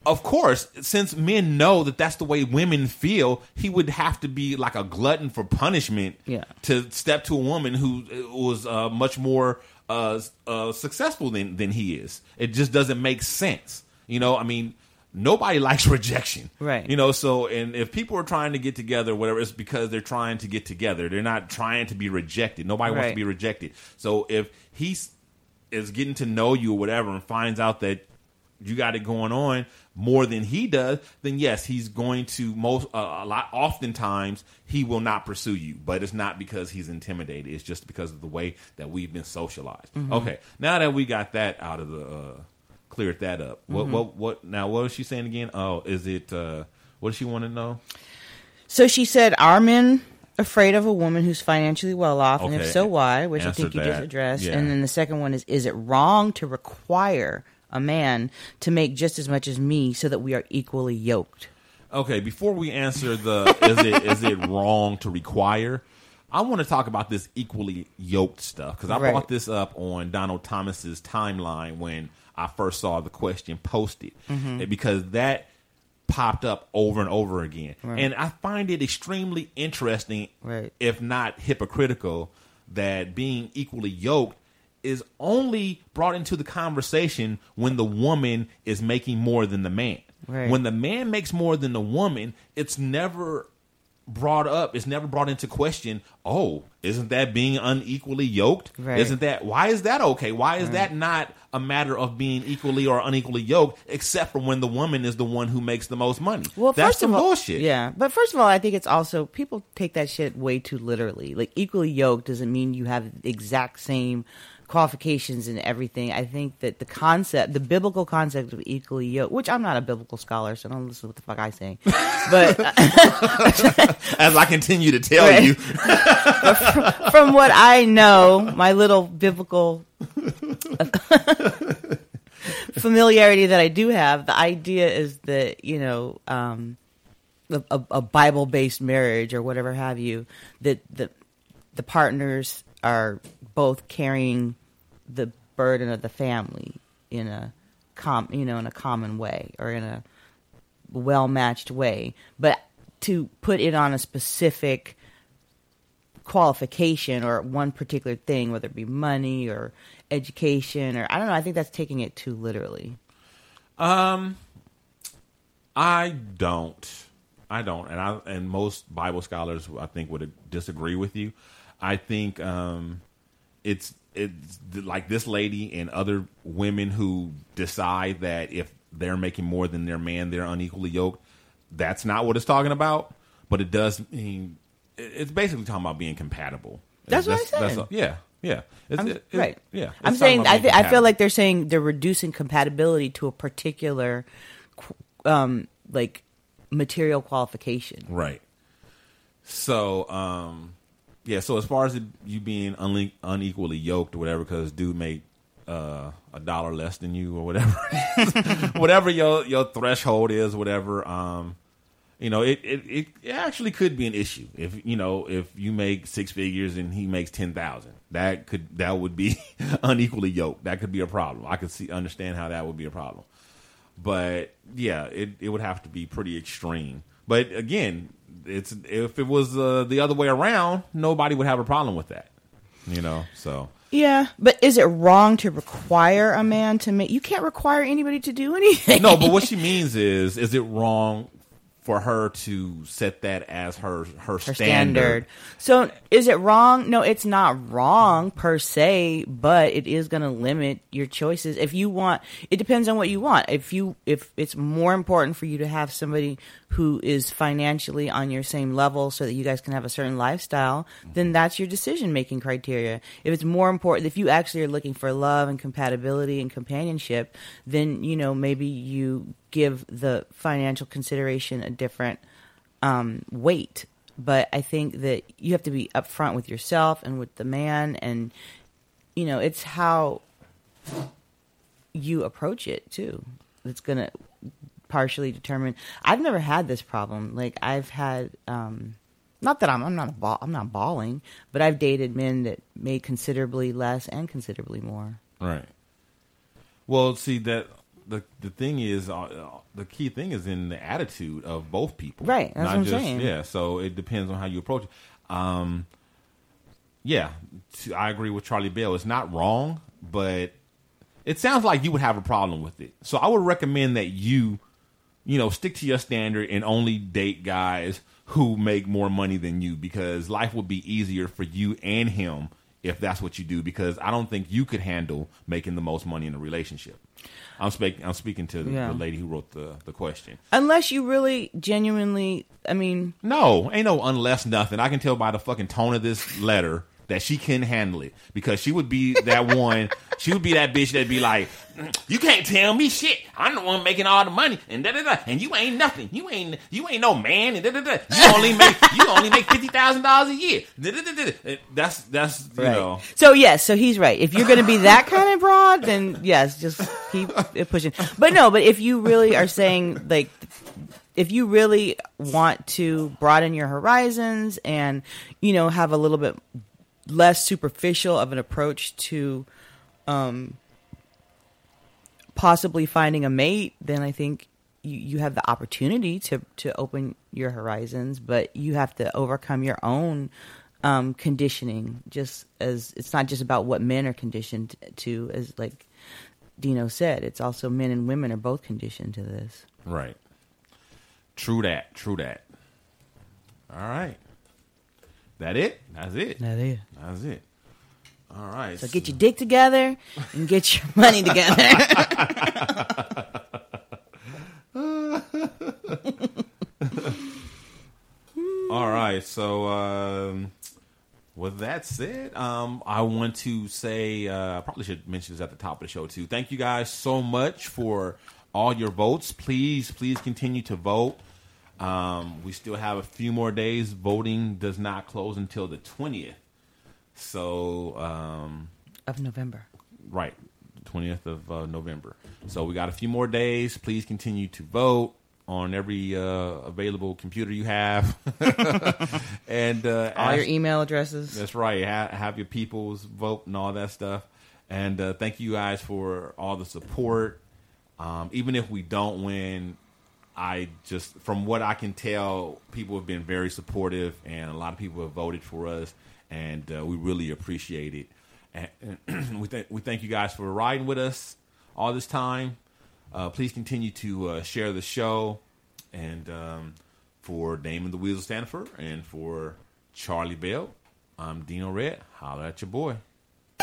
of course, since men know that that's the way women feel, he would have to be like a glutton for punishment Yeah. to step to a woman who uh, was uh, much more uh, uh, successful than than he is. It just doesn't make sense, you know. I mean. Nobody likes rejection, Right. You know, so and if people are trying to get together, whatever, it's because they're trying to get together. They're not trying to be rejected. Nobody wants to be rejected. So if he's is getting to know you or whatever and finds out that you got it going on more than he does, then yes, he's going to most uh, a lot. Oftentimes, he will not pursue you, but it's not because he's intimidated. It's just because of the way that we've been socialized. Mhm. Okay, now that we got that out of the uh, cleared that up, what Mhm. what what now? What was she saying again? Oh, is it? Uh, what does she want to know? So she said, "Are men afraid of a woman who's financially well off, okay. and if so, why?" Which I Answer think you just addressed. Yeah. And then the second one is, "Is it wrong to require a man to make just as much as me so that we are equally yoked?" Okay, before we answer the is it is it wrong to require? I want to talk about this equally yoked stuff because I Right. brought this up on Donald Thomas's timeline when I first saw the question posted Mhm. Because that popped up over and over again, Right. and I find it extremely interesting, Right. if not hypocritical, that being equally yoked is only brought into the conversation when the woman is making more than the man. Right. When the man makes more than the woman, it's never brought up. It's never brought into question. Oh, isn't that being unequally yoked? Right. Isn't that why is that okay? Why is Right. that not a matter of being equally or unequally yoked? Except for when the woman is the one who makes the most money. Well, that's first some of all, bullshit. Yeah, but first of all, I think it's also people take that shit way too literally. Like equally yoked doesn't mean you have the exact same qualifications and everything. I think that the concept, the biblical concept of equally yoked, which I'm not a biblical scholar, so don't listen to what the fuck I say. But As I continue to tell Right. you, But fr- from what I know, my little biblical familiarity that I do have, the idea is that you know, um, a, a, a Bible-based marriage or whatever have you, that the the partners are both carrying the burden of the family in a com, you know, in a common way or in a well-matched way, but to put it on a specific qualification or one particular thing, whether it be money or education or I don't know. I think that's taking it too literally. Um, I don't. I don't, and I and most Bible scholars I think would disagree with you. I think um, it's it's like this lady and other women who decide that if they're making more than their man, they're unequally yoked. That's not what it's talking about, but it does mean it's basically talking about being compatible. That's what I said. all- yeah, yeah, It's- I'm- it- it- right. Yeah, I'm saying I, th- I feel like they're saying they're reducing compatibility to a particular, um, like material qualification. Right. So, um, yeah. So as far as it, you being unequally yoked or whatever, because dude make uh, a dollar less than you or whatever, it is. whatever your your threshold is, whatever. Um, you know, it, it it it actually could be an issue if you know if you make six figures and he makes ten thousand. That could that would be unequally yoked. That could be a problem. I could see understand how that would be a problem. But yeah, it it would have to be pretty extreme. But again, it's if it was uh, the other way around, nobody would have a problem with that. You know, so Yeah, but is it wrong to require a man to make? You can't require anybody to do anything. no. But what she means is, is it wrong for her to set that as her her, her standard? standard. So is it wrong? No, it's not wrong per se, but it is going to limit your choices. If you want, it depends on what you want. If you if it's more important for you to have somebody who is financially on your same level so that you guys can have a certain lifestyle, then that's your decision making criteria. If it's more important, if you actually are looking for love and compatibility and companionship, then, you know, maybe you give the financial consideration a different um, weight. But I think that you have to be upfront with yourself and with the man, and you know, it's how you approach it too. That's gonna partially determine. I've never had this problem. Like I've had, um, not that I'm I'm not ball, I'm not balling, but I've dated men that made considerably less and considerably more. Right. Well, see that the the thing is uh, the key thing is in the attitude of both people. Right, that's what I'm saying. Yeah, so it depends on how you approach it. Um, yeah, I agree with Charlie Bell. It's not wrong, but it sounds like you would have a problem with it. So I would recommend that you, you know, stick to your standard and only date guys who make more money than you because life would be easier for you and him if that's what you do because I don't think you could handle making the most money in a relationship. I'm speaking I'm speaking to the, Yeah. the lady who wrote the the question. Unless you really genuinely, I mean, No, ain't no unless nothing. I can tell by the fucking tone of this letter that she can handle it because she would be that one. she would be that bitch that'd be like, "Mm, "You can't tell me shit. I'm the one making all the money, and da da da. And you ain't nothing. You ain't you ain't no man, and da da da. You only make you only make fifty thousand dollars a year. Da, da, da, da. That's that's you Right. know. So yes, so he's right. If you're going to be that kind of broad, then yes, just keep pushing. But no, but if you really are saying like, if you really want to broaden your horizons and you know have a little bit less superficial of an approach to um, possibly finding a mate, then I think you, you have the opportunity to to open your horizons, but you have to overcome your own um, conditioning. Just as it's not just about what men are conditioned to, as like Dino said, it's also men and women are both conditioned to this. Right. True that. True that. All right. That it? That's it. That it. That's it. All right. So get your dick together and get your money together. All right. So, um, with that said, um, I want to say uh, I probably should mention this at the top of the show too. Thank you guys so much for all your votes. Please, please continue to vote. Um, we still have a few more days. Voting does not close until the twentieth. So, um, of November. right, twentieth of uh, November. So we got a few more days. Please continue to vote on every uh, available computer you have, and uh, All ask- your email addresses. That's right. Ha- have your people's vote and all that stuff. And uh, thank you guys for all the support. Um, even if we don't win, I just from what I can tell, people have been very supportive, and a lot of people have voted for us, and uh, we really appreciate it. And, we th- we thank you guys for riding with us all this time. Uh, please continue to uh, share the show, and um, for Damon the Weasel Stanford, and for Charlie Bell, I'm Dino Red. Holler at your boy.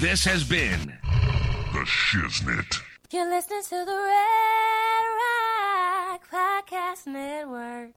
This has been The Shiznit. You're listening to the Red Rock Podcast Network.